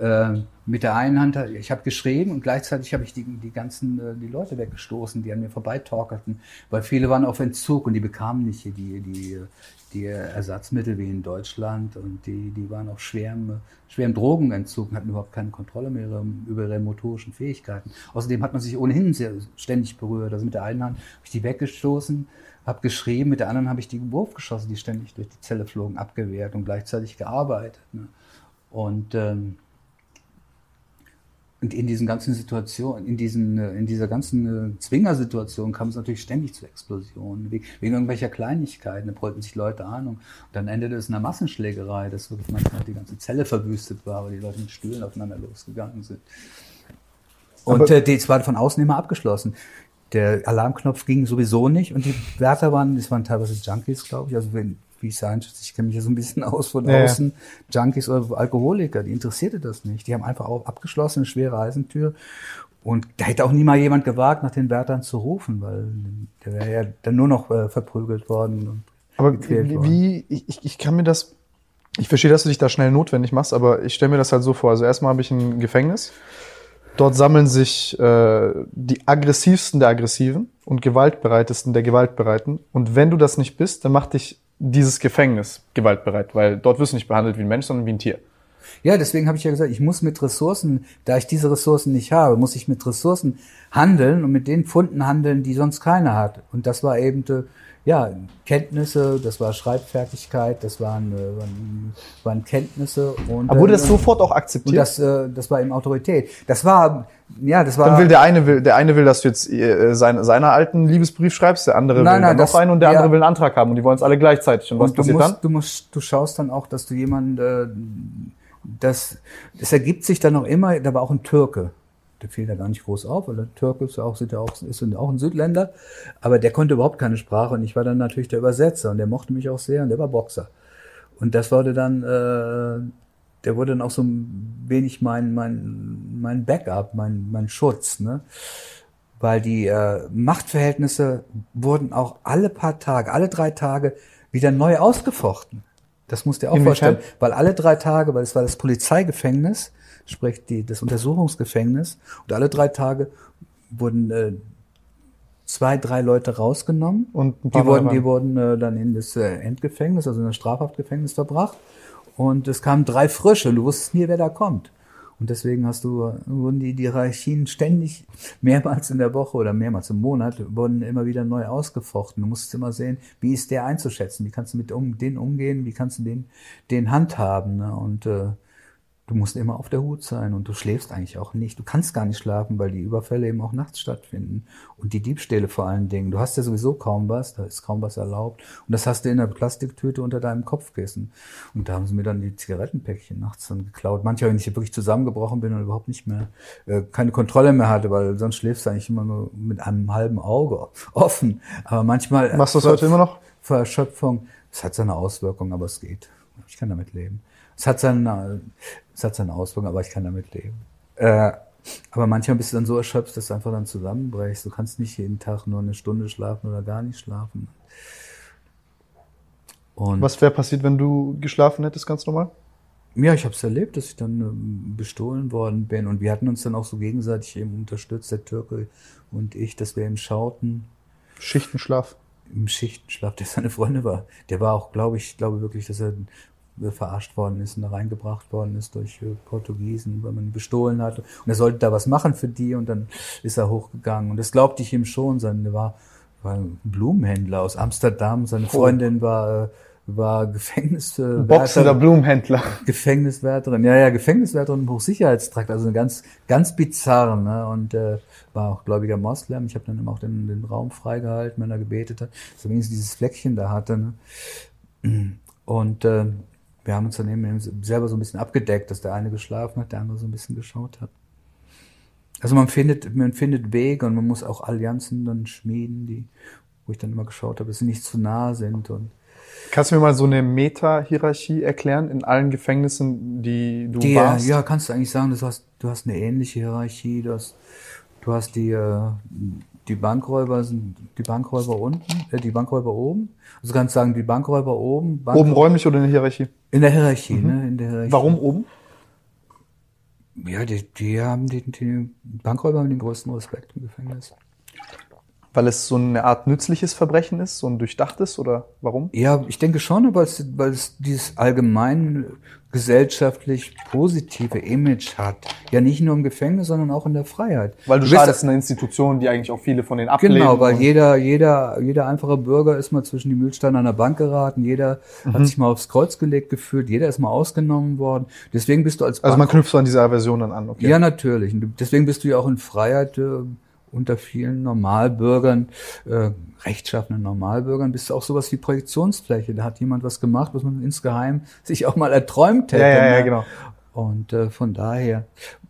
äh, mit der einen Hand, ich habe geschrieben und gleichzeitig habe ich die, die ganzen äh, die Leute weggestoßen, die an mir vorbeitalkerten, weil viele waren auf Entzug und die bekamen nicht die, die, die Ersatzmittel wie in Deutschland und die, die waren auch schwer im, schwer im Drogenentzug hatten überhaupt keine Kontrolle mehr über, über ihre motorischen Fähigkeiten. Außerdem hat man sich ohnehin sehr ständig berührt. Also mit der einen Hand habe ich die weggestoßen, habe geschrieben, mit der anderen habe ich die Wurf geschossen, die ständig durch die Zelle flogen, abgewehrt und gleichzeitig gearbeitet. Ne? Und ähm, und in diesen ganzen Situationen, in, diesen, äh, in dieser ganzen äh, Zwingersituation kam es natürlich ständig zu Explosionen, wegen, wegen irgendwelcher Kleinigkeiten. Da brüllten sich Leute an und dann endete es in einer Massenschlägerei, dass wirklich manchmal die ganze Zelle verwüstet war, weil die Leute mit Stühlen aufeinander losgegangen sind. Und äh, die, war von außen immer abgeschlossen. Der Alarmknopf ging sowieso nicht und die Wärter waren, das waren teilweise Junkies, glaube ich, also wenn, wie ich sagen, ich kenne mich ja so ein bisschen aus von Ja, außen, Junkies oder Alkoholiker, die interessierte das nicht. Die haben einfach auch abgeschlossen, eine schwere Eisentür. Und da hätte auch nie mal jemand gewagt, nach den Wärtern zu rufen, weil der wäre ja dann nur noch äh, verprügelt worden. Und Aber wie, ich- ich kann mir das, ich verstehe, dass du dich da schnell notwendig machst, aber ich stelle mir das halt so vor. Also erstmal habe ich ein Gefängnis. Dort sammeln sich äh, die aggressivsten der Aggressiven und gewaltbereitesten der Gewaltbereiten. Und wenn du das nicht bist, dann macht dich dieses Gefängnis gewaltbereit, weil dort wirst du nicht behandelt wie ein Mensch, sondern wie ein Tier. Ja, deswegen habe ich ja gesagt, ich muss mit Ressourcen, da ich diese Ressourcen nicht habe, muss ich mit Ressourcen handeln und mit den Funden handeln, die sonst keiner hat. Und das war eben, ja, Kenntnisse, das war Schreibfertigkeit, das waren, äh, waren, waren Kenntnisse und Aber wurde äh, das sofort auch akzeptiert? das, äh, das war eben Autorität. Das war, ja, das war. dann will der eine will, der eine will, dass du jetzt äh, sein, seiner alten Liebesbrief schreibst, der andere Nein, will nein, dann noch das- einen und der ja. andere will einen Antrag haben und die wollen es alle gleichzeitig. Und was Und du passiert musst, dann? du musst, du schaust dann auch, dass du jemanden, äh, das, das ergibt sich dann auch immer, da war auch ein Türke. Der fiel da gar nicht groß auf, weil der Türke ist ja auch, sind ja auch, ist auch ein Südländer, aber der konnte überhaupt keine Sprache und ich war dann natürlich der Übersetzer und der mochte mich auch sehr und der war Boxer. Und das wurde dann, äh, der wurde dann auch so ein wenig mein, mein, mein Backup, mein, mein Schutz, ne? weil die äh, Machtverhältnisse wurden auch alle paar Tage, alle drei Tage wieder neu ausgefochten. Das musst du dir auch Inwiefern? vorstellen, weil alle drei Tage, weil es war das Polizeigefängnis, sprich die, das Untersuchungsgefängnis, und alle drei Tage wurden äh, zwei, drei Leute rausgenommen Und die wurden, die wurden äh, dann in das äh, Endgefängnis, also in das Strafhaftgefängnis verbracht. Und es kamen drei frische und du wusstest nie, wer da kommt. Und deswegen hast du, wurden die, die Hierarchien ständig mehrmals in der Woche oder mehrmals im Monat wurden immer wieder neu ausgefochten. Du musst immer sehen, wie ist der einzuschätzen, wie kannst du mit um, denen umgehen, wie kannst du den, den handhaben. Ne? Und äh, du musst immer auf der Hut sein und du schläfst eigentlich auch nicht. Du kannst gar nicht schlafen, weil die Überfälle eben auch nachts stattfinden. Und die Diebstähle vor allen Dingen. Du hast ja sowieso kaum was, da ist kaum was erlaubt. Und das hast du in der Plastiktüte unter deinem Kopfkissen. Und da haben sie mir dann die Zigarettenpäckchen nachts dann geklaut. Manchmal, wenn ich wirklich zusammengebrochen bin und überhaupt nicht mehr, äh, keine Kontrolle mehr hatte, weil sonst schläfst du eigentlich immer nur mit einem halben Auge offen. Aber manchmal. Machst du das heute immer noch? Vor Erschöpfung. Es hat seine Auswirkungen, aber es geht. Ich kann damit leben. Es hat seine, es hat seine Auswirkungen, aber ich kann damit leben. Äh, aber manchmal bist du dann so erschöpft, dass du einfach dann zusammenbrechst. Du kannst nicht jeden Tag nur eine Stunde schlafen oder gar nicht schlafen. Und Was wäre passiert, wenn du geschlafen hättest, ganz normal? Ja, ich habe es erlebt, dass ich dann ähm, bestohlen worden bin. Und wir hatten uns dann auch so gegenseitig eben unterstützt, der Türke und ich, dass wir eben schauten. Schichtenschlaf. Im Schichtenschlaf, der seine Freunde war. Der war auch, glaube ich, glaube wirklich, dass er verarscht worden ist und da reingebracht worden ist durch äh, Portugiesen, weil man ihn bestohlen hatte. Und er sollte da was machen für die und dann ist er hochgegangen. Und das glaubte ich ihm schon. Sein, war, war ein Blumenhändler aus Amsterdam. Seine Freundin war, äh, war Gefängniswärterin. Boxender Blumenhändler. Gefängniswärterin. Ja, ja, Gefängniswärterin im Hochsicherheitstrakt. Also eine ganz, ganz bizarr. Ne? Und äh, war auch gläubiger Moslem. Ich habe dann immer auch den, den Raum freigehalten, wenn er gebetet hat. So wenigstens dieses Fleckchen da hatte. Ne? Und äh, wir haben uns dann eben selber so ein bisschen abgedeckt, dass der eine geschlafen hat, der andere so ein bisschen geschaut hat. Also man findet, man findet Wege und man muss auch Allianzen dann schmieden, die, wo ich dann immer geschaut habe, dass sie nicht zu nah sind und Kannst du mir mal so eine Meta-Hierarchie erklären in allen Gefängnissen, die du die, warst? Ja, kannst du eigentlich sagen, du hast, du hast eine ähnliche Hierarchie, du hast, du hast die, äh, die Bankräuber sind die Bankräuber unten, äh, die Bankräuber oben. Also kannst du sagen, die Bankräuber oben. Bankräuber oben räumlich oder in der Hierarchie? In der Hierarchie, mhm. ne? In der Hierarchie. Warum oben? Ja, die, die haben die, die Bankräuber haben den größten Respekt im Gefängnis. Weil es so eine Art nützliches Verbrechen ist, so ein durchdachtes oder warum? Ja, ich denke schon, weil es, weil es dieses allgemein gesellschaftlich positive Image hat. Ja, nicht nur im Gefängnis, sondern auch in der Freiheit. Weil du, du schadest einer Institution, die eigentlich auch viele von denen ablehnen. Genau, weil jeder, jeder, jeder einfache Bürger ist mal zwischen die Mühlsteine einer Bank geraten, jeder mhm. hat sich mal aufs Kreuz gelegt gefühlt, jeder ist mal ausgenommen worden. Deswegen bist du als Bank Also man knüpft so an diese Aversion dann an, okay. Ja, natürlich. Deswegen bist du ja auch in Freiheit äh, unter vielen Normalbürgern, äh, rechtschaffenden Normalbürgern, bist du auch sowas wie Projektionsfläche. Da hat jemand was gemacht, was man insgeheim sich auch mal erträumt hätte. Ja, ja, ja ne? genau. Und äh, von daher,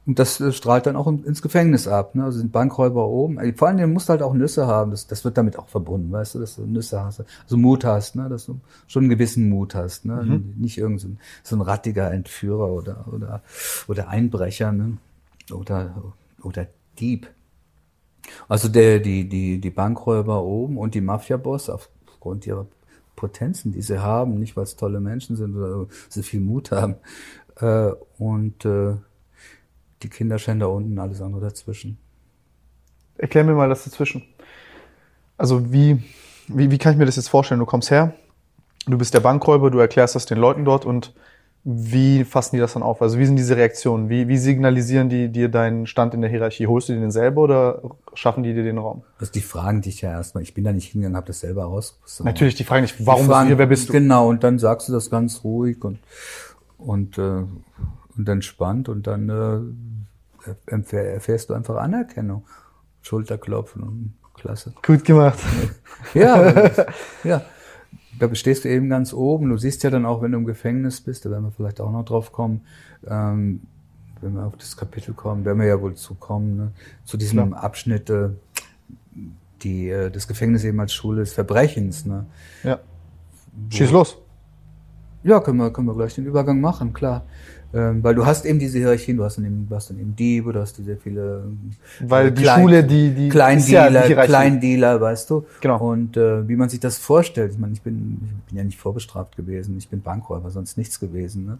und das äh, strahlt dann auch ins Gefängnis ab. Ne? Also sind Bankräuber oben. Also vor allem, du musst halt auch Nüsse haben. Das, das wird damit auch verbunden, weißt du, dass du Nüsse hast, also Mut hast, ne? dass du schon einen gewissen Mut hast. Ne? Mhm. Nicht irgendein so, so ein rattiger Entführer oder oder oder Einbrecher ne? oder oder Dieb. Also der, die, die, die Bankräuber oben und die Mafia-Boss aufgrund ihrer Potenzen, die sie haben, nicht weil es tolle Menschen sind oder sie viel Mut haben. Äh, und äh, die Kinderschänder unten, alles andere dazwischen. Erklär mir mal das dazwischen. Also wie, wie, wie kann ich mir das jetzt vorstellen? Du kommst her, du bist der Bankräuber, du erklärst das den Leuten dort und wie fassen die das dann auf? Also wie sind diese Reaktionen? Wie, wie signalisieren die dir deinen Stand in der Hierarchie? Holst du den selber oder schaffen die dir den Raum? Also die fragen dich ja erstmal. Ich bin da nicht hingegangen, habe das selber rausgesucht. Natürlich, die fragen dich, warum fragen, bist du hier, wer bist du? Genau, und dann sagst du das ganz ruhig und, und, äh, und entspannt und dann äh, erfährst du einfach Anerkennung. Schulterklopfen und klasse. Gut gemacht. Ja, ja da stehst du eben ganz oben. Du siehst ja dann auch, wenn du im Gefängnis bist, da werden wir vielleicht auch noch drauf kommen, ähm, wenn wir auf das Kapitel kommen, werden wir ja wohl zukommen, ne? zu diesem Klar. Abschnitt, äh, die, äh, das Gefängnis eben als Schule des Verbrechens. Ne? Ja. Schieß los. Ja, können wir, können wir gleich den Übergang machen, klar. Ähm, weil du hast eben diese Hierarchien, du hast dann eben, du hast dann eben Diebe, du hast diese viele weil die Klein, Schule, die die Kleindealer, ja Kleindealer, weißt du. Genau. Und äh, wie man sich das vorstellt. Ich meine, ich bin, ich bin ja nicht vorbestraft gewesen, ich bin Bankräuber, sonst nichts gewesen. Ne?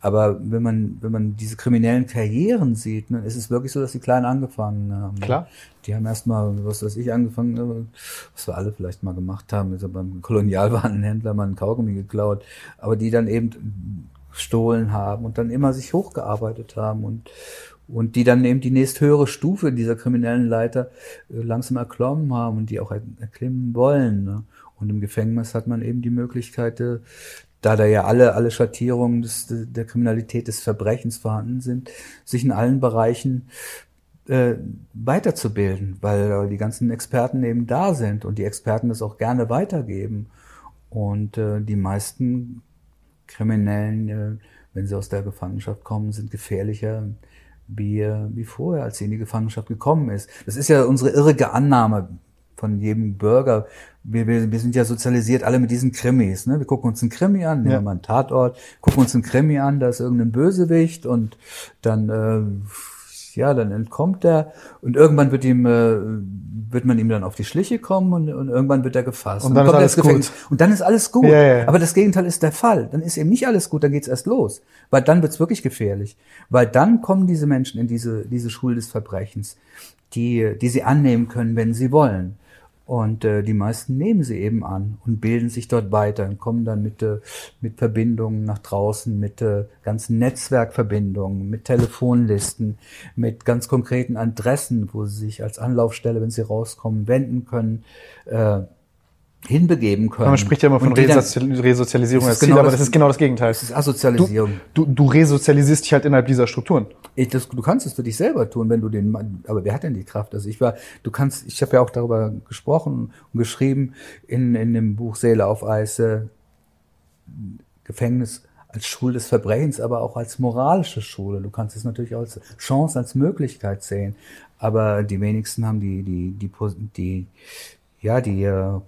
Aber wenn man wenn man diese kriminellen Karrieren sieht, ne, ist es wirklich so, dass die klein angefangen haben. Ne? Klar. Die haben erstmal, was weiß ich, angefangen, ne, was wir alle vielleicht mal gemacht haben, ist beim Kolonialwarenhändler mal einen Kaugummi geklaut, aber die dann eben gestohlen haben und dann immer sich hochgearbeitet haben und, und die dann eben die nächsthöhere Stufe dieser kriminellen Leiter äh, langsam erklommen haben und die auch erklimmen wollen. Ne? Und im Gefängnis hat man eben die Möglichkeit, äh, da da ja alle, alle Schattierungen des, der Kriminalität, des Verbrechens vorhanden sind, sich in allen Bereichen äh, weiterzubilden, weil die ganzen Experten eben da sind und die Experten das auch gerne weitergeben. Und äh, die meisten Kriminellen, äh, wenn sie aus der Gefangenschaft kommen, sind gefährlicher wie, äh, wie vorher, als sie in die Gefangenschaft gekommen ist. Das ist ja unsere irrige Annahme von jedem Bürger. Wir, wir, wir sind ja sozialisiert alle mit diesen Krimis. Ne? Wir gucken uns einen Krimi an, nehmen wir mal einen Tatort, gucken uns einen Krimi an, da ist irgendein Bösewicht und dann äh, ja, dann entkommt er und irgendwann wird ihm äh, wird man ihm dann auf die Schliche kommen und, und irgendwann wird er gefasst. Und dann, und ist alles gut. Und dann ist alles gut. Ja, ja. Aber das Gegenteil ist der Fall. Dann ist eben nicht alles gut, dann geht's erst los. Weil dann wird's wirklich gefährlich. Weil dann kommen diese Menschen in diese, diese Schule des Verbrechens, die, die sie annehmen können, wenn sie wollen. Und äh, die meisten nehmen sie eben an und bilden sich dort weiter und kommen dann mit, äh, mit Verbindungen nach draußen, mit äh, ganzen Netzwerkverbindungen, mit Telefonlisten, mit ganz konkreten Adressen, wo sie sich als Anlaufstelle, wenn sie rauskommen, wenden können. Äh, hinbegeben können. Man spricht ja immer von die Resozial Resozialisierung als Ziel, genau aber das- das ist genau das Gegenteil. Das ist Asozialisierung. Du, du resozialisierst dich halt innerhalb dieser Strukturen. Ich, das, du kannst es für dich selber tun, wenn du den Mann, aber wer hat denn die Kraft? Also ich war, du kannst, ich habe ja auch darüber gesprochen und geschrieben in, in dem Buch Seele auf Eis, äh, Gefängnis als Schule des Verbrechens, aber auch als moralische Schule. Du kannst es natürlich auch als Chance, als Möglichkeit sehen. Aber die wenigsten haben die, die, die, Pos- die, ja, die, äh,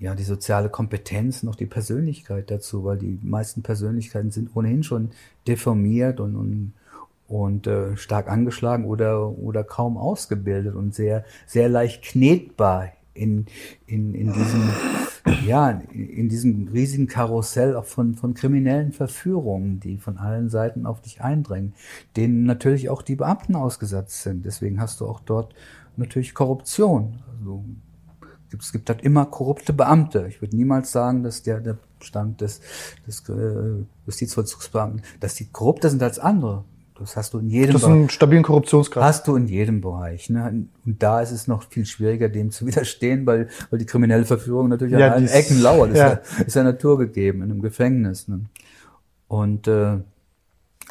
ja, die soziale Kompetenz, noch die Persönlichkeit dazu, weil die meisten Persönlichkeiten sind ohnehin schon deformiert und, und, und äh, stark angeschlagen oder, oder kaum ausgebildet und sehr, sehr leicht knetbar in, in, in diesem, ja, in diesem riesigen Karussell auch von, von kriminellen Verführungen, die von allen Seiten auf dich eindringen, denen natürlich auch die Beamten ausgesetzt sind. Deswegen hast du auch dort natürlich Korruption. Also, es gibt halt immer korrupte Beamte. Ich würde niemals sagen, dass der, der Stand des, des äh, Justizvollzugsbeamten, dass die korrupter sind als andere. Das hast du in jedem Das ist Bereich. einen stabilen Korruptionsgrad. Hast du in jedem Bereich. Ne? Und da ist es noch viel schwieriger, dem zu widerstehen, weil, weil die kriminelle Verführung natürlich Ja, an allen Ecken lauert. Das ja. ist, ja, ist ja naturgegeben in einem Gefängnis. Ne? Und äh,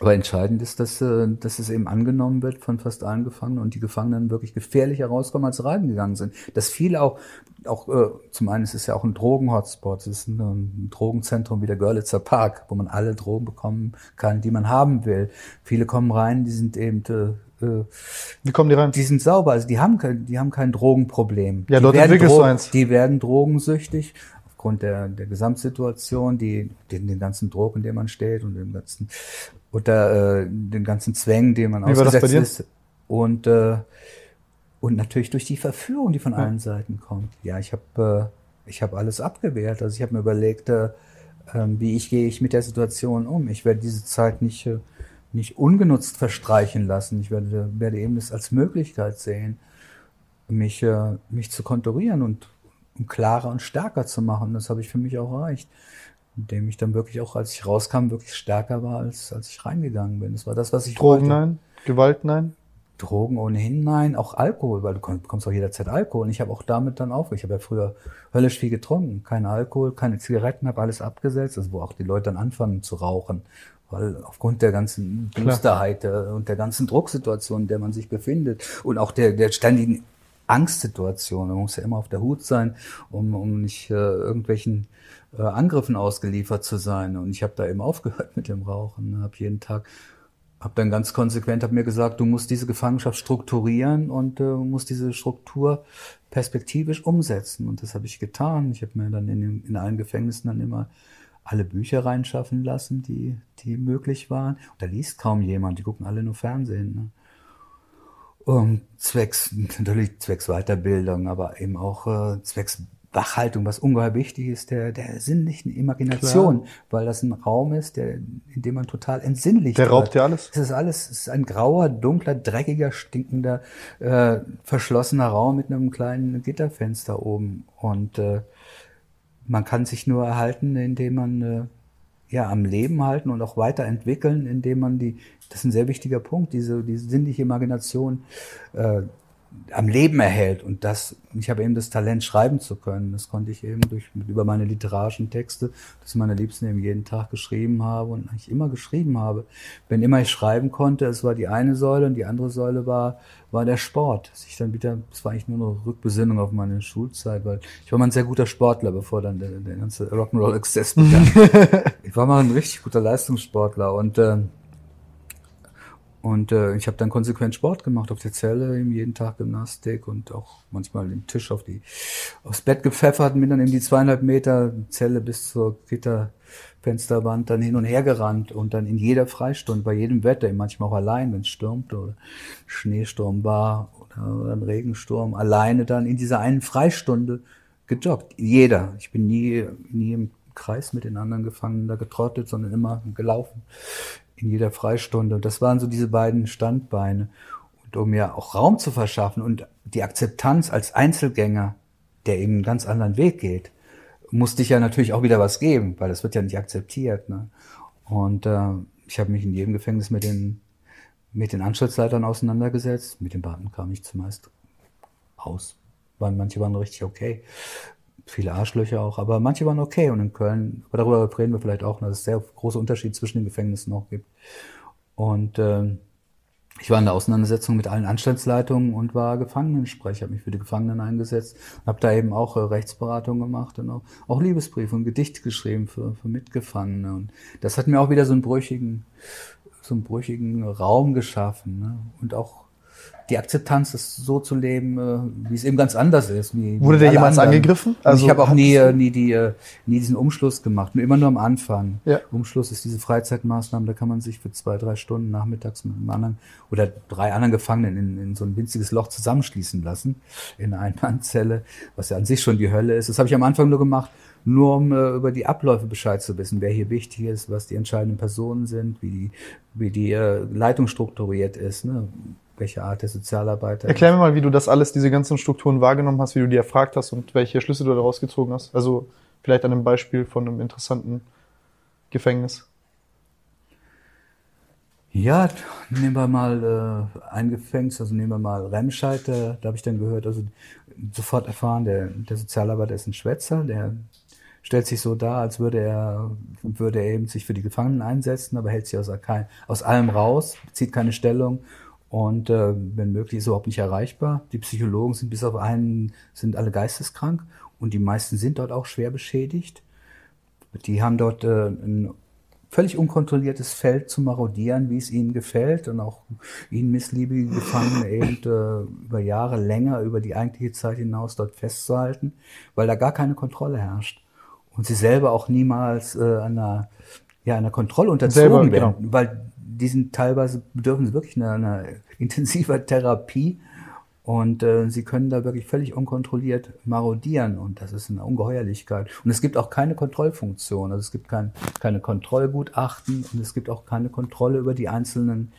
aber entscheidend ist, dass, äh, dass es eben angenommen wird von fast allen Gefangenen und die Gefangenen wirklich gefährlicher rauskommen, als sie reingegangen sind. Dass viele auch, auch äh, zum einen ist es ja auch ein Drogen-Hotspot, es ist ein, ein Drogenzentrum wie der Görlitzer Park, wo man alle Drogen bekommen kann, die man haben will. Viele kommen rein, die sind eben äh, äh, Wie kommen die rein? die sind sauber, also die haben kein, die haben kein Drogenproblem. Ja, die dort entwickelst du eins. Die werden drogensüchtig aufgrund der, der Gesamtsituation, die, den, den ganzen Druck, in dem man steht und dem ganzen, oder äh, den ganzen Zwängen, dem man Wie ausgesetzt ist. Und, äh, und natürlich durch die Verführung, die von allen Seiten kommt. Ja, ich habe äh, ich habe alles abgewehrt. Also ich habe mir überlegt, äh, ähm, wie ich gehe ich mit der Situation um. Ich werde diese Zeit nicht äh, nicht ungenutzt verstreichen lassen. Ich werde, werde eben das als Möglichkeit sehen, mich, äh, mich zu konturieren und um klarer und stärker zu machen. Das habe ich für mich auch erreicht. Indem ich dann wirklich auch, als ich rauskam, wirklich stärker war, als, als ich reingegangen bin. Das war das, was ich Drogen wollte. nein, Gewalt nein. Drogen ohnehin nein, auch Alkohol, weil du komm- bekommst auch jederzeit Alkohol. Und ich habe auch damit dann aufgehört. Ich habe ja früher höllisch viel getrunken. Kein Alkohol, keine Zigaretten, habe alles abgesetzt. Also wo auch die Leute dann anfangen zu rauchen. Weil aufgrund der ganzen Düsterheit äh, und der ganzen Drucksituation, in der man sich befindet und auch der, der ständigen Angstsituation. Man muss ja immer auf der Hut sein, um, um nicht äh, irgendwelchen äh, Angriffen ausgeliefert zu sein. Und ich habe da eben aufgehört mit dem Rauchen. Habe jeden Tag habe dann ganz konsequent hab mir gesagt, du musst diese Gefangenschaft strukturieren und äh, musst diese Struktur perspektivisch umsetzen. Und das habe ich getan. Ich habe mir dann in, den, in allen Gefängnissen dann immer alle Bücher reinschaffen lassen, die, die möglich waren. Und da liest kaum jemand, die gucken alle nur Fernsehen. Ne? Um, zwecks, natürlich zwecks Weiterbildung, aber eben auch äh, zwecks Wachhaltung, was ungeheuer wichtig ist, der, der sinnlichen Imagination, weil das ein Raum ist, der, in dem man total entsinnlich Der wird. raubt dir alles. Es ist alles, es ist ein grauer, dunkler, dreckiger, stinkender, äh, verschlossener Raum mit einem kleinen Gitterfenster oben. Und äh, man kann sich nur erhalten, indem man äh, ja am Leben halten und auch weiterentwickeln, indem man die, das ist ein sehr wichtiger Punkt, diese, diese sinnliche Imagination äh, am Leben erhält. Und das, ich habe eben das Talent, schreiben zu können. Das konnte ich eben durch, über meine literarischen Texte, das meine Liebsten eben jeden Tag geschrieben habe und eigentlich immer geschrieben habe. Wenn immer ich schreiben konnte, es war die eine Säule und die andere Säule war, war der Sport. Dass ich dann wieder, das war eigentlich nur eine Rückbesinnung auf meine Schulzeit, weil ich war mal ein sehr guter Sportler, bevor dann der, der ganze Rock'n'Roll-Exzess begann. ich war mal ein richtig guter Leistungssportler und, äh, und äh, ich habe dann konsequent Sport gemacht auf der Zelle, eben jeden Tag Gymnastik und auch manchmal den Tisch auf die aufs Bett gepfeffert, bin dann eben die zweieinhalb Meter Zelle bis zur Gitterfensterwand dann hin und her gerannt und dann in jeder Freistunde, bei jedem Wetter, manchmal auch allein, wenn es stürmte oder Schneesturm war oder, oder ein Regensturm, alleine dann in dieser einen Freistunde gejoggt. Jeder. Ich bin nie, nie im Kreis mit den anderen Gefangenen da getrottet, sondern immer gelaufen in jeder Freistunde. Und das waren so diese beiden Standbeine. Und um mir auch Raum zu verschaffen und die Akzeptanz als Einzelgänger, der eben einen ganz anderen Weg geht, musste ich ja natürlich auch wieder was geben, weil das wird ja nicht akzeptiert. Ne? Und äh, ich habe mich in jedem Gefängnis mit den, mit den Anstaltsleitern auseinandergesetzt. Mit den Beamten kam ich zumeist aus. Waren, manche waren richtig okay. Viele Arschlöcher auch, aber manche waren okay. Und in Köln, aber darüber reden wir vielleicht auch, dass es sehr große Unterschied zwischen den Gefängnissen noch gibt. Und äh, ich war in der Auseinandersetzung mit allen Anstaltsleitungen und war Gefangenensprecher, habe mich für die Gefangenen eingesetzt, habe da eben auch äh, Rechtsberatung gemacht und auch, auch Liebesbriefe und Gedichte geschrieben für, für Mitgefangene. Und das hat mir auch wieder so einen brüchigen, so einen brüchigen Raum geschaffen ne? und auch die Akzeptanz, das so zu leben, äh, wie es eben ganz anders ist. Wurde der jemals anderen. angegriffen? Also ich habe auch nie, äh, nie, die, äh, nie diesen Umschluss gemacht, nur immer nur am Anfang. Ja. Umschluss ist diese Freizeitmaßnahme, da kann man sich für zwei, drei Stunden nachmittags mit einem anderen oder drei anderen Gefangenen in, in so ein winziges Loch zusammenschließen lassen, in eine Einmannzelle, was ja an sich schon die Hölle ist. Das habe ich am Anfang nur gemacht, nur um äh, über die Abläufe Bescheid zu wissen, wer hier wichtig ist, was die entscheidenden Personen sind, wie die, wie die äh, Leitung strukturiert ist, ne? Welche Art der Sozialarbeiter. Erklär mir mal, wie du das alles, diese ganzen Strukturen wahrgenommen hast, wie du die erfragt hast und welche Schlüsse du daraus gezogen hast. Also vielleicht an einem Beispiel von einem interessanten Gefängnis. Ja, nehmen wir mal äh, ein Gefängnis, also nehmen wir mal Remscheid, da, da habe ich dann gehört, also sofort erfahren, der, der Sozialarbeiter ist ein Schwätzer, der stellt sich so dar, als würde er, würde er eben sich für die Gefangenen einsetzen, aber hält sich aus, aus allem raus, zieht keine Stellung und äh, wenn möglich ist er überhaupt nicht erreichbar. Die Psychologen sind bis auf einen, sind alle geisteskrank und die meisten sind dort auch schwer beschädigt. Die haben dort äh, ein völlig unkontrolliertes Feld zu marodieren, wie es ihnen gefällt und auch ihnen missliebige Gefangene eben äh, über Jahre länger, über die eigentliche Zeit hinaus dort festzuhalten, weil da gar keine Kontrolle herrscht. Und sie selber auch niemals äh, einer, ja, einer Kontrolle unterzogen Selber, werden, genau. weil die sind teilweise bedürfen sie wirklich einer, einer intensiver Therapie und äh, sie können da wirklich völlig unkontrolliert marodieren und das ist eine Ungeheuerlichkeit. Und es gibt auch keine Kontrollfunktion, also es gibt kein, keine Kontrollgutachten und es gibt auch keine Kontrolle über die einzelnen,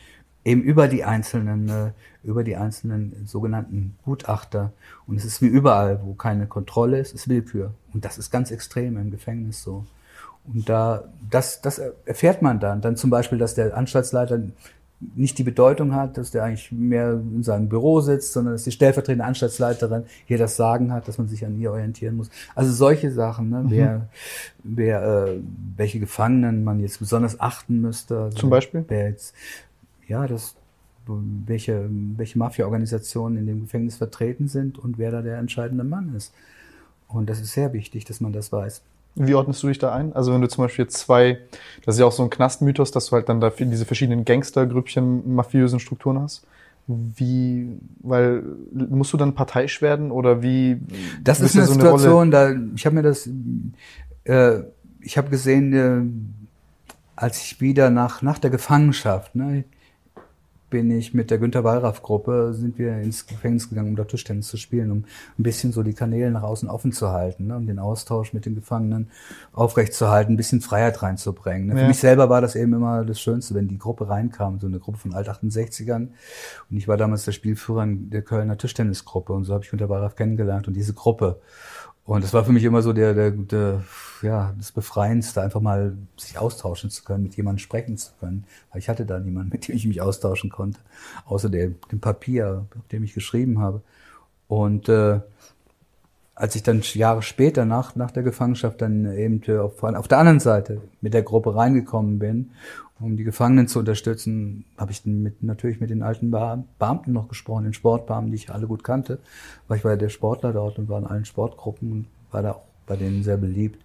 eben über die einzelnen, äh, über die einzelnen sogenannten Gutachter. Und es ist wie überall, wo keine Kontrolle ist, ist Willkür. Und das ist ganz extrem im Gefängnis so. Und da, das, das erfährt man dann. Dann zum Beispiel, dass der Anstaltsleiter nicht die Bedeutung hat, dass der eigentlich mehr in seinem Büro sitzt, sondern dass die stellvertretende Anstaltsleiterin hier das Sagen hat, dass man sich an ihr orientieren muss. Also solche Sachen, ne? wer, wer, äh, welche Gefangenen man jetzt besonders achten müsste. Also Zum Beispiel? Wer jetzt, ja, das, welche, welche Mafia-Organisationen in dem Gefängnis vertreten sind und wer da der entscheidende Mann ist. Und das ist sehr wichtig, dass man das weiß. Wie ordnest du dich da ein? Also wenn du zum Beispiel zwei, das ist ja auch so ein Knastmythos, dass du halt dann da diese verschiedenen Gangstergrüppchen, mafiösen Strukturen hast. Wie, weil musst du dann parteiisch werden oder wie? Das ist eine so Rolle- Situation, da ich habe mir das, äh, ich habe gesehen, äh, als ich wieder nach nach der Gefangenschaft, ne, bin ich mit der Günter Wallraff Gruppe sind wir ins Gefängnis gegangen, um da Tischtennis zu spielen, um ein bisschen so die Kanäle nach außen offen zu halten, ne, um den Austausch mit den Gefangenen aufrechtzuerhalten, ein bisschen Freiheit reinzubringen. Ne. Ja. Für mich selber war das eben immer das Schönste, wenn die Gruppe reinkam, so eine Gruppe von Alt-68ern. Und ich war damals der Spielführer der Kölner Tischtennisgruppe und so habe ich Günter Wallraff kennengelernt und diese Gruppe. Und das war für mich immer so der, der, der, ja, das Befreiendste, einfach mal sich austauschen zu können, mit jemandem sprechen zu können. Weil ich hatte da niemanden, mit dem ich mich austauschen konnte, außer dem, dem Papier, auf dem ich geschrieben habe. Und äh, als ich dann Jahre später nach, nach der Gefangenschaft dann eben auf, auf der anderen Seite mit der Gruppe reingekommen bin, um die Gefangenen zu unterstützen, habe ich mit, natürlich mit den alten Beamten noch gesprochen, den Sportbeamten, die ich alle gut kannte, weil ich war ja der Sportler dort und war in allen Sportgruppen und war da auch bei denen sehr beliebt.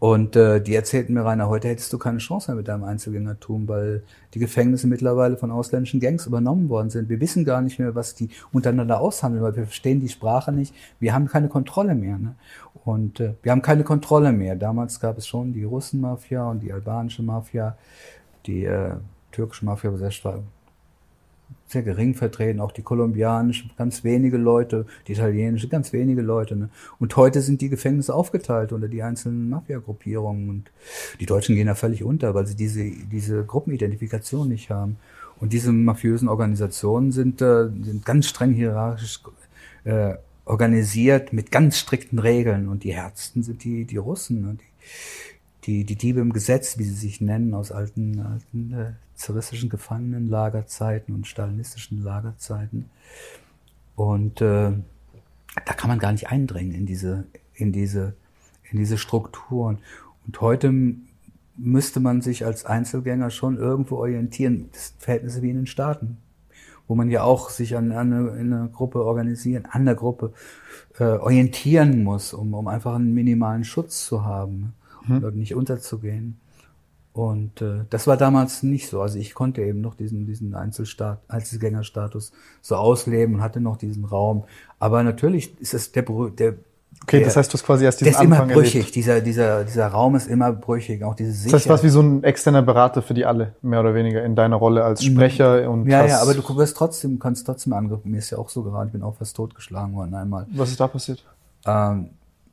Und äh, die erzählten mir, Rainer, heute hättest du keine Chance mehr mit deinem Einzelgängertum, weil die Gefängnisse mittlerweile von ausländischen Gangs übernommen worden sind. Wir wissen gar nicht mehr, was die untereinander aushandeln, weil wir verstehen die Sprache nicht. Wir haben keine Kontrolle mehr. Ne? Und äh, wir haben keine Kontrolle mehr. Damals gab es schon die Russenmafia und die albanische Mafia, die äh, türkische Mafia war sehr stark sehr gering vertreten, auch die kolumbianische, ganz wenige Leute, die italienische, ganz wenige Leute. Ne? Und heute sind die Gefängnisse aufgeteilt unter die einzelnen Mafia-Gruppierungen. Und die Deutschen gehen da völlig unter, weil sie diese, diese Gruppenidentifikation nicht haben. Und diese mafiösen Organisationen sind, äh, sind ganz streng hierarchisch äh, organisiert mit ganz strikten Regeln. Und die härtesten sind die, die Russen. Ne? Die, die, die Diebe im Gesetz, wie sie sich nennen, aus alten, alten äh, zaristischen Gefangenenlagerzeiten und stalinistischen Lagerzeiten. Und äh, da kann man gar nicht eindringen in diese, in diese, in diese Strukturen. Und heute müsste man sich als Einzelgänger schon irgendwo orientieren. Das Verhältnisse wie in den Staaten, wo man ja auch sich an, an eine, in einer Gruppe organisieren, an der Gruppe äh, orientieren muss, um, um einfach einen minimalen Schutz zu haben mhm. und nicht unterzugehen. Und äh, das war damals nicht so. Also ich konnte eben noch diesen, diesen Einzelstaat, Einzelgängerstatus so ausleben und hatte noch diesen Raum. Aber natürlich ist es der, der Okay, der, das heißt, du hast quasi erst diesen der ist Anfang immer brüchig. Dieser, dieser, dieser Raum ist immer brüchig. Auch diese Sicherheit. Das heißt, was wie so ein externer Berater für die alle, mehr oder weniger in deiner Rolle als mhm. Sprecher und Ja, ja, aber du wirst trotzdem, kannst trotzdem angriffen. Mir ist ja auch so gerade, ich bin auch fast totgeschlagen worden einmal. Was ist da passiert? Ähm,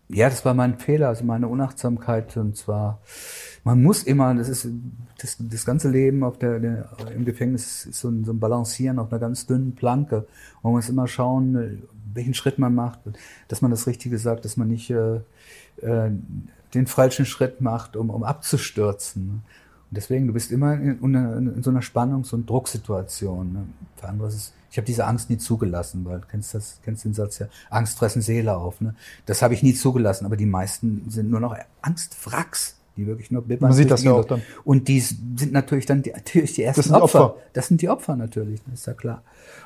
ja, das war mein Fehler, also meine Unachtsamkeit und zwar man muss immer, das ist das, das ganze Leben auf der, der im Gefängnis ist so ein, so ein Balancieren auf einer ganz dünnen Planke. Man muss immer schauen, welchen Schritt man macht, dass man das Richtige sagt, dass man nicht äh, äh, den falschen Schritt macht, um, um abzustürzen. Und deswegen, du bist immer in, in, in so einer Spannungs- und Drucksituation. Ne? Für andere ist es, ich habe diese Angst nie zugelassen, weil du kennst das, kennst den Satz ja, Angst fressen Seele auf. Ne? Das habe ich nie zugelassen, aber die meisten sind nur noch Angstwracks die wirklich nur bibbern. Man sieht das ja auch dann. Und die sind natürlich dann die, natürlich die ersten das sind Opfer. Opfer. Das sind die Opfer natürlich, das ist ja klar.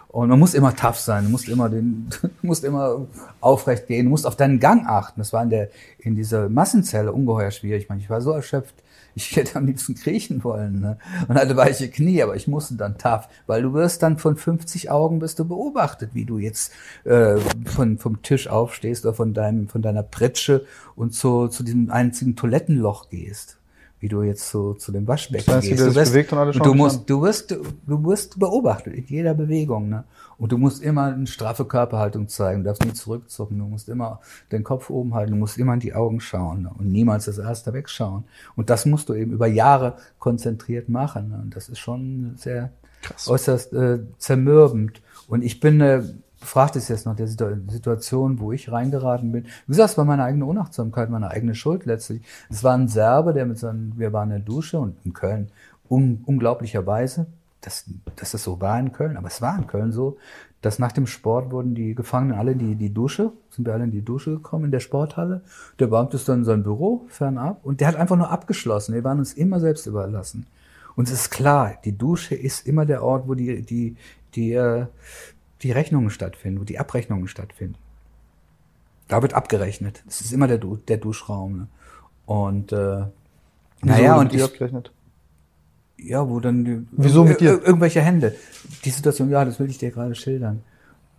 Und man muss immer tough sein, du musst immer den, du musst immer aufrecht gehen, du musst auf deinen Gang achten. Das war in der, in dieser Massenzelle ungeheuer schwierig. Ich, meine, ich war so erschöpft, ich hätte am liebsten kriechen wollen ne? und hatte weiche Knie, aber ich musste dann tough, weil du wirst dann von 50 Augen bist du beobachtet, wie du jetzt äh, von, vom Tisch aufstehst oder von deinem von deiner Pritsche und zu, zu diesem einzigen Toilettenloch gehst wie du jetzt so zu dem Waschbecken das heißt, gehst. Du, wirst, bewegt und alle du musst, du wirst, du wirst beobachtet in jeder Bewegung, ne? Und du musst immer eine straffe Körperhaltung zeigen, du darfst nie zurückzucken, du musst immer den Kopf oben halten, du musst immer in die Augen schauen ne? und niemals das erste wegschauen. Und das musst du eben über Jahre konzentriert machen. Ne? Und das ist schon sehr Krass. äußerst äh, zermürbend. Und ich bin äh, fragt es jetzt nach der Situation, wo ich reingeraten bin. Wie gesagt, es war meine eigene Unachtsamkeit, meine eigene Schuld letztlich. Es war ein Serbe, der mit seinen, wir waren in der Dusche und in Köln, un, unglaublicherweise, dass, dass das so war in Köln, aber es war in Köln so, dass nach dem Sport wurden die Gefangenen alle in die, die Dusche, sind wir alle in die Dusche gekommen in der Sporthalle. Der Beamte ist dann in sein Büro fernab und der hat einfach nur abgeschlossen. Wir waren uns immer selbst überlassen. Und es ist klar, die Dusche ist immer der Ort, wo die, die, die, äh, die Rechnungen stattfinden, wo die Abrechnungen stattfinden. Da wird abgerechnet. Das ist immer der, du der Duschraum. Ne? Und äh, naja, und ich, abgerechnet? ja, wo dann die, Wieso mit dir? irgendwelche Hände. Die Situation, ja, das will ich dir gerade schildern.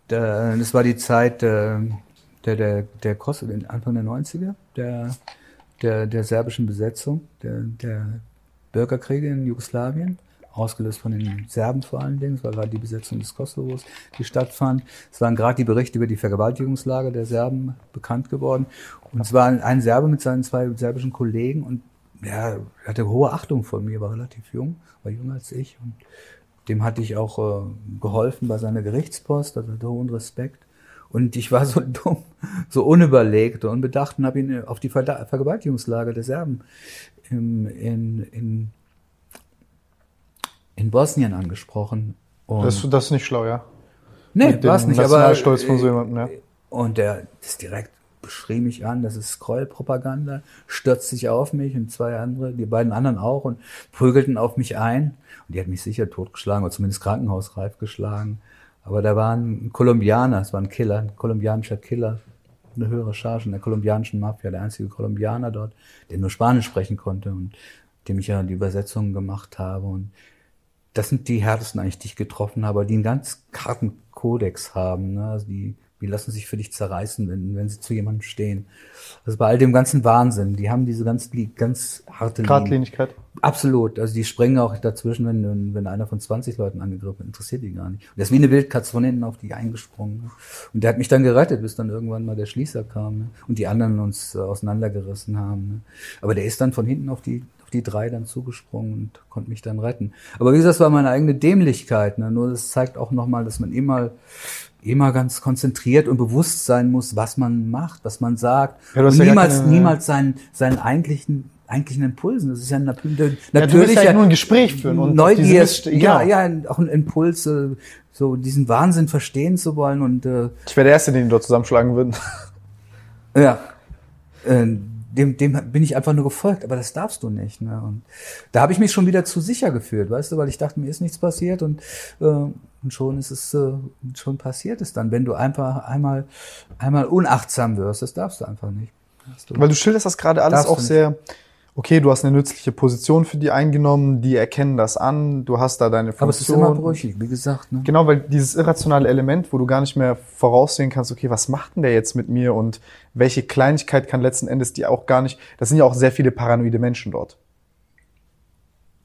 Da, das war die Zeit äh, der der der Kosovo, Anfang der 90er, der der der serbischen Besetzung, der der Bürgerkriege in Jugoslawien ausgelöst von den Serben vor allen Dingen. War gerade die Besetzung des Kosovos, die stattfand. Es waren gerade die Berichte über die Vergewaltigungslage der Serben bekannt geworden. Und es war ein Serbe mit seinen zwei serbischen Kollegen und er hatte hohe Achtung von mir, war relativ jung, war jünger als ich und dem hatte ich auch äh, geholfen bei seiner Gerichtspost, also hatte hohen Respekt. Und ich war so dumm, so unüberlegt und unbedacht und habe ihn auf die Ver Vergewaltigungslager der Serben im, in, in, in Bosnien angesprochen. Und Das, das ist nicht schlau, ja. nee, war es nicht, aber Nationalstolz von so jemandem, ja. und der ist direkt beschrie mich an, das ist Scroll-Propaganda, stürzt sich auf mich und zwei andere, die beiden anderen auch und prügelten auf mich ein. Und die hat mich sicher totgeschlagen oder zumindest krankenhausreif geschlagen. Aber da war ein Kolumbianer, es war ein Killer, ein kolumbianischer Killer, eine höhere Charge in der kolumbianischen Mafia, der einzige Kolumbianer dort, der nur Spanisch sprechen konnte und dem ich ja die Übersetzungen gemacht habe. Und das sind die härtesten eigentlich, die ich getroffen habe, die einen ganz harten Kodex haben. Ne? Also die, die lassen sich für dich zerreißen, wenn, wenn sie zu jemandem stehen. Also bei all dem ganzen Wahnsinn, die haben diese ganz, ganz harte. Gradlinigkeit. Absolut. Also die springen auch dazwischen, wenn, wenn einer von 20 Leuten angegriffen wird, interessiert die gar nicht. Und der ist wie eine Wildkatze von hinten auf die eingesprungen. Und der hat mich dann gerettet, bis dann irgendwann mal der Schließer kam ne? und die anderen uns äh, auseinandergerissen haben. Ne? Aber der ist dann von hinten auf die auf die drei dann zugesprungen und konnte mich dann retten. Aber wie gesagt, das war meine eigene Dämlichkeit. Ne? Nur das zeigt auch nochmal, dass man immer immer ganz konzentriert und bewusst sein muss, was man macht, was man sagt. Ja, und ja niemals, keine- niemals seinen, seinen eigentlichen, eigentlichen Impulsen. Das ist ja ein nat- Ja, du willst natürlicher halt nur ein Gespräch führen und Neugier, diese Mist- ja, genau. ja, auch ein Impuls, äh, so diesen Wahnsinn verstehen zu wollen und äh, Ich wäre der Erste, den die dort zusammenschlagen würden. ja, äh, dem, dem bin ich einfach nur gefolgt, aber das darfst du nicht. Ne? Und da habe ich mich schon wieder zu sicher gefühlt, weißt du, weil ich dachte, mir ist nichts passiert und, äh, und schon ist es, äh, schon passiert es dann, wenn du einfach einmal, einmal unachtsam wirst, das darfst du einfach nicht. Du- Weil du schilderst das gerade alles auch sehr, okay, du hast eine nützliche Position für die eingenommen, die erkennen das an, du hast da deine Funktion. aber es ist immer brüchig, wie gesagt. Ne? Genau, weil dieses irrationale Element, wo du gar nicht mehr voraussehen kannst, okay, was macht denn der jetzt mit mir und welche Kleinigkeit kann letzten Endes die auch gar nicht, das sind ja auch sehr viele paranoide Menschen dort.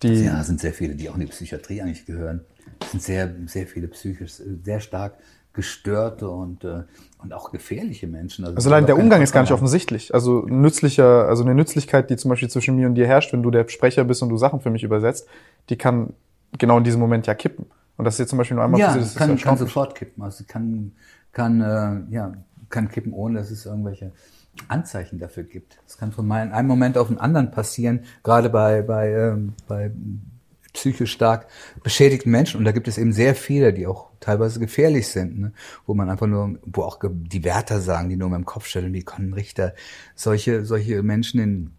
Die, Ja, sind sehr viele, die auch in die Psychiatrie eigentlich gehören. Es sind sehr, sehr viele psychisch, sehr stark gestörte und, äh, und auch gefährliche Menschen. also allein der Umgang ist gar nicht offensichtlich. Also nützlicher, also eine Nützlichkeit, die zum Beispiel zwischen mir und dir herrscht, wenn du der Sprecher bist und du Sachen für mich übersetzt, die kann genau in diesem Moment ja kippen. Und das ist jetzt zum Beispiel nur einmal Ja, passiert, das kann, ist kann sofort kippen. Also kann, kann, äh, ja, kann kippen, ohne dass es irgendwelche Anzeichen dafür gibt. Es kann von einem Moment auf den anderen passieren, gerade bei, bei, ähm, bei psychisch stark beschädigten Menschen. Und da gibt es eben sehr viele, die auch teilweise gefährlich sind, ne? wo man einfach nur, wo auch die Wärter sagen, die nur mit dem Kopf stellen, wie können Richter solche, solche Menschen in,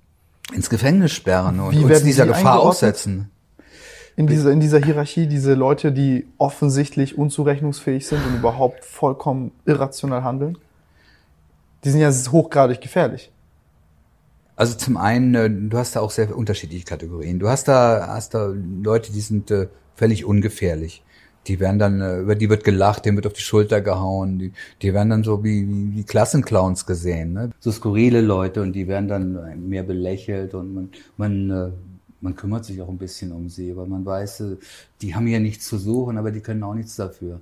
ins Gefängnis sperren und Wie uns dieser die Gefahr aussetzen. in dieser, in dieser Hierarchie diese Leute, die offensichtlich unzurechnungsfähig sind und überhaupt vollkommen irrational handeln, die sind ja hochgradig gefährlich. Also zum einen, äh, du hast da auch sehr unterschiedliche Kategorien. Du hast da, hast da Leute, die sind äh, völlig ungefährlich. Die werden dann, äh, über die wird gelacht, denen wird auf die Schulter gehauen, die, die werden dann so wie, wie, Klassenclowns gesehen, ne? So skurrile Leute und die werden dann mehr belächelt und man, man, man kümmert sich auch ein bisschen um sie, weil man weiß, die haben hier nichts zu suchen, aber die können auch nichts dafür.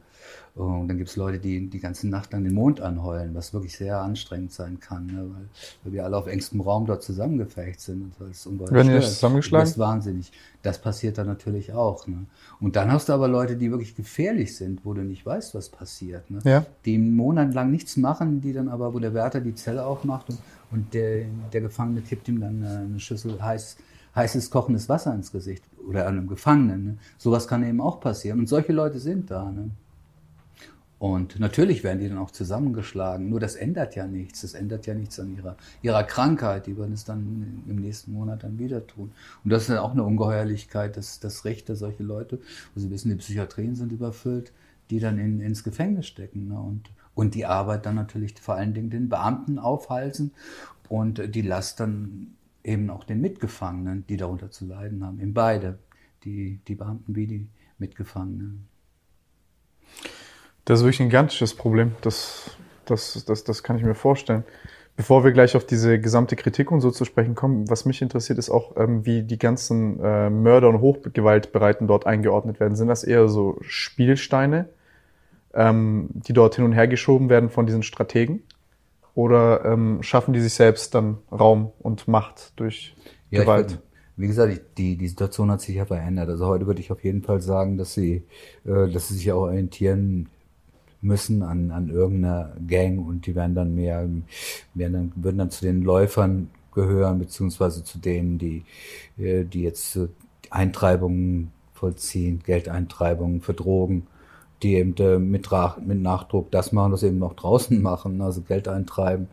Und dann gibt's Leute, die die ganze Nacht lang den Mond anheulen, was wirklich sehr anstrengend sein kann, ne? weil, weil wir alle auf engstem Raum dort zusammengefecht sind. Und weil es ungeheuer Werden die ist. zusammengeschlagen? Das ist wahnsinnig. Das passiert dann natürlich auch. Ne? Und dann hast du aber Leute, die wirklich gefährlich sind, wo du nicht weißt, was passiert. Ne? Ja. Die monatelang nichts machen, die dann aber, wo der Wärter die Zelle aufmacht und, und der, der Gefangene kippt ihm dann äh, eine Schüssel heiß, heißes kochendes Wasser ins Gesicht oder einem Gefangenen. Ne? Sowas kann eben auch passieren. Und solche Leute sind da. Ne? Und natürlich werden die dann auch zusammengeschlagen. Nur das ändert ja nichts. Das ändert ja nichts an ihrer, ihrer Krankheit. Die werden es dann im nächsten Monat dann wieder tun. Und das ist dann auch eine Ungeheuerlichkeit, dass, dass Richter solche Leute, wo sie wissen, die Psychiatrien sind überfüllt, die dann in, ins Gefängnis stecken. Ne? Und, und die Arbeit dann natürlich vor allen Dingen den Beamten aufhalsen und die Last dann eben auch den Mitgefangenen, die darunter zu leiden haben. In beide. Die, die Beamten wie die Mitgefangenen. Das ist wirklich ein gigantisches Problem. Das, das, das, das kann ich mir vorstellen. Bevor wir gleich auf diese gesamte Kritik und so zu sprechen kommen, was mich interessiert, ist auch, ähm, wie die ganzen äh, Mörder und Hochgewaltbereiten dort eingeordnet werden. Sind das eher so Spielsteine, ähm, die dort hin und her geschoben werden von diesen Strategen? Oder ähm, schaffen die sich selbst dann Raum und Macht durch Ja, Gewalt? würd- wie gesagt, ich, die, die Situation hat sich ja verändert. Also heute würde ich auf jeden Fall sagen, dass sie, äh, dass sie sich ja auch orientieren müssen an, an irgendeiner Gang und die werden dann mehr, werden dann, würden dann zu den Läufern gehören, beziehungsweise zu denen, die, äh, die jetzt äh, Eintreibungen vollziehen, Geldeintreibungen für Drogen, die eben äh, mit, mit Nachdruck das machen, was sie eben noch draußen machen, also Geld eintreiben,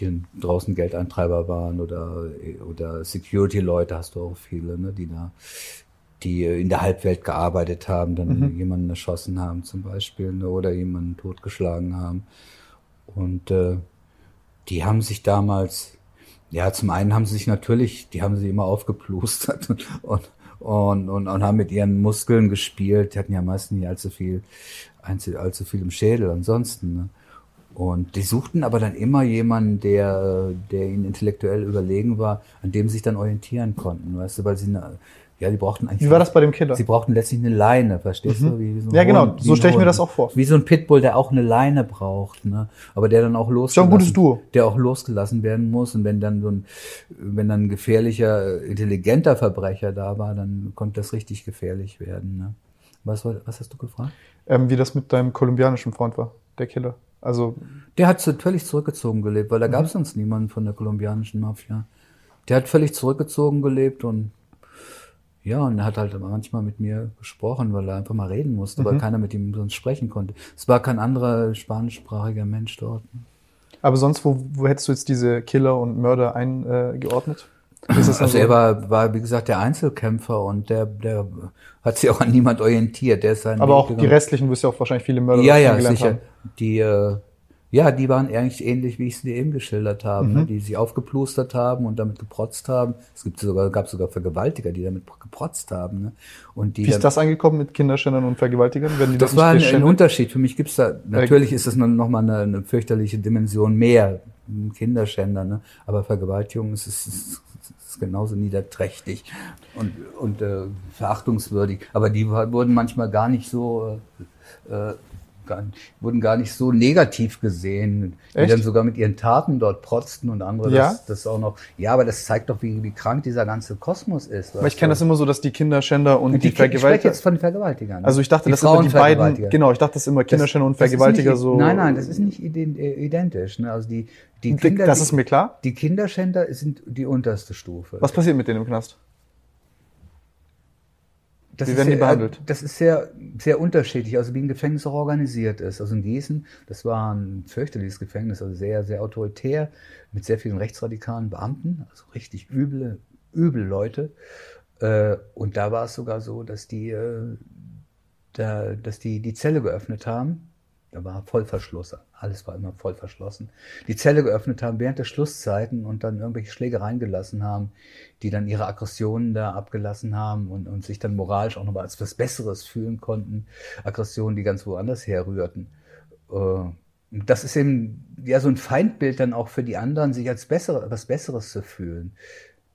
die draußen Geldeintreiber waren oder, oder Security-Leute hast du auch viele, ne, die da die in der Halbwelt gearbeitet haben, dann mhm. jemanden erschossen haben zum Beispiel ne, oder jemanden totgeschlagen haben. Und äh, die haben sich damals, ja, zum einen haben sie sich natürlich, die haben sie immer aufgeplustert und, und, und, und haben mit ihren Muskeln gespielt. Die hatten ja meistens nicht allzu viel, allzu viel im Schädel ansonsten. Ne? Und die suchten aber dann immer jemanden, der, der ihnen intellektuell überlegen war, an dem sie sich dann orientieren konnten, weißt du, weil sie eine, ja, die brauchten eigentlich. Wie war das bei dem Killer? Sie brauchten letztlich eine Leine, verstehst mhm. du? Wie, so ja, genau. Hund, so stelle ich mir das auch vor. Wie so ein Pitbull, der auch eine Leine braucht, ne? Aber der dann auch losgelassen, ein gutes Duo. der auch losgelassen werden muss. Und wenn dann so ein, wenn dann ein gefährlicher, intelligenter Verbrecher da war, dann konnte das richtig gefährlich werden. Ne? Was, was hast du gefragt? Ähm, wie das mit deinem kolumbianischen Freund war, der Killer. Also der hat völlig zurückgezogen gelebt, weil da mhm. gab es sonst niemanden von der kolumbianischen Mafia. Der hat völlig zurückgezogen gelebt und ja, und er hat halt manchmal mit mir gesprochen, weil er einfach mal reden musste, mhm. weil keiner mit ihm sonst sprechen konnte. Es war kein anderer spanischsprachiger Mensch dort. Aber sonst, wo, wo hättest du jetzt diese Killer und Mörder eingeordnet? Äh, also so? er war, war, wie gesagt, der Einzelkämpfer und der, der hat sich auch an niemand orientiert. Der ist Aber auch die restlichen, wirst ja auch wahrscheinlich viele Mörder ja, ja, sicher. Haben. Die, äh, ja, die waren eigentlich ähnlich, wie ich es dir eben geschildert habe, ne? mhm. ne? die sich aufgeplustert haben und damit geprotzt haben. Es gibt sogar, gab sogar Vergewaltiger, die damit geprotzt haben. Ne? Und die wie ist das angekommen mit Kinderschändern und Vergewaltigern? Werden die das, das war ein, ein, Unterschied. Für mich gibt's da, natürlich ist das nochmal eine, eine fürchterliche Dimension mehr, Kinderschänder, ne? aber Vergewaltigung ist, ist, ist, ist genauso niederträchtig und, und äh, verachtungswürdig. Aber die wurden manchmal gar nicht so äh, äh gar, wurden gar nicht so negativ gesehen, Echt? die dann sogar mit ihren Taten dort protzten und andere ja? das, das auch noch. Ja, aber das zeigt doch, wie, wie krank dieser ganze Kosmos ist. Aber ich kenne das immer so, dass die Kinderschänder und, und die, die Vergewaltiger. Ich jetzt von Vergewaltigern. Also ich dachte, das immer die beiden. Genau, ich dachte, das immer Kinderschänder und Vergewaltiger nicht, so. Nein, nein, das ist nicht identisch. Ne? Also die, die Kinder, das ist mir klar. Die Kinderschänder sind die unterste Stufe. Was passiert mit denen im Knast? Das wie werden sehr, die behandelt? Das ist sehr, sehr unterschiedlich, also wie ein Gefängnis auch organisiert ist. Also in Gießen, das war ein fürchterliches Gefängnis, also sehr, sehr autoritär, mit sehr vielen rechtsradikalen Beamten, also richtig üble, übel Leute. Äh, und da war es sogar so, dass die, äh, da, dass die die Zelle geöffnet haben da war Vollverschluss. Alles war immer voll verschlossen. Die Zelle geöffnet haben während der Schlusszeiten und dann irgendwelche Schlägereien gelassen haben, die dann ihre Aggressionen da abgelassen haben und, und sich dann moralisch auch nochmal als was Besseres fühlen konnten. Aggressionen, die ganz woanders herrührten. Äh, das ist eben ja so ein Feindbild dann auch für die anderen, sich als bessere, was Besseres zu fühlen.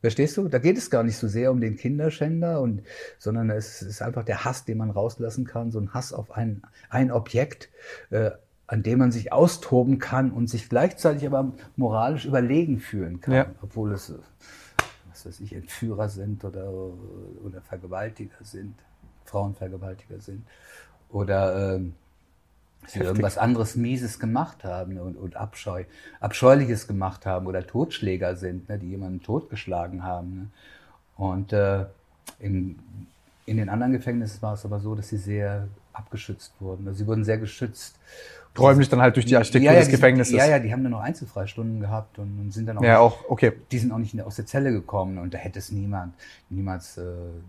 Verstehst du? Da geht es gar nicht so sehr um den Kinderschänder, und, sondern es ist einfach der Hass, den man rauslassen kann, so ein Hass auf ein, ein Objekt, äh, an dem man sich austoben kann und sich gleichzeitig aber moralisch überlegen fühlen kann, ja. obwohl es, was weiß ich, Entführer sind oder, oder Vergewaltiger sind, Frauenvergewaltiger sind oder äh, sie irgendwas anderes Mieses gemacht haben und, und Abscheu, Abscheuliches gemacht haben oder Totschläger sind, ne, die jemanden totgeschlagen haben. Ne? Und äh, in, in den anderen Gefängnissen war es aber so, dass sie sehr abgeschützt wurden. Also sie wurden sehr geschützt räumlich dann halt durch die Architektur ja, ja, des Gefängnisses. Ja, ja, die haben dann noch Einzelfreistunden gehabt und, und sind dann auch, ja, nicht, auch okay. die sind auch nicht aus der Zelle gekommen und da hätte es niemand, niemals äh,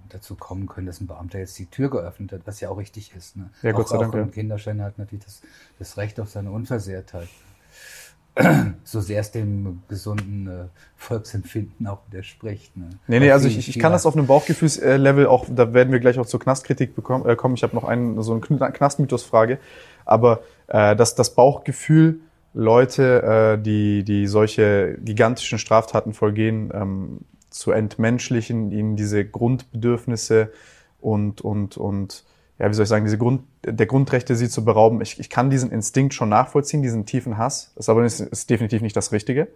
dazu kommen können, dass ein Beamter jetzt die Tür geöffnet hat, was ja auch richtig ist. Ne? Ja, Gott sei Dank. Ein Kinderschänder hat natürlich das, das Recht auf seine Unversehrtheit. so sehr es dem gesunden äh, Volksempfinden auch widerspricht. Ne? Nee, nee, also ich, ich kann das auf einem Bauchgefühlslevel auch, da werden wir gleich auch zur Knastkritik bekommen, äh, kommen. Ich habe noch einen, so eine Knastmythos-Frage. Aber äh, dass das Bauchgefühl Leute, äh, die, die solche gigantischen Straftaten vollgehen, ähm, zu entmenschlichen, ihnen diese Grundbedürfnisse und, und, und ja, wie soll ich sagen, diese Grund, der Grundrechte sie zu berauben. Ich, ich kann diesen Instinkt schon nachvollziehen, diesen tiefen Hass. Das aber ist, ist definitiv nicht das Richtige.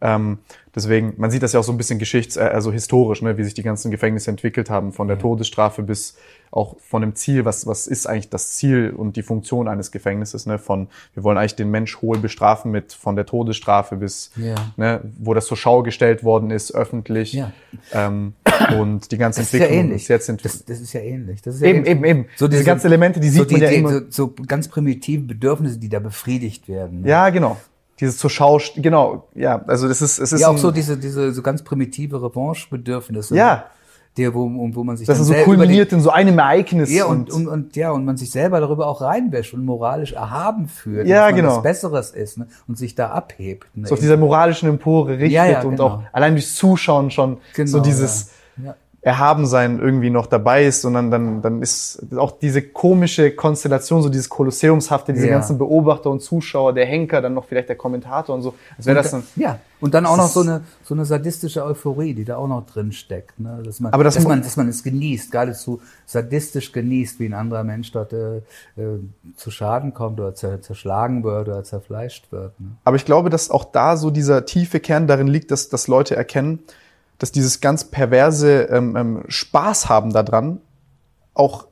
Ähm, deswegen, man sieht das ja auch so ein bisschen geschichts-, äh, also historisch, ne, wie sich die ganzen Gefängnisse entwickelt haben, von der Todesstrafe bis auch von dem Ziel, was, was ist eigentlich das Ziel und die Funktion eines Gefängnisses, ne, von, wir wollen eigentlich den Mensch hohl bestrafen mit, von der Todesstrafe bis, Ja. ne, wo das zur Schau gestellt worden ist, öffentlich, Ja. ähm, und die ganze Das ist ja Entwicklung ähnlich. ist jetzt entwickelt. Das, das ist ja ähnlich. Das ist ja Eben, ähnlich. eben, eben. Diese ganzen Elemente, die sieht so man ja die, immer. So, so ganz primitive Bedürfnisse, die da befriedigt werden. ne? Ja, genau. Dieses zur Schau, genau, ja, also das ist, es ist Ja, auch so diese, diese so ganz primitive Revanche-Bedürfnisse. Ja. Der, wo, wo man sich das ist so kulminiert in so einem Ereignis. ja, und, und, und, ja, und man sich selber darüber auch reinwäscht und moralisch erhaben führt. Ja, dass man genau. was Besseres ist ne? und sich da abhebt. Ne? so auf dieser moralischen Empore richtet Ja, ja, und genau. auch allein durchs Zuschauen schon so Genau, dieses ja. Erhabensein irgendwie noch dabei ist, sondern dann, dann ist auch diese komische Konstellation, so dieses Kolosseumshafte, diese Ja. ganzen Beobachter und Zuschauer, der Henker, dann noch vielleicht der Kommentator und so. Als wäre das Und dann, da- ja, und dann auch noch so eine, so eine sadistische Euphorie, die da auch noch drin steckt. Ne? Dass, man, Aber das dass, man, dass man es genießt, geradezu sadistisch genießt, wie ein anderer Mensch dort äh, äh, zu Schaden kommt oder zer, zerschlagen wird oder zerfleischt wird. Ne? Aber ich glaube, dass auch da so dieser tiefe Kern darin liegt, dass, dass Leute erkennen, dass dieses ganz perverse ähm, ähm, Spaß haben daran auch,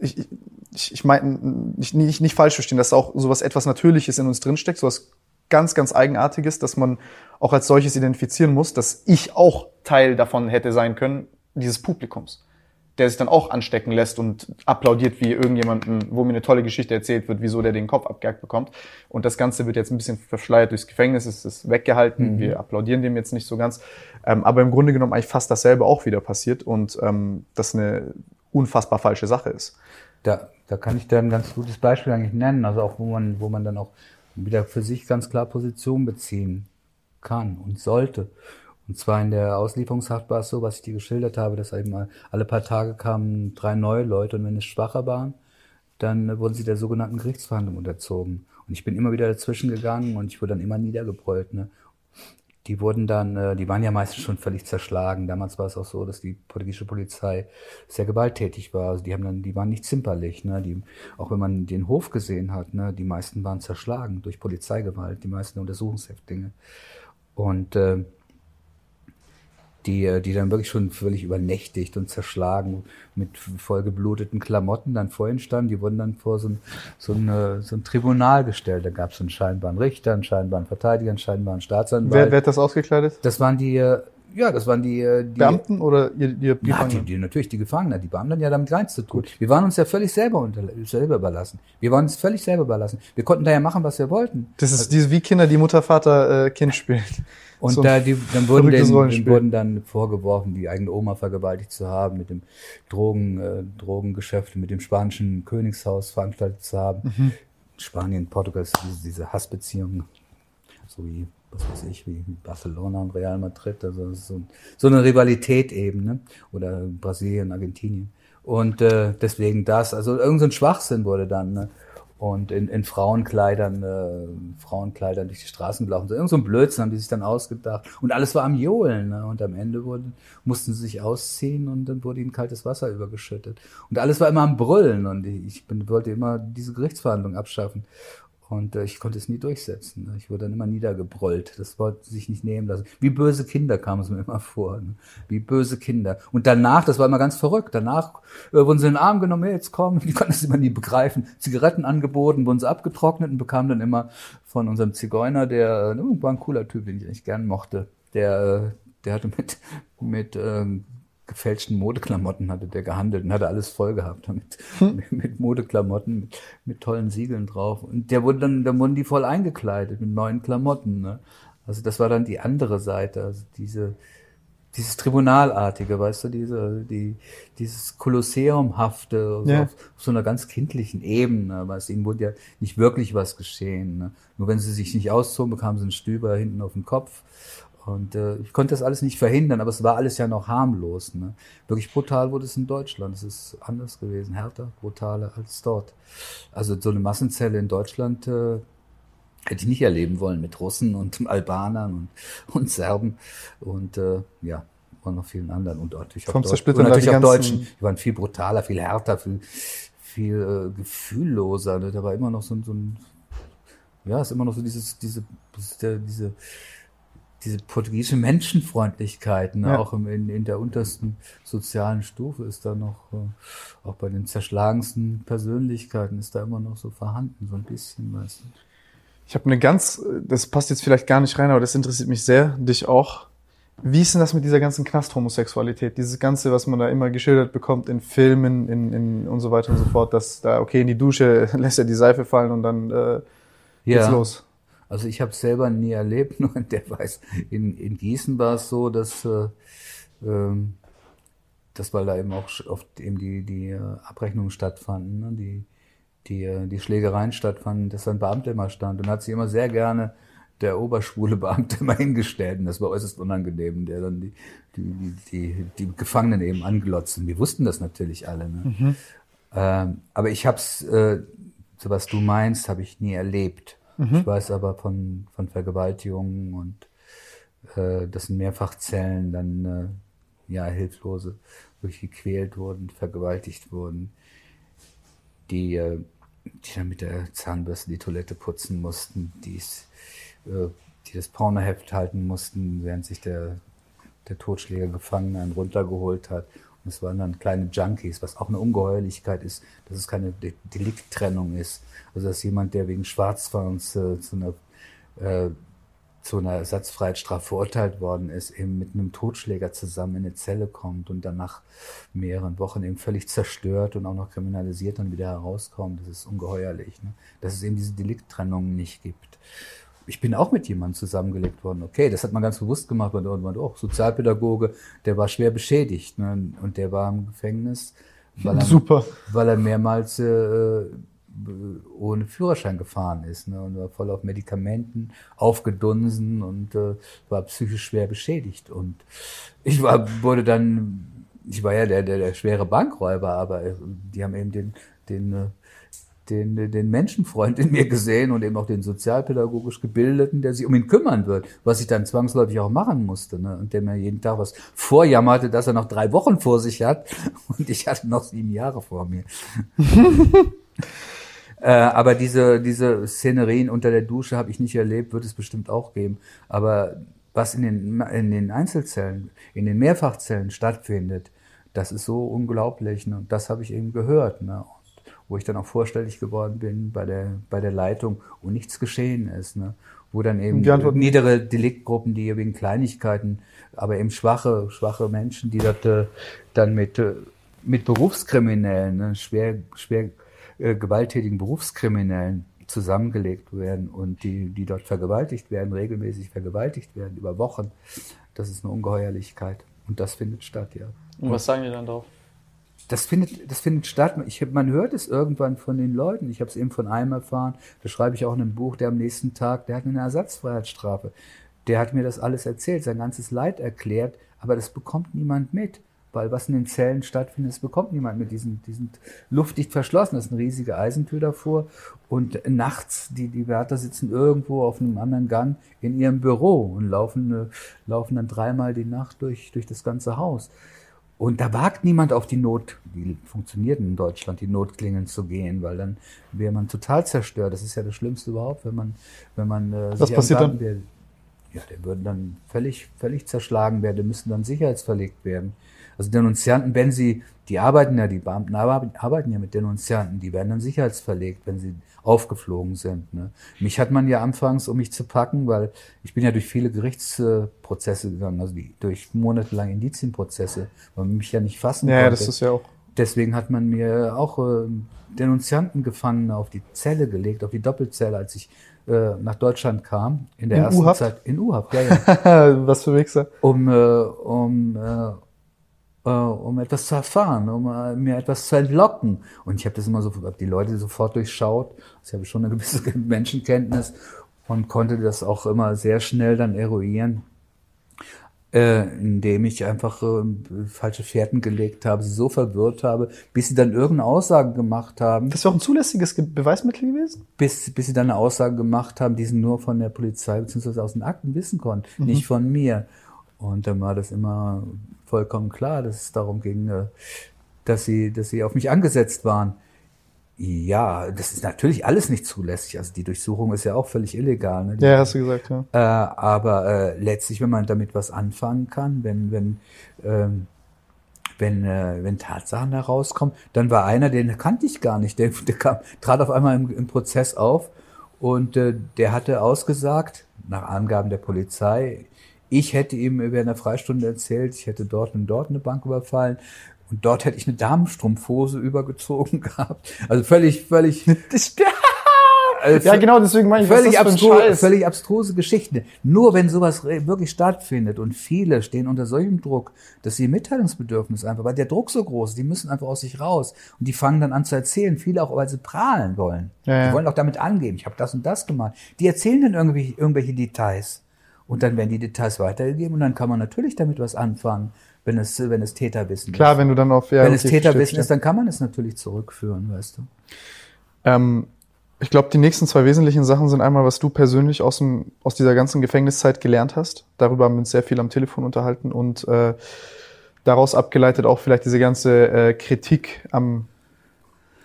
ich, ich, ich meine, nicht, nicht, nicht falsch verstehen, dass auch sowas etwas Natürliches in uns drinsteckt, sowas ganz, ganz Eigenartiges, dass man auch als solches identifizieren muss, dass ich auch Teil davon hätte sein können, dieses Publikums der sich dann auch anstecken lässt und applaudiert, wie irgendjemanden, wo mir eine tolle Geschichte erzählt wird, wieso der den Kopf abgehackt bekommt. Und das Ganze wird jetzt ein bisschen verschleiert durchs Gefängnis, es ist weggehalten, wir applaudieren dem jetzt nicht so ganz. Ähm, aber im Grunde genommen eigentlich fast dasselbe auch wieder passiert und ähm, das eine unfassbar falsche Sache ist. Da, da kann ich dir ein ganz gutes Beispiel eigentlich nennen, also auch wo man, wo man dann auch wieder für sich ganz klar Position beziehen kann und sollte. Und zwar in der Auslieferungshaft war es so, was ich dir geschildert habe, dass eben alle paar Tage kamen drei neue Leute und wenn es schwacher waren, dann wurden sie der sogenannten Gerichtsverhandlung unterzogen. Und ich bin immer wieder dazwischen gegangen und ich wurde dann immer niedergebrüllt. Ne? Die wurden dann, äh, die waren ja meistens schon völlig zerschlagen. Damals war es auch so, dass die portugiesische Polizei sehr gewalttätig war. Also die haben dann, die waren nicht zimperlich, ne? Die, auch wenn man den Hof gesehen hat, ne, die meisten waren zerschlagen durch Polizeigewalt, die meisten Untersuchungshäftlinge. Und äh, die, äh, die dann wirklich schon völlig übernächtigt und zerschlagen mit vollgebluteten Klamotten dann vor ihnen standen. Die wurden dann vor so ein, so ein, äh, so ein Tribunal gestellt. Da gab es einen scheinbaren Richter, einen scheinbaren Verteidiger, einen scheinbaren Staatsanwalt. Wer, wer hat das ausgekleidet? Das waren die, äh, ja, das waren die, äh, die Beamten oder ihr, ihr ja, Gefangene? die, die, natürlich die Gefangenen, die Beamten ja damit gar nichts zu tun. Wir waren uns ja völlig selber, unter, selber überlassen. Wir waren uns völlig selber überlassen. Wir konnten da ja machen, was wir wollten. Das ist diese wie Kinder, die Mutter, Vater, äh, Kind spielen. Und So da die, dann wurden denen, denen wurden dann vorgeworfen, die eigene Oma vergewaltigt zu haben, mit dem Drogen, äh, Drogengeschäfte, mit dem spanischen Königshaus veranstaltet zu haben. Mhm. Spanien, Portugal, ist diese, diese Hassbeziehungen, so wie, was weiß ich, wie Barcelona und Real Madrid, also so, so eine Rivalität eben, ne? Oder Brasilien, Argentinien. Und äh, deswegen das, also irgendein so Schwachsinn wurde dann, ne? und in, in Frauenkleidern, äh, Frauenkleidern durch die Straßen gelaufen sind. Irgend so ein Blödsinn haben die sich dann ausgedacht. Und alles war am Johlen. Ne? Und am Ende wurden, mussten sie sich ausziehen und dann wurde ihnen kaltes Wasser übergeschüttet. Und alles war immer am Brüllen. Und ich bin, wollte immer diese Gerichtsverhandlung abschaffen. Und äh, ich konnte es nie durchsetzen. Ne? Ich wurde dann immer niedergebrüllt. Das wollte sich nicht nehmen lassen. Wie böse Kinder kam es mir immer vor. Ne? Wie böse Kinder. Und danach, das war immer ganz verrückt, danach äh, wurden sie in den Arm genommen, hey, jetzt komm, die konnten es immer nie begreifen. Zigaretten angeboten, wurden sie abgetrocknet und bekamen dann immer von unserem Zigeuner, der äh, war ein cooler Typ, den ich eigentlich gern mochte. Der, äh, der hatte mit, mit ähm, gefälschten Modeklamotten hatte der gehandelt und hatte alles voll gehabt damit, mit, mit Modeklamotten, mit, mit tollen Siegeln drauf. Und der wurde dann, dann wurden die voll eingekleidet mit neuen Klamotten. Ne? Also das war dann die andere Seite, also diese, dieses Tribunalartige, weißt du, diese, die, dieses Kolosseumhafte, Ja. auf, auf so einer ganz kindlichen Ebene, weißt du, ihnen wurde ja nicht wirklich was geschehen. Ne? Nur wenn sie sich nicht auszogen, bekamen sie einen Stüber hinten auf den Kopf. Und äh, ich konnte das alles nicht verhindern, aber es war alles ja noch harmlos. Ne? Wirklich brutal wurde es in Deutschland. Es ist anders gewesen, härter, brutaler als dort. Also so eine Massenzelle in Deutschland äh, hätte ich nicht erleben wollen mit Russen und Albanern und, und Serben und äh, ja, und noch vielen anderen und natürlich auch, Vom Deut- Zersplittern und natürlich die auch Deutschen. Die waren viel brutaler, viel härter, viel, viel äh, gefühlloser. Ne? Da war immer noch so, ein- so ein, ja, ist immer noch so dieses, diese, der, diese, diese portugiesische Menschenfreundlichkeit, ne? Ja. auch im, in, in der untersten sozialen Stufe ist da noch, äh, auch bei den zerschlagensten Persönlichkeiten ist da immer noch so vorhanden, so ein bisschen, weißt du. Ich habe eine ganz, das passt jetzt vielleicht gar nicht rein, aber das interessiert mich sehr, dich auch. Wie ist denn das mit dieser ganzen Knast-Homosexualität? Dieses Ganze, was man da immer geschildert bekommt in Filmen in, in und so weiter und so fort, dass da, okay, in die Dusche lässt er die Seife fallen und dann äh, geht's los. Also ich habe es selber nie erlebt, nur der weiß, in, in Gießen war es so, dass, äh, ähm, dass weil da eben auch oft eben die, die äh, Abrechnungen stattfanden, ne? die, die, äh, die Schlägereien stattfanden, dass ein Beamter immer stand und hat sich immer sehr gerne der oberschwule Beamte immer hingestellt und das war äußerst unangenehm, der dann die, die, die, die, Gefangenen eben anglotzt und wir wussten das natürlich alle. Ne? Ähm, aber ich habe es, äh, so was du meinst, habe ich nie erlebt. Ich weiß aber von, von Vergewaltigungen und äh, dass in Mehrfachzellen dann äh, ja hilflose wirklich gequält wurden, vergewaltigt wurden, die, äh, die dann mit der Zahnbürste die Toilette putzen mussten, die's, äh, die das Pornoheft halten mussten, während sich der, der Totschläger gefangen einen runtergeholt hat. Es waren dann kleine Junkies, was auch eine Ungeheuerlichkeit ist, dass es keine De Delikttrennung ist. Also dass jemand, der wegen Schwarzfahrens äh, zu einer äh, zu einer Ersatzfreiheitsstrafe verurteilt worden ist, eben mit einem Totschläger zusammen in eine Zelle kommt und dann nach mehreren Wochen eben völlig zerstört und auch noch kriminalisiert dann wieder herauskommt. Das ist ungeheuerlich, ne? dass es eben diese Delikttrennung nicht gibt. Ich bin auch mit jemandem zusammengelegt worden. Okay, das hat man ganz bewusst gemacht, weil irgendwann auch Sozialpädagoge, der war schwer beschädigt ne? und der war im Gefängnis, weil er, Super. weil er mehrmals äh, ohne Führerschein gefahren ist ne, und war voll auf Medikamenten, aufgedunsen und äh, war psychisch schwer beschädigt. Und ich war, wurde dann, ich war ja der, der, der schwere Bankräuber, aber äh, die haben eben den, den, äh, den, den Menschenfreund in mir gesehen und eben auch den sozialpädagogisch Gebildeten, der sich um ihn kümmern wird, was ich dann zwangsläufig auch machen musste. Ne? Und der mir jeden Tag was vorjammerte, dass er noch drei Wochen vor sich hat und ich hatte noch sieben Jahre vor mir. Äh, aber diese, diese Szenerien unter der Dusche habe ich nicht erlebt, wird es bestimmt auch geben. Aber was in den, in den Einzelzellen, in den Mehrfachzellen stattfindet, das ist so unglaublich. Ne? Und das habe ich eben gehört. Ne? Wo ich dann auch vorstellig geworden bin bei der, bei der Leitung und nichts geschehen ist. Ne? Wo dann eben niedere Deliktgruppen, die wegen Kleinigkeiten, aber eben schwache, schwache Menschen, die dort äh, dann mit, äh, mit Berufskriminellen, ne? schwer, schwer äh, gewalttätigen Berufskriminellen zusammengelegt werden und die, die dort vergewaltigt werden, regelmäßig vergewaltigt werden über Wochen. Das ist eine Ungeheuerlichkeit. Und das findet statt, ja. Und was sagen die dann drauf? Das findet, das findet statt. Ich, man hört es irgendwann von den Leuten. Ich habe es eben von einem erfahren. Das schreibe ich auch in einem Buch, der am nächsten Tag, der hat eine Ersatzfreiheitsstrafe. Der hat mir das alles erzählt, sein ganzes Leid erklärt, aber das bekommt niemand mit. Weil was in den Zellen stattfindet, das bekommt niemand mit. Die sind, die sind luftdicht verschlossen. Das ist eine riesige Eisentür davor. Und nachts, die, die Wärter sitzen irgendwo auf einem anderen Gang in ihrem Büro und laufen, äh, laufen dann dreimal die Nacht durch, durch das ganze Haus. Und da wagt niemand auf die Not, die funktioniert in Deutschland, die Notklingeln zu gehen, weil dann wäre man total zerstört. Das ist ja das Schlimmste überhaupt, wenn man, wenn man äh, Was sich passiert dann? wäre. Ja, der würden dann völlig, völlig zerschlagen werden, die müssen dann sicherheitsverlegt werden. Also Denunzianten, wenn sie, die arbeiten ja, die Beamten arbeiten, arbeiten ja mit Denunzianten, die werden dann sicherheitsverlegt, wenn sie aufgeflogen sind. Ne? Mich hat man ja anfangs, um mich zu packen, weil ich bin ja durch viele Gerichtsprozesse gegangen, also die, durch monatelange Indizienprozesse, weil man mich ja nicht fassen Ja, ja, konnte. das ist ja auch. Deswegen hat man mir auch äh, Denunziantengefangene auf die Zelle gelegt, auf die Doppelzelle, als ich äh, nach Deutschland kam. In der In ersten? Zeit. In U-Haft, ja, ja. was für Wichser. Um, äh, um, äh, äh, um etwas zu erfahren, um äh, mir etwas zu entlocken. Und ich habe das immer so, hab die Leute sofort durchschaut. Also ich habe schon eine gewisse Menschenkenntnis und konnte das auch immer sehr schnell dann eruieren äh, indem ich einfach äh, falsche Fährten gelegt habe, sie so verwirrt habe, bis sie dann irgendeine Aussage gemacht haben, Das wäre auch ein zulässiges Ge- Beweismittel gewesen? bis, bis sie dann eine Aussage gemacht haben, die sie nur von der Polizei bzw. aus den Akten wissen konnten, Mhm. nicht von mir. Und dann war das immer vollkommen klar, dass es darum ging, äh, dass sie, dass sie auf mich angesetzt waren. Ja, das ist natürlich alles nicht zulässig. Also die Durchsuchung ist ja auch völlig illegal. Ne? Die, Ja, hast du gesagt, ja. Äh, aber äh, letztlich, wenn man damit was anfangen kann, wenn, wenn, ähm, wenn, äh, wenn Tatsachen herauskommen, dann war einer, den kannte ich gar nicht, der, der kam, trat auf einmal im, im Prozess auf und äh, der hatte ausgesagt, nach Angaben der Polizei, ich hätte ihm während der Freistunde erzählt, ich hätte dort und dort eine Bank überfallen. Und dort hätte ich eine Damenstrumpfhose übergezogen gehabt. Also völlig, völlig, also ja, genau, deswegen meine ich, was völlig, ist das für ein abstru Scheiß? völlig abstruse Geschichten. Nur wenn sowas wirklich stattfindet und viele stehen unter solchem Druck, dass sie Mitteilungsbedürfnis einfach, weil der Druck so groß ist, die müssen einfach aus sich raus und die fangen dann an zu erzählen, viele auch, weil sie prahlen wollen. Ja, ja. Die wollen auch damit angeben, ich habe das und das gemacht. Die erzählen dann irgendwie irgendwelche Details und dann werden die Details weitergegeben und dann kann man natürlich damit was anfangen, wenn es wenn es Täterwissen Klar, ist. wenn du dann auf... Ja, wenn es Täterwissen ist, dann kann man es natürlich zurückführen, weißt du. Ähm, ich glaube, die nächsten zwei wesentlichen Sachen sind einmal, was du persönlich aus, dem, aus dieser ganzen Gefängniszeit gelernt hast. Darüber haben wir uns sehr viel am Telefon unterhalten und äh, daraus abgeleitet auch vielleicht diese ganze äh, Kritik am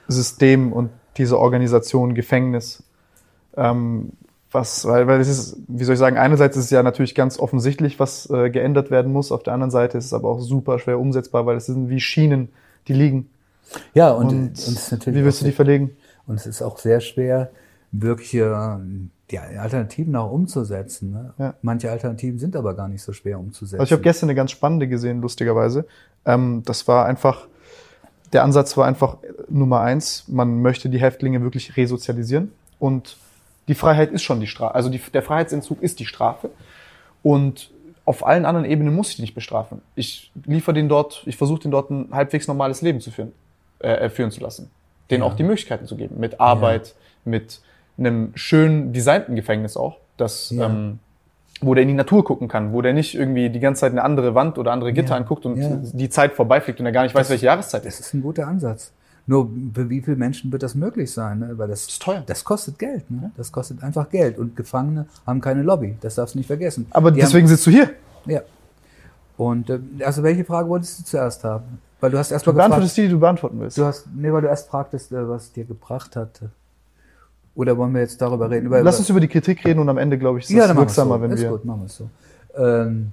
System und diese Organisation Gefängnis. Ähm, was, weil, weil es ist, wie soll ich sagen, einerseits ist es ja natürlich ganz offensichtlich, was äh, geändert werden muss. Auf der anderen Seite ist es aber auch super schwer umsetzbar, weil es sind wie Schienen, die liegen. Ja, und, Und, und natürlich wie willst du die verlegen? Und es ist auch sehr schwer, wirklich äh, die Alternativen auch umzusetzen. Ne? Ja. Manche Alternativen sind aber gar nicht so schwer umzusetzen. Also ich habe gestern eine ganz spannende gesehen, lustigerweise. Ähm, das war einfach, der Ansatz war einfach Nummer eins, man möchte die Häftlinge wirklich resozialisieren und die Freiheit ist schon die Strafe. Also die, der Freiheitsentzug ist die Strafe und auf allen anderen Ebenen muss ich die nicht bestrafen. Ich liefere den dort, ich versuche den dort ein halbwegs normales Leben zu führen, äh, äh, führen zu lassen. Denen Ja. auch die Möglichkeiten zu geben. Mit Arbeit, mit einem schön designten Gefängnis auch, das Ja. ähm, wo der in die Natur gucken kann, wo der nicht irgendwie die ganze Zeit eine andere Wand oder andere Gitter Ja, anguckt und ja. die Zeit vorbeifliegt und er gar nicht weiß, welche Jahreszeit das ist. ist ein guter Ansatz. Nur für wie viele Menschen wird das möglich sein? Ne? Weil das, Das ist teuer. das kostet Geld. Ne? Das kostet einfach Geld. Und Gefangene haben keine Lobby. Das darfst du nicht vergessen. Aber Die deswegen sitzt du hier. Haben, ja. Und äh, also welche Frage wolltest du zuerst haben? Weil du hast erst Du mal gefragt. beantwortest die, die du beantworten willst. Du hast, nee, weil du erst fragtest, äh, was dir gebracht hat. Oder wollen wir jetzt darüber reden? Über, Lass uns über die Kritik reden und am Ende, glaube ich, ist ja, es wirksamer, so. wenn ist wir. gut, machen wir es so. Ähm,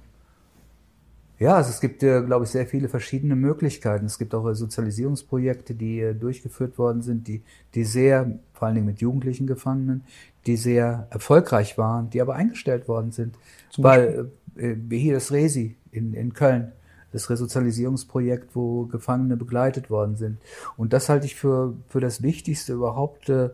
ja, also es gibt, äh, glaube ich, sehr viele verschiedene Möglichkeiten. Es gibt auch äh, Sozialisierungsprojekte, die äh, durchgeführt worden sind, die, die sehr, vor allen Dingen mit jugendlichen Gefangenen, die sehr erfolgreich waren, die aber eingestellt worden sind. Weil äh, wie hier das Resi in, in Köln, das Resozialisierungsprojekt, wo Gefangene begleitet worden sind. Und das halte ich für, für das Wichtigste überhaupt. Äh,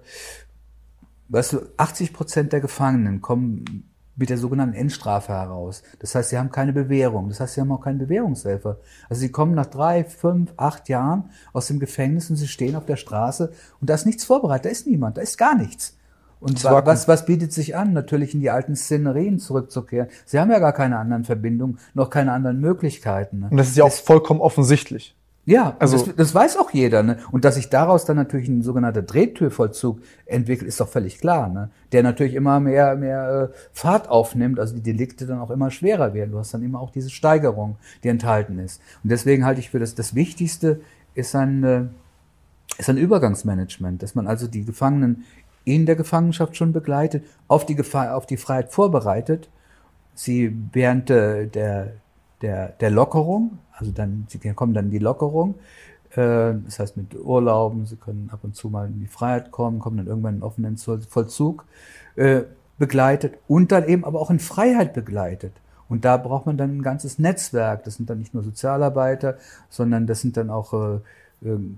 weißt du, 80 Prozent der Gefangenen kommen mit der sogenannten Endstrafe heraus. Das heißt, sie haben keine Bewährung. Das heißt, sie haben auch keinen Bewährungshelfer. Also sie kommen nach drei, fünf, acht Jahren aus dem Gefängnis und sie stehen auf der Straße und da ist nichts vorbereitet. Da ist niemand, da ist gar nichts. Und wa- was, was bietet sich an? Natürlich in die alten Szenerien zurückzukehren. Sie haben ja gar keine anderen Verbindungen, noch keine anderen Möglichkeiten. Ne? Und das ist ja auch vollkommen offensichtlich. Ja, Also- das, das weiß auch jeder. Ne? Und dass sich daraus dann natürlich ein sogenannter Drehtürvollzug entwickelt, ist doch völlig klar. Ne? Der natürlich immer mehr, mehr äh, Fahrt aufnimmt, also die Delikte dann auch immer schwerer werden. Du hast dann immer auch diese Steigerung, die enthalten ist. Und deswegen halte ich für das, das Wichtigste ist ein, äh, ist ein Übergangsmanagement, dass man also die Gefangenen in der Gefangenschaft schon begleitet, auf die, Gefahr, auf die Freiheit vorbereitet, sie während äh, der, der, der Lockerung, also dann, sie kommen dann in die Lockerung, äh, das heißt mit Urlauben, sie können ab und zu mal in die Freiheit kommen, kommen dann irgendwann in offenen Vollzug, äh, begleitet und dann eben aber auch in Freiheit begleitet. Und da braucht man dann ein ganzes Netzwerk. Das sind dann nicht nur Sozialarbeiter, sondern das sind dann auch äh,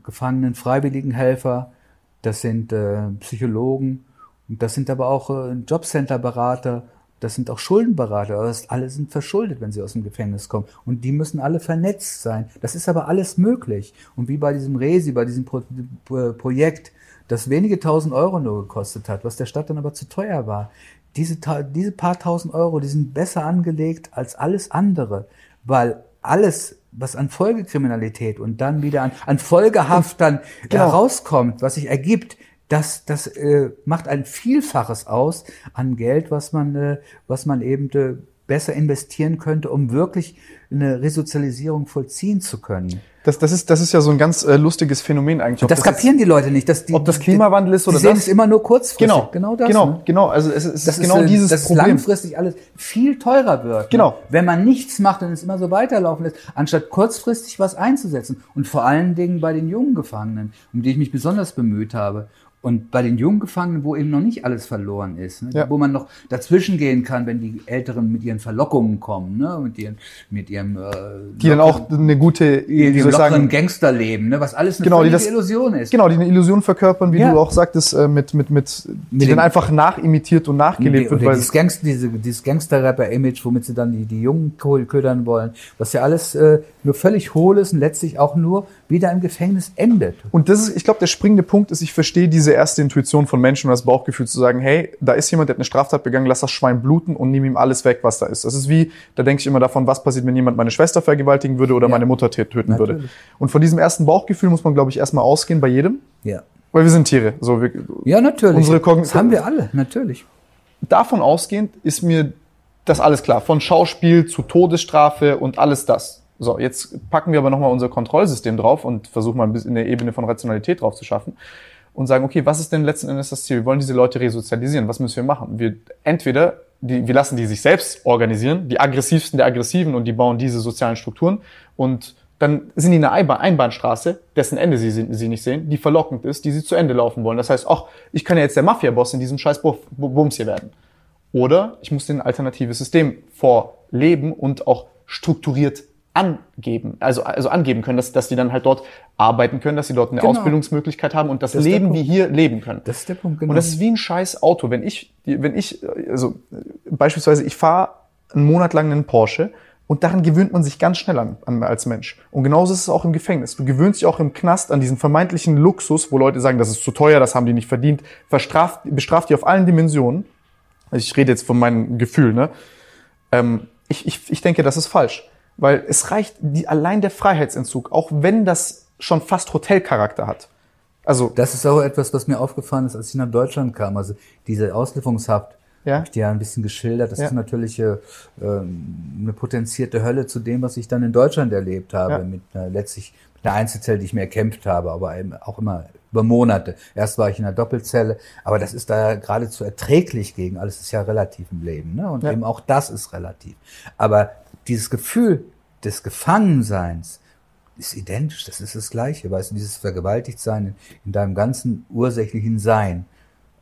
Gefangenen, Freiwilligenhelfer, das sind Psychologen und das sind aber auch äh, Jobcenter-Berater, das sind auch Schuldenberater. Das alle sind verschuldet, wenn sie aus dem Gefängnis kommen. Und die müssen alle vernetzt sein. Das ist aber alles möglich. Und wie bei diesem Resi, bei diesem Pro Pro Projekt, das wenige tausend Euro nur gekostet hat, was der Stadt dann aber zu teuer war. Diese, diese paar tausend Euro, die sind besser angelegt als alles andere, weil alles, was an Folgekriminalität und dann wieder an, an Folgehaft dann Genau. herauskommt, was sich ergibt, das, das äh, macht ein Vielfaches aus an Geld, was man, äh, was man eben äh, besser investieren könnte, um wirklich eine Resozialisierung vollziehen zu können. Das, das, ist, das ist ja so ein ganz äh, lustiges Phänomen eigentlich. Ob das, kapieren die Leute nicht. Dass die, ob das Klimawandel ist oder die sehen das. es immer nur kurzfristig. Genau, genau das. Genau, ne? genau. Also es, es Das ist genau äh, dieses dass Problem. langfristig alles viel teurer wird. Genau. Ne? Wenn man nichts macht und es immer so weiterlaufen lässt, anstatt kurzfristig was einzusetzen. Und vor allen Dingen bei den jungen Gefangenen, um die ich mich besonders bemüht habe. Und bei den jungen Gefangenen, wo eben noch nicht alles verloren ist, ne? Ja. wo man noch dazwischen gehen kann, wenn die Älteren mit ihren Verlockungen kommen, ne? mit, ihren, mit ihrem äh, die dann auch eine gute, wie die soll ich sagen, Gangsterleben, ne? was alles eine Genau, die völlige das- Illusion ist. genau, die eine Illusion verkörpern, wie Ja. du auch sagtest, äh, mit, mit, mit, die Mit dann dem- einfach nachimitiert und nachgelebt wird, Oder weil dieses, Gangster, diese, dieses Gangster-Rapper-Image, womit sie dann die, die Jungen ködern wollen, was ja alles äh, nur völlig hohl ist und letztlich auch nur wieder im Gefängnis endet. Und das ist, ich glaube, der springende Punkt ist, ich verstehe diese erste Intuition von Menschen und das Bauchgefühl zu sagen, hey, da ist jemand, der hat eine Straftat begangen, lass das Schwein bluten und nimm ihm alles weg, was da ist. Das ist wie, da denke ich immer davon, was passiert, wenn jemand meine Schwester vergewaltigen würde oder Ja. meine Mutter tö- töten würde. Natürlich. Und von diesem ersten Bauchgefühl muss man, glaube ich, erstmal ausgehen bei jedem, Ja. weil wir sind Tiere. So, wir, Ja, natürlich. Unsere Kogn- das haben wir alle, natürlich. davon ausgehend ist mir das alles klar. Von Schauspiel zu Todesstrafe und alles das. So, jetzt packen wir aber nochmal unser Kontrollsystem drauf und versuchen mal ein bisschen eine Ebene von Rationalität drauf zu schaffen und sagen, okay, was ist denn letzten Endes das Ziel? Wir wollen diese Leute resozialisieren. Was müssen wir machen? Wir entweder, die, wir lassen die sich selbst organisieren, die aggressivsten der Aggressiven und die bauen diese sozialen Strukturen und dann sind die eine Einbahn- Einbahnstraße, dessen Ende sie, sie nicht sehen, die verlockend ist, die sie zu Ende laufen wollen. Das heißt, ach, ich kann ja jetzt der Mafia-Boss in diesem scheiß Bums hier werden. Oder ich muss den alternatives System vorleben und auch strukturiert angeben, also, also angeben können, dass, dass die dann halt dort arbeiten können, dass sie dort eine Genau. Ausbildungsmöglichkeit haben und das, Das Leben wie hier leben können. Das ist der Punkt, genau. Und das ist wie ein scheiß Auto. Wenn ich, wenn ich, also beispielsweise, ich fahre einen Monat lang einen Porsche und daran gewöhnt man sich ganz schnell an, an als Mensch. Und genauso ist es auch im Gefängnis. Du gewöhnst dich auch im Knast an diesen vermeintlichen Luxus, wo Leute sagen, das ist zu teuer, das haben die nicht verdient, verstraft, bestraft die auf allen Dimensionen. Also ich rede jetzt von meinem Gefühl, ne? Ähm, ich, ich, ich denke, das ist falsch. Weil es reicht, die, allein der Freiheitsentzug, auch wenn das schon fast Hotelcharakter hat. Also, Das ist auch etwas, was mir aufgefallen ist, als ich nach Deutschland kam. Also diese Auslieferungshaft, Ja. habe ich dir ja ein bisschen geschildert. Das Ja. ist natürlich äh, ähm, eine potenzierte Hölle zu dem, was ich dann in Deutschland erlebt habe. Ja. Mit einer, letztlich mit einer Einzelzelle, die ich mir erkämpft habe, aber eben auch immer über Monate. Erst war ich in einer Doppelzelle, aber das ist da geradezu erträglich gegen alles. ist ja relativ im Leben. Ne? Und Ja. eben auch das ist relativ. Aber dieses Gefühl des Gefangenseins, ist identisch, das ist das Gleiche, weißt du, dieses Vergewaltigtsein in, in deinem ganzen ursächlichen Sein.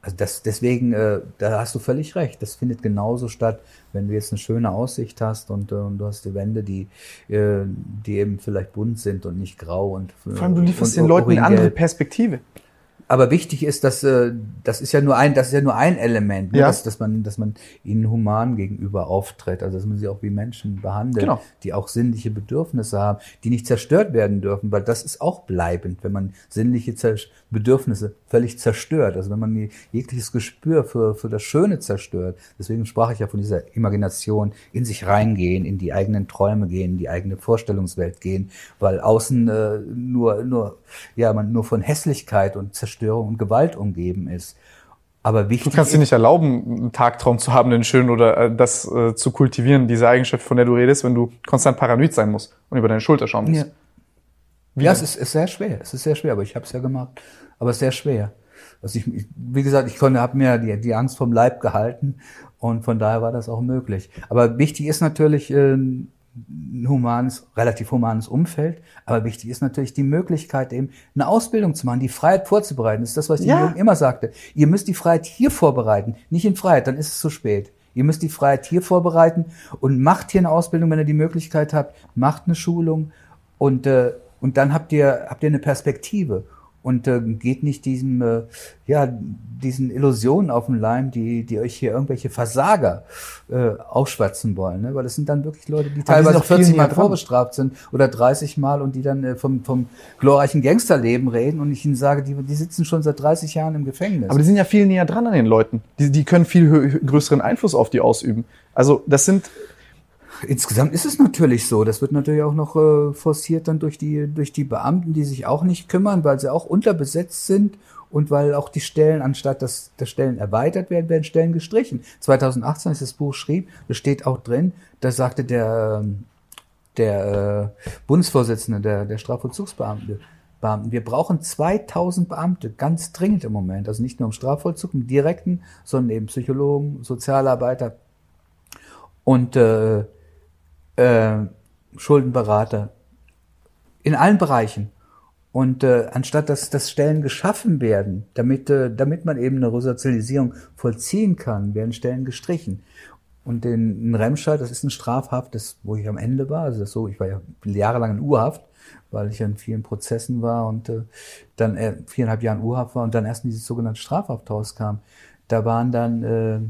Also das, deswegen, äh, da hast du völlig recht. Das findet genauso statt, wenn du jetzt eine schöne Aussicht hast und, äh, und du hast die Wände, die, äh, die eben vielleicht bunt sind und nicht grau und vor allem, du lieferst und den Leuten eine andere. Perspektive. Aber wichtig ist, dass äh, das ist ja nur ein, das ist ja nur ein Element, ne? Ja. dass, dass man, dass man ihnen human gegenüber auftritt, also dass man sie auch wie Menschen behandelt, Genau. die auch sinnliche Bedürfnisse haben, die nicht zerstört werden dürfen, weil das ist auch bleibend, wenn man sinnliche Bedürfnisse völlig zerstört, also wenn man je- jegliches Gespür für für das Schöne zerstört. Deswegen sprach ich ja von dieser Imagination, in sich reingehen, in die eigenen Träume gehen, in die eigene Vorstellungswelt gehen, weil außen äh, nur nur ja man nur von Hässlichkeit und Zerstörung und Gewalt umgeben ist. Aber wichtig Du kannst dir ist, nicht erlauben, einen Tagtraum zu haben, den schönen oder äh, das äh, zu kultivieren, diese Eigenschaft, von der du redest, wenn du konstant paranoid sein musst und über deine Schulter schauen musst. Ja. Wie ja, denn? es ist, ist sehr schwer. Es ist sehr schwer, aber ich habe es ja gemacht. Aber sehr schwer. Also ich, ich wie gesagt, ich konnte, habe mir die, die Angst vom Leib gehalten und von daher war das auch möglich. Aber wichtig ist natürlich äh, ein humanes, relativ humanes Umfeld. Aber wichtig ist natürlich die Möglichkeit, eben eine Ausbildung zu machen, die Freiheit vorzubereiten. Das ist das, was ich den Ja. Jungen immer sagte. Ihr müsst die Freiheit hier vorbereiten, nicht in Freiheit, dann ist es zu spät. Ihr müsst die Freiheit hier vorbereiten und macht hier eine Ausbildung, wenn ihr die Möglichkeit habt, macht eine Schulung und, äh, und dann habt ihr, habt ihr eine Perspektive und äh, geht nicht diesem, äh, ja, diesen Illusionen auf den Leim, die, die euch hier irgendwelche Versager äh, aufschwatzen wollen, ne? weil das sind dann wirklich Leute, die teilweise viel 40 Mal vorbestraft sind oder 30 Mal und die dann äh, vom, vom glorreichen Gangsterleben reden und ich ihnen sage, die, die sitzen schon seit 30 Jahren im Gefängnis. Aber die sind ja viel näher dran an den Leuten. Die, die können viel größeren Einfluss auf die ausüben. Also das sind, Insgesamt ist es natürlich so. Das wird natürlich auch noch äh, forciert dann durch die, durch die Beamten, die sich auch nicht kümmern, weil sie auch unterbesetzt sind und weil auch die Stellen, anstatt dass, dass Stellen erweitert werden, werden Stellen gestrichen. 2018, als ich das Buch schrieb, da steht auch drin, da sagte der, der äh, Bundesvorsitzende der, der Strafvollzugsbeamten, Beamten, wir brauchen 2000 Beamte, ganz dringend im Moment. Also nicht nur im Strafvollzug, im direkten, sondern eben Psychologen, Sozialarbeiter und äh, äh, Schuldenberater in allen Bereichen. Und äh, anstatt dass, dass Stellen geschaffen werden, damit, äh, damit man eben eine Resozialisierung vollziehen kann, werden Stellen gestrichen. Und in, in Remscheid, das ist ein Strafhaft, das, wo ich am Ende war, also das so, ich war ja jahrelang in Urhaft, weil ich ja in vielen Prozessen war und äh, dann äh, viereinhalb Jahren Urhaft war und dann erst in dieses sogenannte Strafhaft rauskam. Da waren dann, äh,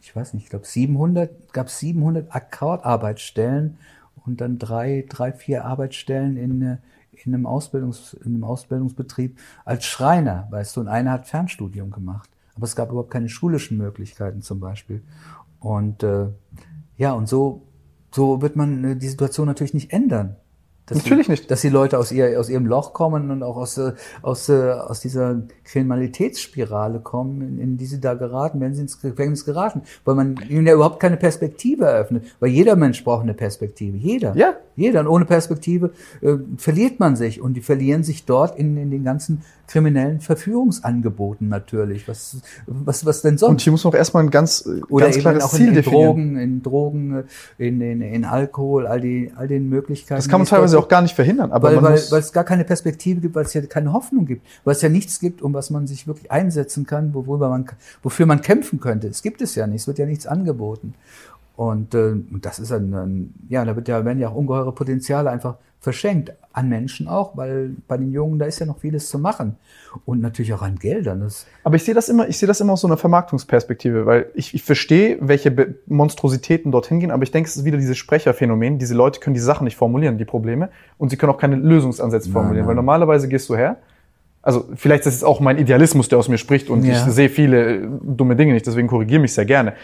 ich weiß nicht, ich glaube 700, gab 700 Akkordarbeitsstellen und dann drei, drei, vier Arbeitsstellen in, äh, in einem, Ausbildungs, in einem Ausbildungsbetrieb als Schreiner, weißt du, und einer hat Fernstudium gemacht. Aber es gab überhaupt keine schulischen Möglichkeiten zum Beispiel. Und äh, ja, und so, so wird man äh, die Situation natürlich nicht ändern. Dass Natürlich die, nicht. Dass die Leute aus, ihr, aus ihrem Loch kommen und auch aus, äh, aus, äh, aus dieser Kriminalitätsspirale kommen, in, in die sie da geraten, wenn sie ins Gefängnis geraten. Weil man ihnen ja überhaupt keine Perspektive eröffnet. Weil jeder Mensch braucht eine Perspektive. Jeder. Ja. Jeder. Und ohne Perspektive äh, verliert man sich. Und die verlieren sich dort in, in den ganzen kriminellen Verführungsangeboten natürlich. Was, was, was denn sonst? Und hier muss man auch erstmal ein ganz, äh, Oder ganz eben klares auch Ziel in, in definieren. Drogen, in Drogen, in, in, in Alkohol, all die, all den Möglichkeiten. Das kann man dort teilweise auch gar nicht verhindern, aber weil, weil, weil es gar keine Perspektive gibt, weil es ja keine Hoffnung gibt, weil es ja nichts gibt, um was man sich wirklich einsetzen kann, worüber man, wofür man kämpfen könnte. Es gibt es ja nicht, es wird ja nichts angeboten. Und, äh, das ist ein, ein, ja, da wird ja, werden ja auch ungeheure Potenziale einfach verschenkt. An Menschen auch, weil bei den Jungen, da ist ja noch vieles zu machen. Und natürlich auch an Geldern. Das, Aber ich sehe das immer, ich sehe das immer aus so einer Vermarktungsperspektive, weil ich, ich verstehe, welche Be Monstrositäten dorthin gehen, aber ich denke, es ist wieder dieses Sprecherphänomen. Diese Leute können die Sachen nicht formulieren, die Probleme, und sie können auch keine Lösungsansätze Nein, formulieren, nein. weil normalerweise gehst du her. Also vielleicht ist es auch mein Idealismus, der aus mir spricht, und Ja. ich sehe viele äh, dumme Dinge nicht, deswegen korrigiere mich sehr gerne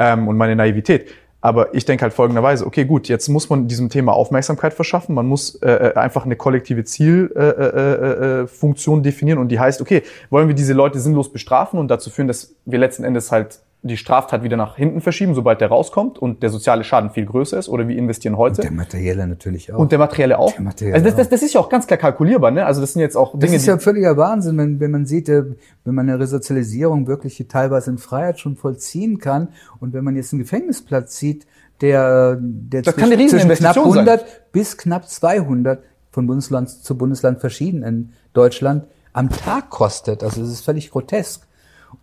ähm, und meine Naivität. Aber ich denke halt folgenderweise, okay, gut, jetzt muss man diesem Thema Aufmerksamkeit verschaffen, man muss äh, äh, einfach eine kollektive Zielfunktion äh, äh, äh, Funktion definieren und die heißt, okay, wollen wir diese Leute sinnlos bestrafen und dazu führen, dass wir letzten Endes halt die Straftat wieder nach hinten verschieben, sobald der rauskommt und der soziale Schaden viel größer ist oder wir investieren heute. der materielle natürlich auch. Und der materielle auch. Der materielle also das, das, das ist ja auch ganz klar kalkulierbar, ne? Also das sind jetzt auch Das Dinge, ist ja völliger Wahnsinn, wenn, wenn man sieht, äh, wenn man eine Resozialisierung wirklich teilweise in Freiheit schon vollziehen kann und wenn man jetzt einen Gefängnisplatz sieht, der, der Das kann eine Rieseninvestition knapp sein. 100 bis knapp 200 von Bundesland zu Bundesland verschieden in Deutschland am Tag kostet. Also es ist völlig grotesk.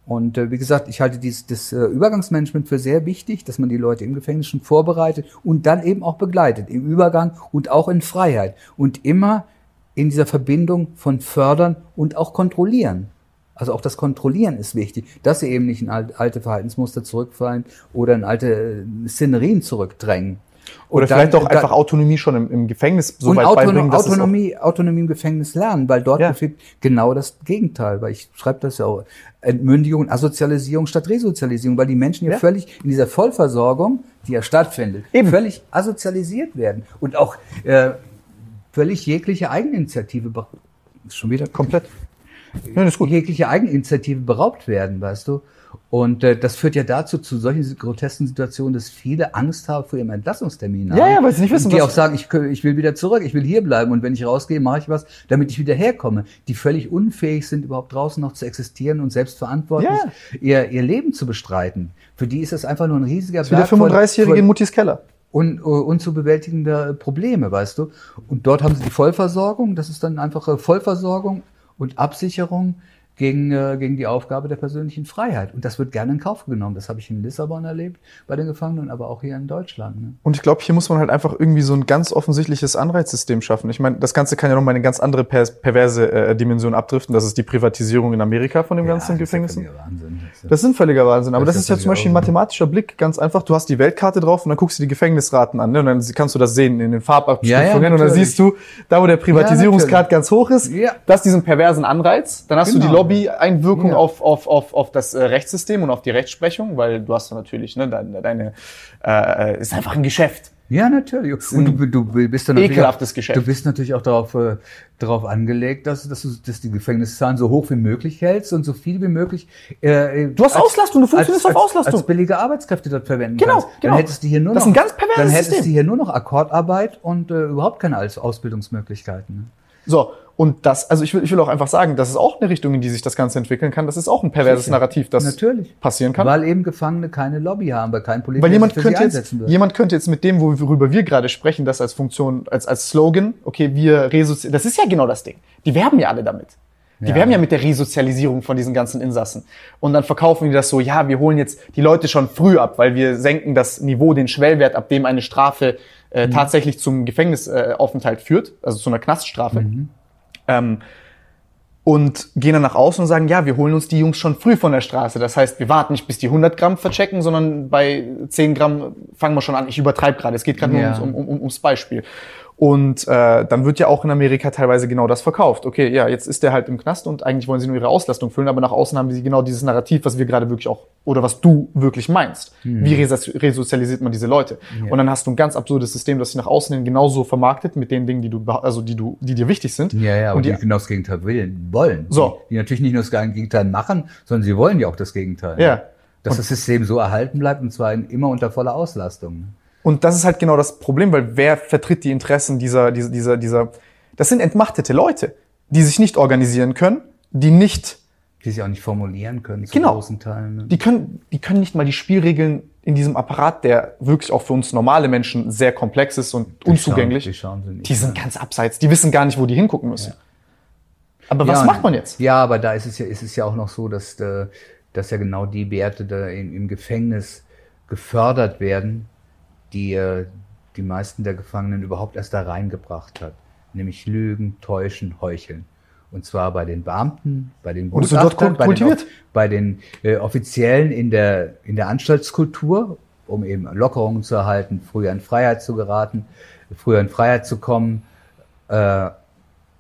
Und äh, wie gesagt, ich halte dieses das äh, Übergangsmanagement für sehr wichtig, dass man die Leute im Gefängnis schon vorbereitet und dann eben auch begleitet im Übergang und auch in Freiheit und immer in dieser Verbindung von fördern und auch kontrollieren. Also auch das Kontrollieren ist wichtig, dass sie eben nicht in al- alte Verhaltensmuster zurückfallen oder in alte äh, Szenerien zurückdrängen. oder Und dann- vielleicht auch dann- einfach Autonomie schon im, im Gefängnis so und weit Autonom beibringen, dass auch- Autonomie, Autonomie im Gefängnis lernen, weil dort Ja. genau das Gegenteil, weil ich schreibe das ja auch. Entmündigung, Asozialisierung statt Resozialisierung, weil die Menschen ja, Ja. völlig in dieser Vollversorgung, die ja stattfindet, Eben. völlig asozialisiert werden und auch äh, völlig jegliche Eigeninitiative schon wieder komplett. Gut. jegliche Eigeninitiative beraubt werden, weißt du? Und äh, das führt ja dazu, zu solchen grotesken Situationen, dass viele Angst haben vor ihrem Entlassungstermin. Ja, ja, weil sie nicht wissen, die auch sagen, ich, ich will wieder zurück, ich will hier bleiben und wenn ich rausgehe, mache ich was, damit ich wieder herkomme. Die völlig unfähig sind, überhaupt draußen noch zu existieren und selbstverantwortlich Ja. ihr, ihr Leben zu bestreiten. Für die ist das einfach nur ein riesiger ist wie der Berg von- 35-jährige in Muttis Keller. un, unzubewältigende Probleme, weißt du. Und dort haben sie die Vollversorgung, das ist dann einfach äh, Vollversorgung und Absicherung gegen, äh, gegen die Aufgabe der persönlichen Freiheit. Und das wird gerne in Kauf genommen. Das habe ich in Lissabon erlebt bei den Gefangenen, aber auch hier in Deutschland. Ne? Und ich glaube, hier muss man halt einfach irgendwie so ein ganz offensichtliches Anreizsystem schaffen. Ich meine, das Ganze kann ja nochmal eine ganz andere per perverse äh, Dimension abdriften. Das ist die Privatisierung in Amerika von dem ganzen Gefängnissen. Das ist ja völliger Wahnsinn. Das ist ja- Das sind völliger Wahnsinn. Aber Das das, ist ist ja zum Beispiel ein mathematischer Blick. Ganz einfach. Du hast die Weltkarte drauf und dann guckst du die Gefängnisraten an. Ne? Und dann kannst du das sehen in den Farbabstufungen. Ja, und dann siehst du, da wo der Privatisierungsgrad ganz hoch ist, Ja. das ist diesen perversen Anreiz. Dann hast du die Genau. Lobby-Einwirkung Ja. auf, auf, auf, auf das äh, Rechtssystem und auf die Rechtsprechung, weil du hast natürlich, ne, deine, deine äh, ist einfach ein Geschäft. Ja, natürlich. Und du, du bist dann natürlich Ekelhaftes auch, Geschäft. Du bist natürlich auch darauf, äh, darauf angelegt, dass, dass du dass die Gefängniszahlen so hoch wie möglich hältst und so viel wie möglich. Äh, Du hast Auslastung, du funktionierst als, auf als, Auslastung. Als billige Arbeitskräfte dort verwenden Genau, kannst. genau. Dann hättest du hier nur Das noch, ist ein ganz perverses dann hättest System. du hier nur noch Akkordarbeit und äh, überhaupt keine Aus Ausbildungsmöglichkeiten. Ne? So, und das, also ich will, ich will auch einfach sagen, das ist auch eine Richtung, in die sich das Ganze entwickeln kann. Das ist auch ein perverses Sicher. Narrativ, das Natürlich. passieren kann. Weil eben Gefangene keine Lobby haben, weil kein Politiker Weil jemand für könnte, jetzt, jemand könnte jetzt mit dem, worüber wir gerade sprechen, das als Funktion, als, als Slogan, okay, wir resozialisieren, das ist ja genau das Ding. Die werben ja alle damit. Die Ja. werben ja mit der Resozialisierung von diesen ganzen Insassen. Und dann verkaufen die das so, ja, wir holen jetzt die Leute schon früh ab, weil wir senken das Niveau, den Schwellwert, ab dem eine Strafe äh, tatsächlich zum Gefängnisaufenthalt äh, führt, also zu einer Knaststrafe. Ähm, und gehen dann nach außen und sagen, ja, wir holen uns die Jungs schon früh von der Straße. Das heißt, wir warten nicht bis die 100 Gramm verchecken, sondern bei 10 Gramm fangen wir schon an. Ich übertreibe gerade, es geht gerade Ja. nur ums, um, um, ums Beispiel. Und äh, dann wird ja auch in Amerika teilweise genau das verkauft. Okay, ja, jetzt ist der halt im Knast und eigentlich wollen sie nur ihre Auslastung füllen, aber nach außen haben sie genau dieses Narrativ, was wir gerade wirklich auch, oder was du wirklich meinst. Wie reso- resozialisiert man diese Leute? Und dann hast du ein ganz absurdes System, das sich nach außen hin genauso vermarktet mit den Dingen, die du, also die du, die dir wichtig sind. Ja, ja, und die, die, genau das Gegenteil willen, wollen. So. Die, die natürlich nicht nur das Gegenteil machen, sondern sie wollen ja auch das Gegenteil. Ja. Dass das System so erhalten bleibt und zwar in, immer unter voller Auslastung. Und das ist halt genau das Problem, weil wer vertritt die Interessen dieser, dieser, dieser, dieser, das sind entmachtete Leute, die sich nicht organisieren können, die nicht, Die sich auch nicht formulieren können zu Genau. großen Teilen. Ne? die können, die können nicht mal die Spielregeln in diesem Apparat, der wirklich auch für uns normale Menschen sehr komplex ist und unzugänglich. Die schauen sie nicht. Die sind ganz abseits, die wissen gar nicht, wo die hingucken müssen. Aber was Ja, macht man jetzt? Ja, aber da ist es ja, ist es ja auch noch so, dass, äh, dass ja genau die Werte da im, im Gefängnis gefördert werden, die äh, die meisten der Gefangenen überhaupt erst da reingebracht hat. Nämlich Lügen, Täuschen, Heucheln. Und zwar bei den Beamten, bei den Gutachtern, bei den, bei den äh, Offiziellen in der, in der Anstaltskultur, um eben Lockerungen zu erhalten, früher in Freiheit zu geraten, früher in Freiheit zu kommen. Äh,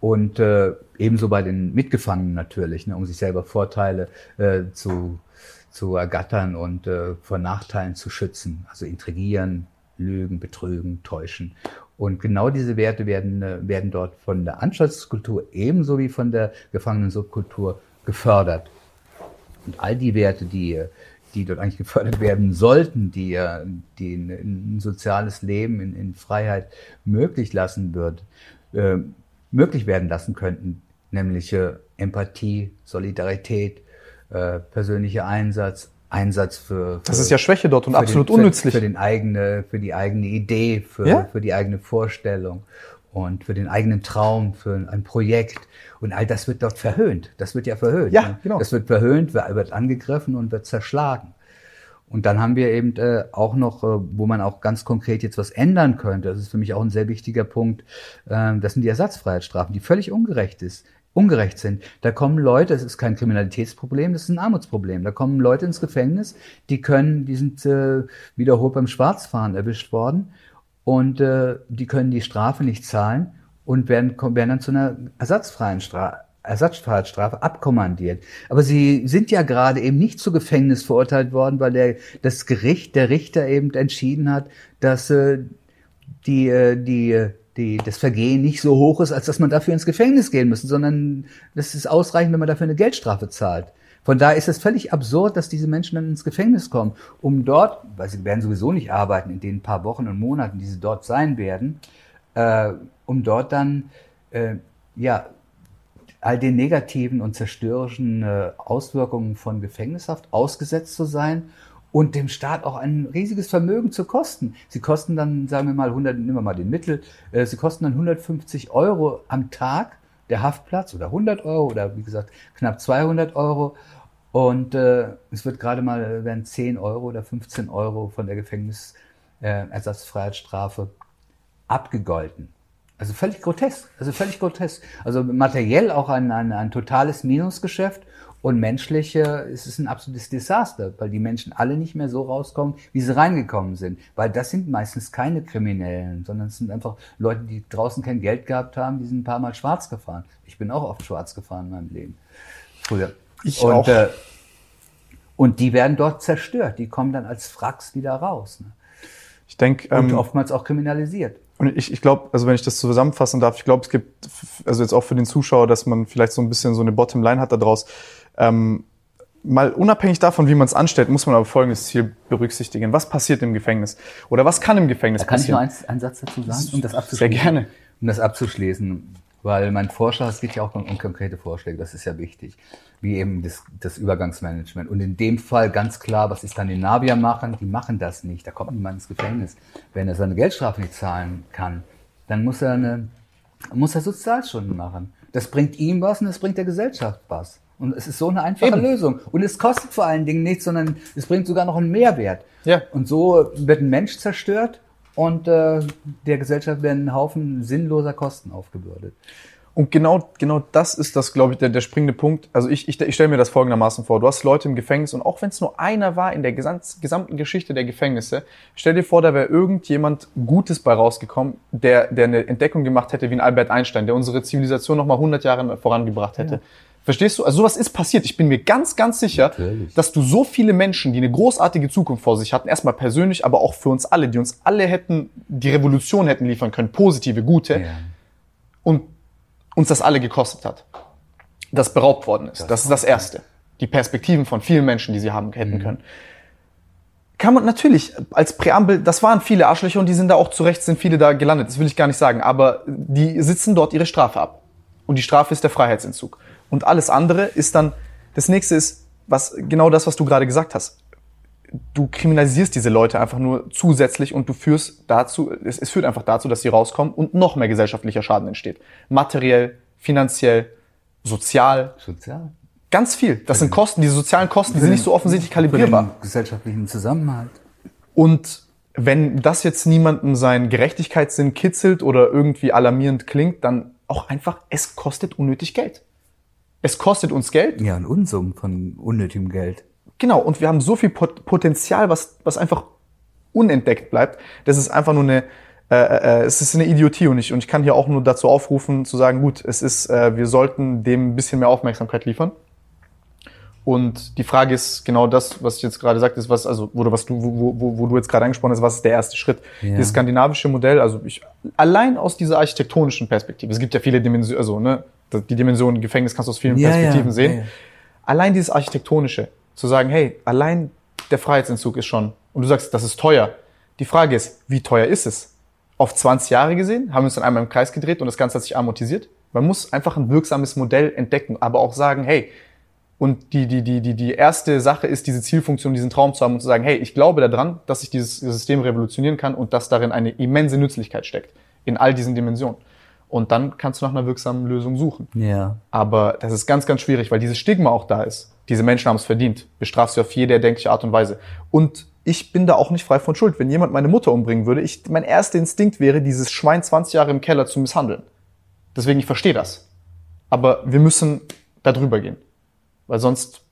und äh, ebenso bei den Mitgefangenen natürlich, ne, um sich selber Vorteile äh, zu, zu ergattern und äh, vor Nachteilen zu schützen. Also intrigieren, lügen, betrügen, täuschen. Und genau diese Werte werden, äh, werden dort von der Anstaltskultur ebenso wie von der Gefangenensubkultur gefördert. Und all die Werte, die, äh, die dort eigentlich gefördert werden sollten, die, äh, die ein, soziales Leben in, in Freiheit möglich lassen wird, äh, möglich werden lassen könnten, nämlich äh, Empathie, Solidarität, äh, persönlicher Einsatz, Einsatz für, für Das ist ja Schwäche dort und absolut den, unnützlich. Für, für, den eigene, für die eigene Idee, für, Ja. für die eigene Vorstellung und für den eigenen Traum, für ein Projekt. Und all das wird dort verhöhnt. Das wird ja verhöhnt. Ja, ne? genau. Das wird verhöhnt, wird angegriffen und wird zerschlagen. Und dann haben wir eben äh, auch noch, äh, wo man auch ganz konkret jetzt was ändern könnte. Das ist für mich auch ein sehr wichtiger Punkt. Ähm, das sind die Ersatzfreiheitsstrafen, die völlig ungerecht ist. Ungerecht sind. Da kommen Leute, es ist kein Kriminalitätsproblem, das ist ein Armutsproblem. Da kommen Leute ins Gefängnis, die können, die sind äh, wiederholt beim Schwarzfahren erwischt worden und äh, die können die Strafe nicht zahlen und werden, werden dann zu einer ersatzfreien Strafe. Ersatzfreiheitsstrafe abkommandiert. Aber sie sind ja gerade eben nicht zu Gefängnis verurteilt worden, weil der, das Gericht, der Richter eben entschieden hat, dass äh, die, äh, die, äh, die, das Vergehen nicht so hoch ist, als dass man dafür ins Gefängnis gehen müsste, sondern das ist ausreichend, wenn man dafür eine Geldstrafe zahlt. Von daher ist es völlig absurd, dass diese Menschen dann ins Gefängnis kommen, um dort, weil sie werden sowieso nicht arbeiten in den paar Wochen und Monaten, die sie dort sein werden, äh, um dort dann äh, ja all den negativen und zerstörerischen äh, Auswirkungen von Gefängnishaft ausgesetzt zu sein und dem Staat auch ein riesiges Vermögen zu kosten. Sie kosten dann, sagen wir mal, 100, nehmen wir mal den Mittel, äh, sie kosten dann 150 Euro am Tag der Haftplatz oder 100 Euro oder wie gesagt knapp 200 Euro. Und äh, es wird gerade mal, äh, werden 10 Euro oder 15 Euro von der Gefängnisersatzfreiheitsstrafe abgegolten. Also völlig grotesk, also völlig grotesk. Also materiell auch ein, ein, ein totales Minusgeschäft und menschlich äh, ist es ein absolutes Desaster, weil die Menschen alle nicht mehr so rauskommen, wie sie reingekommen sind. Weil das sind meistens keine Kriminellen, sondern es sind einfach Leute, die draußen kein Geld gehabt haben, die sind ein paar Mal schwarz gefahren. Ich bin auch oft schwarz gefahren in meinem Leben. Früher. Ich und, auch. Äh, und die werden dort zerstört. Die kommen dann als Fracks wieder raus. Ne? Ich denke, Und ähm, oftmals auch kriminalisiert. Und ich, ich glaube, also wenn ich das zusammenfassen darf, ich glaube, es gibt, also jetzt auch für den Zuschauer, dass man vielleicht so ein bisschen so eine Bottomline hat da draus. Ähm, mal unabhängig davon, wie man es anstellt, muss man aber folgendes Ziel berücksichtigen. Was passiert im Gefängnis? Oder was kann im Gefängnis Da kann ich nur passieren? einen, einen Satz dazu sagen, um das Sehr abzuschließen. gerne. Um das abzuschließen, weil mein Vorschlag, es geht ja auch um, konkrete Vorschläge, das ist ja wichtig, wie eben das, das Übergangsmanagement. Und in dem Fall ganz klar, was die Skandinavier machen, die machen das nicht. Da kommt niemand ins Gefängnis. Wenn er seine Geldstrafe nicht zahlen kann, dann muss er eine, muss er Sozialstunden machen. Das bringt ihm was und das bringt der Gesellschaft was. Und es ist so eine einfache Eben. Lösung. Und es kostet vor allen Dingen nichts, sondern es bringt sogar noch einen Mehrwert. Ja. Und so wird ein Mensch zerstört und äh, der Gesellschaft werden ein Haufen sinnloser Kosten aufgebürdet. Und genau, genau das ist das, glaube ich, der, der springende Punkt. Also ich, ich, ich stelle mir das folgendermaßen vor. Du hast Leute im Gefängnis und auch wenn es nur einer war in der gesamt, gesamten Geschichte der Gefängnisse, stell dir vor, da wäre irgendjemand Gutes bei rausgekommen, der, der eine Entdeckung gemacht hätte wie ein Albert Einstein, der unsere Zivilisation nochmal 100 Jahre vorangebracht hätte. Verstehst du? Also sowas ist passiert. Ich bin mir ganz, ganz sicher, Natürlich. dass du so viele Menschen, die eine großartige Zukunft vor sich hatten, erstmal persönlich, aber auch für uns alle, die uns alle hätten, die Revolution hätten liefern können, positive, gute, und uns das alle gekostet hat. Das beraubt worden ist. Das, ist das Erste. Die Perspektiven von vielen Menschen, die sie haben hätten können. Kann man natürlich als Präambel, das waren viele Arschlöcher und die sind da auch zu Recht, sind viele da gelandet, das will ich gar nicht sagen, aber die sitzen dort ihre Strafe ab. Und die Strafe ist der Freiheitsentzug. Und alles andere ist dann, das nächste ist, was, genau das, was du gerade gesagt hast. Du kriminalisierst diese Leute einfach nur zusätzlich und du führst dazu, es, es führt einfach dazu, dass sie rauskommen und noch mehr gesellschaftlicher Schaden entsteht. Materiell, finanziell, sozial, Sozial. ganz viel. Das sind Kosten, diese sozialen Kosten, die sind nicht so offensichtlich kalibrierbar. gesellschaftlichen Zusammenhalt. Und wenn das jetzt niemandem seinen Gerechtigkeitssinn kitzelt oder irgendwie alarmierend klingt, dann auch einfach, es kostet unnötig Geld. Es kostet uns Geld. Ja, ein Unsummen von unnötigem Geld. Genau. Und wir haben so viel Pot Potenzial, was, was einfach unentdeckt bleibt. Das ist einfach nur eine, äh, äh, es ist eine Idiotie und ich, und ich kann hier auch nur dazu aufrufen, zu sagen, gut, es ist, äh, wir sollten dem ein bisschen mehr Aufmerksamkeit liefern. Und die Frage ist genau das, was ich jetzt gerade sagte, ist was, also, oder was du, wo, wo, wo du jetzt gerade angesprochen hast, was ist der erste Schritt? Ja. Dieses skandinavische Modell, also ich, allein aus dieser architektonischen Perspektive, es gibt ja viele Dimensionen, also, ne, die Dimension Gefängnis kannst du aus vielen Ja, Perspektiven ja, sehen. Allein dieses architektonische, zu sagen, hey, allein der Freiheitsentzug ist schon, und du sagst, das ist teuer. Die Frage ist, wie teuer ist es? Auf 20 Jahre gesehen, haben wir uns dann einmal im Kreis gedreht und das Ganze hat sich amortisiert. Man muss einfach ein wirksames Modell entdecken, aber auch sagen, hey, und die, die, die, die, die erste Sache ist, diese Zielfunktion, diesen Traum zu haben und zu sagen, hey, ich glaube daran, dass ich dieses System revolutionieren kann und dass darin eine immense Nützlichkeit steckt. In all diesen Dimensionen. Und dann kannst du nach einer wirksamen Lösung suchen. Ja. Aber das ist ganz, ganz schwierig, weil dieses Stigma auch da ist. Diese Menschen haben es verdient. Bestrafst du auf jede erdenkliche Art und Weise. Und ich bin da auch nicht frei von Schuld. Wenn jemand meine Mutter umbringen würde, ich, mein erster Instinkt wäre, dieses Schwein 20 Jahre im Keller zu misshandeln. Deswegen, ich verstehe das. Aber wir müssen da drüber gehen. Weil sonst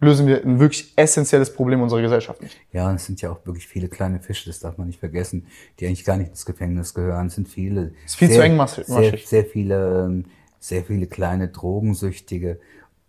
lösen wir ein wirklich essentielles Problem unserer Gesellschaft nicht. Ja, und es sind ja auch wirklich viele kleine Fische, das darf man nicht vergessen, die eigentlich gar nicht ins Gefängnis gehören. Es sind viele. Ist viel zu engmaschig. Sehr, sehr viele, ähm, sehr viele kleine Drogensüchtige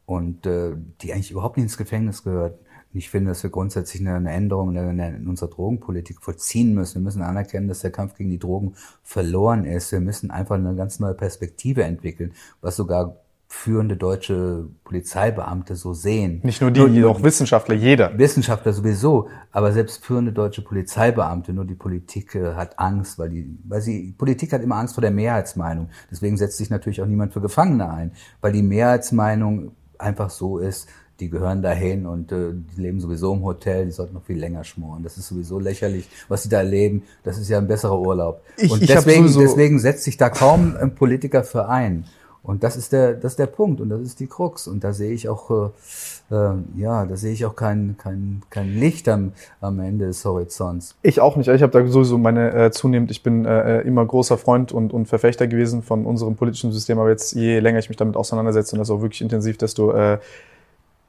und äh, die eigentlich überhaupt nicht ins Gefängnis gehören. Und ich finde, dass wir grundsätzlich eine, Änderung in, der- in unserer Drogenpolitik vollziehen müssen. Wir müssen anerkennen, dass der Kampf gegen die Drogen verloren ist. Wir müssen einfach eine ganz neue Perspektive entwickeln, was sogar führende deutsche Polizeibeamte so sehen. Nicht nur die, auch Wissenschaftler, jeder. Wissenschaftler sowieso, aber selbst führende deutsche Polizeibeamte, nur die Politik äh, hat Angst, weil die, weil sie, die Politik hat immer Angst vor der Mehrheitsmeinung. Deswegen setzt sich natürlich auch niemand für Gefangene ein, weil die Mehrheitsmeinung einfach so ist, die gehören dahin und äh, die leben sowieso im Hotel, die sollten noch viel länger schmoren. Das ist sowieso lächerlich, was sie da erleben. Das ist ja ein besserer Urlaub. Ich- und deswegen, deswegen setzt sich da kaum ein Politiker für ein. Und das ist der, das ist der Punkt und das ist die Krux. Und da sehe ich auch, äh, äh, ja, da sehe ich auch kein, kein, kein Licht am, am Ende des Horizonts. Ich auch nicht. Ich habe da sowieso meine äh, zunehmend, ich bin äh, immer großer Freund und, und Verfechter gewesen von unserem politischen System, aber jetzt je länger ich mich damit auseinandersetze und das auch wirklich intensiv, desto äh,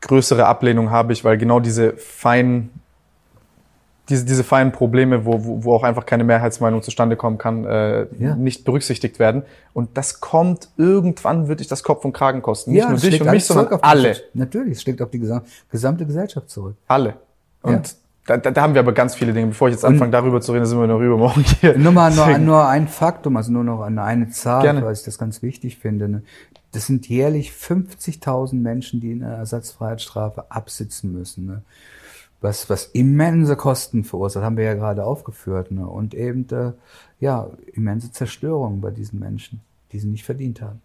größere Ablehnung habe ich, weil genau diese feinen, diese, diese feinen Probleme, wo, wo, wo auch einfach keine Mehrheitsmeinung zustande kommen kann, äh, Ja. nicht berücksichtigt werden. Und das kommt, irgendwann wird dich das Kopf und Kragen kosten. Nicht nur das dich und mich, sondern alle. Natürlich, es schlägt auf die gesam- gesamte Gesellschaft zurück. Alle. Und Da, da, da haben wir aber ganz viele Dinge. Bevor ich jetzt anfange, darüber zu reden, sind wir noch übermorgen hier. Nur mal nur, nur ein Faktum, also nur noch eine, Zahl, Gerne. weil ich das ganz wichtig finde. ne. Das sind jährlich 50.000 Menschen, die eine Ersatzfreiheitsstrafe absitzen müssen. Ne? Was, was immense Kosten verursacht, haben wir ja gerade aufgeführt. Ne? Und eben, äh, ja, immense Zerstörung bei diesen Menschen, die sie nicht verdient haben.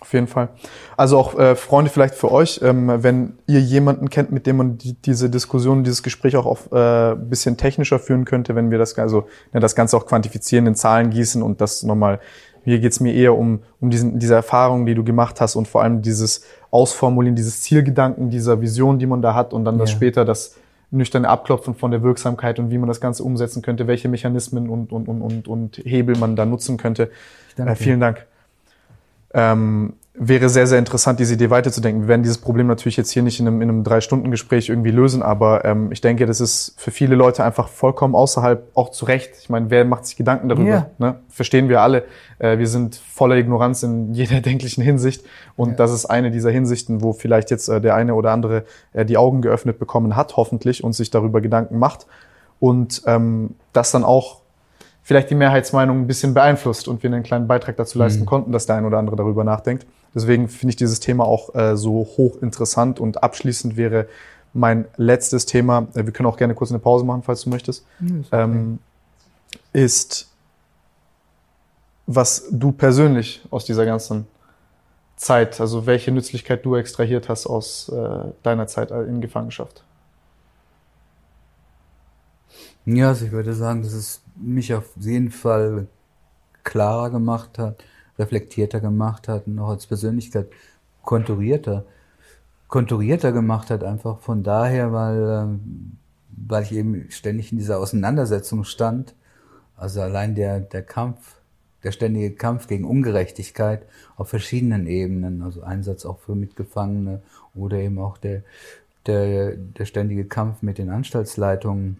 Auf jeden Fall. Also auch äh, Freunde vielleicht für euch, ähm, wenn ihr jemanden kennt, mit dem man die, diese Diskussion, dieses Gespräch auch auf äh, bisschen technischer führen könnte, wenn wir das also ne, das Ganze auch quantifizieren, in Zahlen gießen und das nochmal. Hier geht's mir eher um um diesen diese Erfahrung, die du gemacht hast und vor allem dieses Ausformulieren, dieses Zielgedanken, dieser Vision, die man da hat und dann das Ja. später das nüchterne Abklopfen von der Wirksamkeit und wie man das Ganze umsetzen könnte, welche Mechanismen und und und und, und Hebel man da nutzen könnte. Äh, vielen Dank. Ähm, wäre sehr, sehr interessant, diese Idee weiterzudenken. Wir werden dieses Problem natürlich jetzt hier nicht in einem, in einem Drei-Stunden-Gespräch irgendwie lösen, aber ähm, ich denke, das ist für viele Leute einfach vollkommen außerhalb, auch zu Recht. Ich meine, wer macht sich Gedanken darüber? Ja. Ne? Verstehen wir alle. Äh, wir sind voller Ignoranz in jeder denklichen Hinsicht und Ja. das ist eine dieser Hinsichten, wo vielleicht jetzt äh, der eine oder andere äh, die Augen geöffnet bekommen hat, hoffentlich, und sich darüber Gedanken macht und ähm, das dann auch vielleicht die Mehrheitsmeinung ein bisschen beeinflusst und wir einen kleinen Beitrag dazu leisten Mhm. konnten, dass der ein oder andere darüber nachdenkt. Deswegen finde ich dieses Thema auch äh, so hochinteressant und abschließend wäre mein letztes Thema, äh, wir können auch gerne kurz eine Pause machen, falls du möchtest, ähm, ist, was du persönlich aus dieser ganzen Zeit, also welche Nützlichkeit du extrahiert hast aus äh, deiner Zeit in Gefangenschaft. Ja, also ich würde sagen, dass es mich auf jeden Fall klarer gemacht hat, reflektierter gemacht hat und auch als Persönlichkeit konturierter, konturierter gemacht hat, einfach. Von daher, weil, ähm, weil ich eben ständig in dieser Auseinandersetzung stand. Also allein der, der Kampf, der ständige Kampf gegen Ungerechtigkeit auf verschiedenen Ebenen, also Einsatz auch für Mitgefangene oder eben auch der, der, der ständige Kampf mit den Anstaltsleitungen,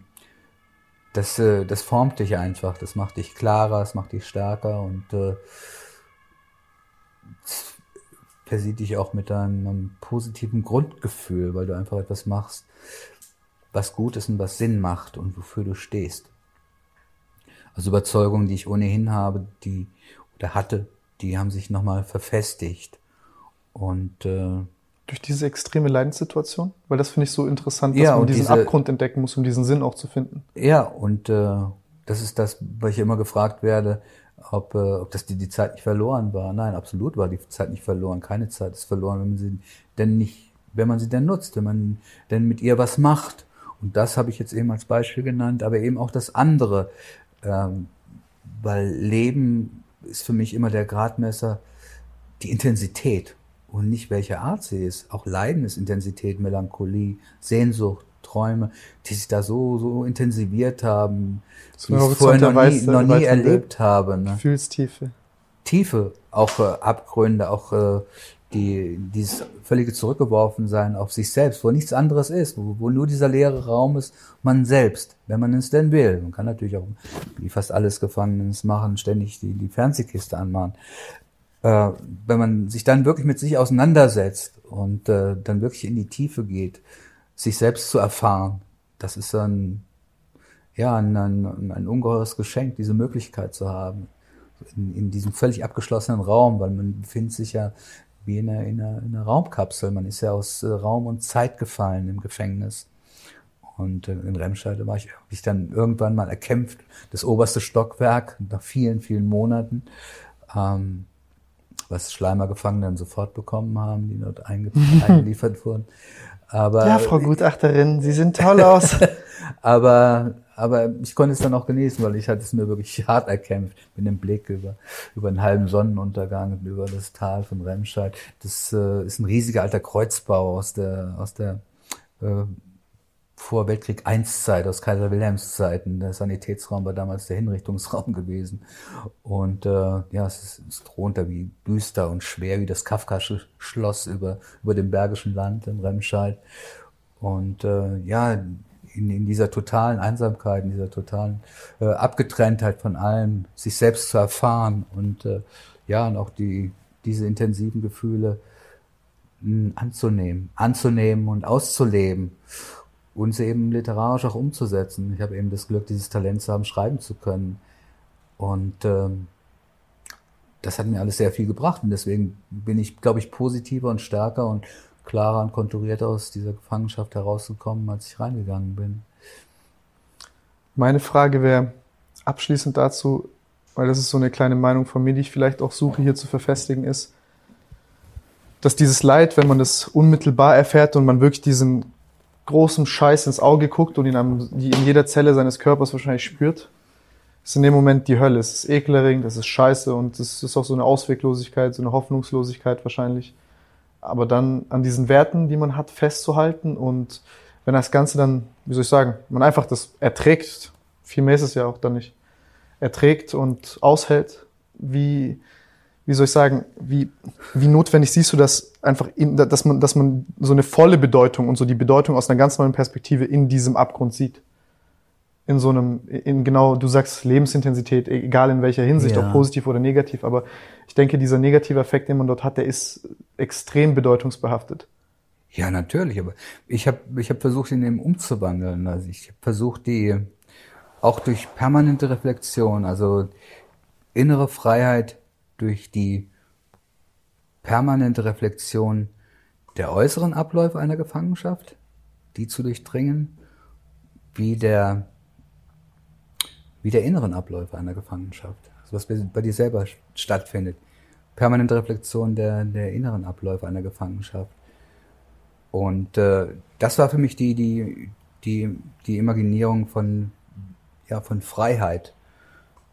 das, äh, das formt dich einfach, das macht dich klarer, das macht dich stärker und äh, es versieht dich auch mit einem, positiven Grundgefühl, weil du einfach etwas machst, was gut ist und was Sinn macht und wofür du stehst. Also Überzeugungen, die ich ohnehin habe, die oder hatte, die haben sich nochmal verfestigt. Und äh, Durch diese extreme Leidenssituation? Weil das finde ich so interessant, dass Ja, man diesen diese- Abgrund entdecken muss, um diesen Sinn auch zu finden. Ja, und äh, das ist das, weil ich immer gefragt werde, ob, äh, ob das die, die Zeit nicht verloren war. Nein, absolut war die Zeit nicht verloren. Keine Zeit ist verloren, wenn man sie denn nicht, wenn man sie denn nutzt, wenn man denn mit ihr was macht. Und das habe ich jetzt eben als Beispiel genannt, aber eben auch das andere, ähm, weil Leben ist für mich immer der Gradmesser, die Intensität und nicht welche Art sie ist. Auch Leiden ist Intensität, Melancholie, Sehnsucht, Träume, die sich da so, so intensiviert haben, So ein ich vorher noch nie, noch nie erlebt habe. Ne? Gefühlstiefe. Tiefe, auch äh, Abgründe, auch äh, die, dieses völlige Zurückgeworfensein auf sich selbst, wo nichts anderes ist, wo, wo nur dieser leere Raum ist, man selbst, wenn man es denn will. Man kann natürlich auch, wie fast alles Gefangenen es machen, ständig die, die Fernsehkiste anmachen. Äh, wenn man sich dann wirklich mit sich auseinandersetzt und äh, dann wirklich in die Tiefe geht, sich selbst zu erfahren, das ist dann ja ein, ein, ein ungeheures Geschenk, diese Möglichkeit zu haben in, in diesem völlig abgeschlossenen Raum, weil man befindet sich ja wie in einer, in einer, in einer Raumkapsel. Man ist ja aus äh, Raum und Zeit gefallen im Gefängnis. Und äh, in Remscheid war ich, hab ich dann irgendwann mal erkämpft, das oberste Stockwerk, nach vielen, vielen Monaten, ähm, was Schleimergefangene dann sofort bekommen haben, die dort einge eingeliefert wurden. Aber Ja, Frau Gutachterin, Sie sehen toll aus. aber, aber ich konnte es dann auch genießen, weil ich hatte es mir wirklich hart erkämpft mit dem Blick über, über einen halben Sonnenuntergang und über das Tal von Remscheid. Das äh, ist ein riesiger alter Kreuzbau aus der, aus der äh, vor Weltkrieg I Zeit, aus Kaiser Wilhelms Zeiten. Der Sanitätsraum war damals der Hinrichtungsraum gewesen. Und äh, ja, es ist, es ist runter wie düster und schwer wie das Kafkasche Schloss über, über dem Bergischen Land in Remscheid. Und äh, ja, in, in dieser totalen Einsamkeit, in dieser totalen äh, Abgetrenntheit von allem, sich selbst zu erfahren und äh, ja, und auch die, diese intensiven Gefühle mh, anzunehmen, anzunehmen und auszuleben. Uns eben literarisch auch umzusetzen. Ich habe eben das Glück, dieses Talent zu haben, schreiben zu können. Und ähm, das hat mir alles sehr viel gebracht. Und deswegen bin ich, glaube ich, positiver und stärker und klarer und konturierter aus dieser Gefangenschaft herausgekommen, als ich reingegangen bin. Meine Frage wäre abschließend dazu, weil das ist so eine kleine Meinung von mir, die ich vielleicht auch suche hier zu verfestigen, ist, dass dieses Leid, wenn man das unmittelbar erfährt und man wirklich diesen großen Scheiß ins Auge guckt und ihn in jeder Zelle seines Körpers wahrscheinlich spürt, ist in dem Moment die Hölle. Es ist ekelerregend, es ist scheiße und es ist auch so eine Ausweglosigkeit, so eine Hoffnungslosigkeit wahrscheinlich. Aber dann an diesen Werten, die man hat, festzuhalten und wenn das Ganze dann, wie soll ich sagen, man einfach das erträgt, viel mehr ist es ja auch dann nicht, erträgt und aushält, wie, wie soll ich sagen, wie, wie notwendig siehst du das einfach, in, dass man, dass man so eine volle Bedeutung und so die Bedeutung aus einer ganz neuen Perspektive in diesem Abgrund sieht? In so einem, in genau, du sagst Lebensintensität, egal in welcher Hinsicht, ja. ob positiv oder negativ, aber ich denke, dieser negative Effekt, den man dort hat, der ist extrem bedeutungsbehaftet. Ja, natürlich, aber ich habe ich hab versucht, ihn eben umzuwandeln. Also ich habe versucht, die auch durch permanente Reflexion, also innere Freiheit durch die permanente Reflexion der äußeren Abläufe einer Gefangenschaft, die zu durchdringen, wie der, wie der inneren Abläufe einer Gefangenschaft, also was bei dir selber stattfindet. Permanente Reflexion der, der inneren Abläufe einer Gefangenschaft. Und äh, das war für mich die, die, die, die Imaginierung von, ja, von Freiheit,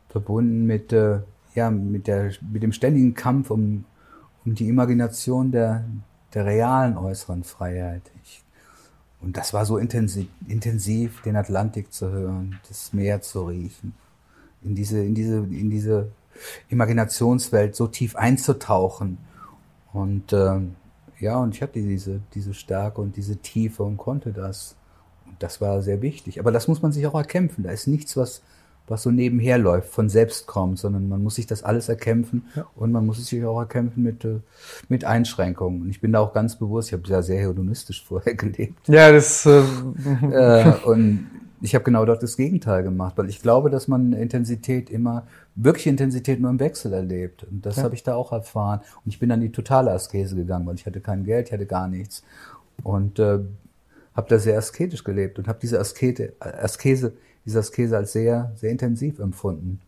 verbunden mit, äh, ja, mit, der, mit dem ständigen Kampf um, um die Imagination der, der realen äußeren Freiheit. Ich, und das war so intensiv, intensiv, den Atlantik zu hören, das Meer zu riechen, in diese, in diese, in diese Imaginationswelt so tief einzutauchen. Und äh, ja, und ich hatte diese, diese Stärke und diese Tiefe und konnte das. Und das war sehr wichtig. Aber das muss man sich auch erkämpfen. Da ist nichts, was, was so nebenher läuft, von selbst kommt, sondern man muss sich das alles erkämpfen ja. und man muss es sich auch erkämpfen mit, äh, mit Einschränkungen. Und ich bin da auch ganz bewusst, ich habe ja sehr hedonistisch vorher gelebt. Ja, das. Äh, äh, und ich habe genau dort das Gegenteil gemacht, weil ich glaube, dass man Intensität immer, wirkliche Intensität nur im Wechsel erlebt. Und das ja. habe ich da auch erfahren. Und ich bin dann die totale Askese gegangen, weil ich hatte kein Geld, ich hatte gar nichts. Und äh, habe da sehr asketisch gelebt und habe diese Askete, Askese, diese Askese als sehr, sehr intensiv empfunden.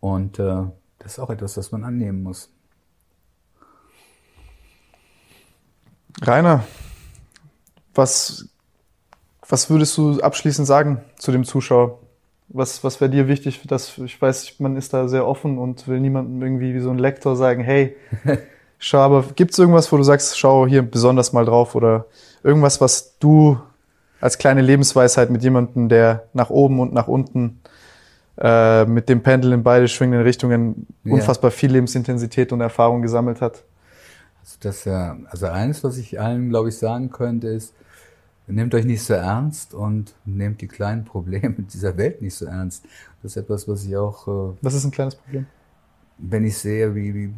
Und äh, das ist auch etwas, das man annehmen muss. Rainer, was was würdest du abschließend sagen zu dem Zuschauer? Was, was wäre dir wichtig? Dass, ich weiß, man ist da sehr offen und will niemandem irgendwie wie so ein Lektor sagen, hey, schau, aber gibt es irgendwas, wo du sagst, schau hier besonders mal drauf oder irgendwas, was du als kleine Lebensweisheit mit jemandem, der nach oben und nach unten äh, mit dem Pendel in beide schwingenden Richtungen ja. unfassbar viel Lebensintensität und Erfahrung gesammelt hat? Also, das, ja, also eines, was ich allen, glaube ich, sagen könnte, ist, nehmt euch nicht so ernst und nehmt die kleinen Probleme dieser Welt nicht so ernst. Das ist etwas, was ich auch. Äh, was ist ein kleines Problem? Wenn ich sehe, wie, wie,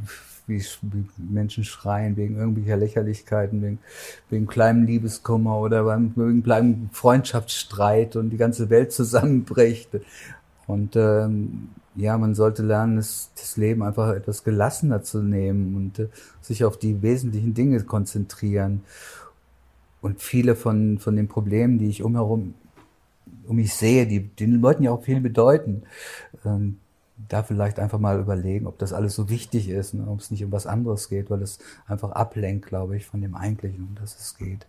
wie, wie Menschen schreien wegen irgendwelcher Lächerlichkeiten, wegen, wegen kleinem Liebeskummer oder beim, wegen kleinem Freundschaftsstreit und die ganze Welt zusammenbricht. Und ähm, ja, man sollte lernen, das, das Leben einfach etwas gelassener zu nehmen und äh, sich auf die wesentlichen Dinge konzentrieren und viele von, von den Problemen, die ich umherum um mich sehe, die den Leuten ja auch viel bedeuten, ähm, da vielleicht einfach mal überlegen, ob das alles so wichtig ist, ne? ob es nicht um was anderes geht, weil es einfach ablenkt, glaube ich, von dem Eigentlichen, um das es geht.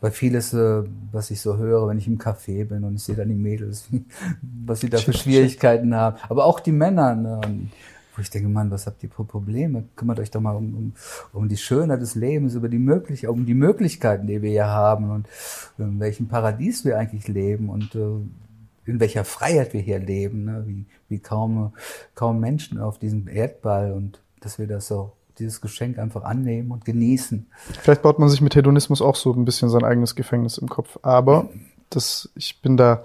Weil vieles, äh, was ich so höre, wenn ich im Café bin und ich sehe dann die Mädels, was sie da für Schwierigkeiten haben, aber auch die Männer. Ne? Wo ich denke, Mann, was habt ihr für Probleme? Kümmert euch doch mal um, um, um die Schönheit des Lebens, über die Möglich um die Möglichkeiten, die wir hier haben und in welchem Paradies wir eigentlich leben und äh, in welcher Freiheit wir hier leben, ne? wie, wie kaum, kaum Menschen auf diesem Erdball und dass wir das so dieses Geschenk einfach annehmen und genießen. Vielleicht baut man sich mit Hedonismus auch so ein bisschen sein eigenes Gefängnis im Kopf. Aber das, ich bin da,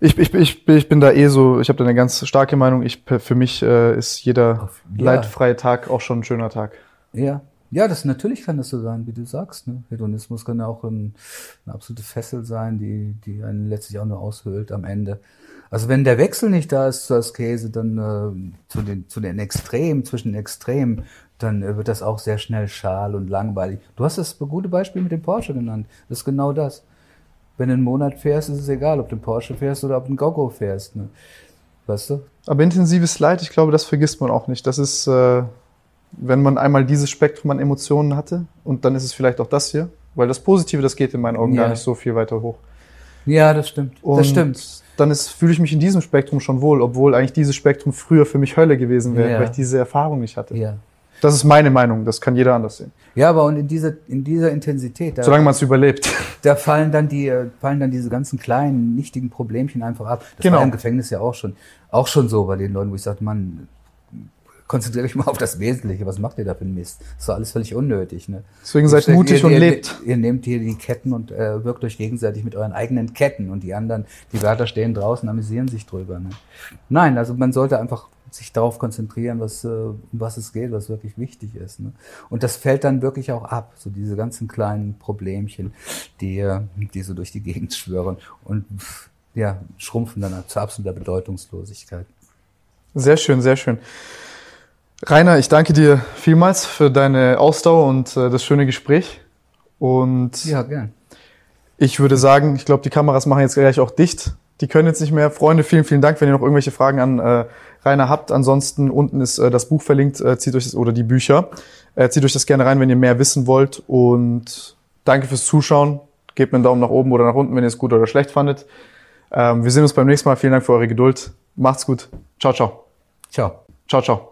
ich, ich, ich, ich bin da eh so, ich habe da eine ganz starke Meinung. Ich, für mich äh, ist jeder ja. leidfreie Tag auch schon ein schöner Tag. Ja, Ja, das natürlich kann das so sein, wie du sagst. Ne? Hedonismus kann ja auch ein, eine absolute Fessel sein, die, die einen letztlich auch nur aushöhlt am Ende. Also wenn der Wechsel nicht da ist zur Askese, dann äh, zu, den, zu den Extremen, zwischen den Extremen, dann äh, wird das auch sehr schnell schal und langweilig. Du hast das gute Beispiel mit dem Porsche genannt. Das ist genau das. Wenn du einen Monat fährst, ist es egal, ob du einen Porsche fährst oder ob du einen Gogo fährst. Ne? Weißt du? Aber intensives Leid, ich glaube, das vergisst man auch nicht. Das ist, äh, wenn man einmal dieses Spektrum an Emotionen hatte und dann ist es vielleicht auch das hier, weil das Positive, das geht in meinen Augen Ja. gar nicht so viel weiter hoch. Ja, das stimmt. Und das stimmt. dann fühle ich mich in diesem Spektrum schon wohl, obwohl eigentlich dieses Spektrum früher für mich Hölle gewesen wäre, Ja. weil ich diese Erfahrung nicht hatte. Ja. Das ist meine Meinung, das kann jeder anders sehen. Ja, aber und in dieser, in dieser Intensität, da, Solange man es überlebt. da fallen dann die, äh, fallen dann diese ganzen kleinen, nichtigen Problemchen einfach ab. Das Genau. war im Gefängnis ja auch schon, auch schon so bei den Leuten, wo ich sagte, Mann, konzentriert euch mal auf das Wesentliche. Was macht ihr da für einen Mist? Das ist doch alles völlig unnötig, ne? Deswegen seid Ihr- mutig ihr, und ihr, lebt. Ihr nehmt hier die Ketten und äh, wirkt euch gegenseitig mit euren eigenen Ketten und die anderen, die Wärter stehen draußen, amüsieren sich drüber. Ne? Nein, also man sollte einfach sich darauf konzentrieren, was, äh, um was es geht, was wirklich wichtig ist. Ne? Und das fällt dann wirklich auch ab, so diese ganzen kleinen Problemchen, die, äh, die so durch die Gegend schwören und ja, schrumpfen dann zu absoluter Bedeutungslosigkeit. Sehr schön, sehr schön. Rainer, ich danke dir vielmals für deine Ausdauer und äh, das schöne Gespräch. Und Ja, gern. ich würde sagen, ich glaube, die Kameras machen jetzt gleich auch dicht. Die können jetzt nicht mehr. Freunde, vielen, vielen Dank, wenn ihr noch irgendwelche Fragen an äh, Rainer habt. Ansonsten unten ist äh, das Buch verlinkt. Äh, zieht euch das oder die Bücher. Äh, zieht euch das gerne rein, wenn ihr mehr wissen wollt. Und danke fürs Zuschauen. Gebt mir einen Daumen nach oben oder nach unten, wenn ihr es gut oder schlecht fandet. Ähm, wir sehen uns beim nächsten Mal. Vielen Dank für eure Geduld. Macht's gut. Ciao, ciao. Ciao. Ciao, ciao.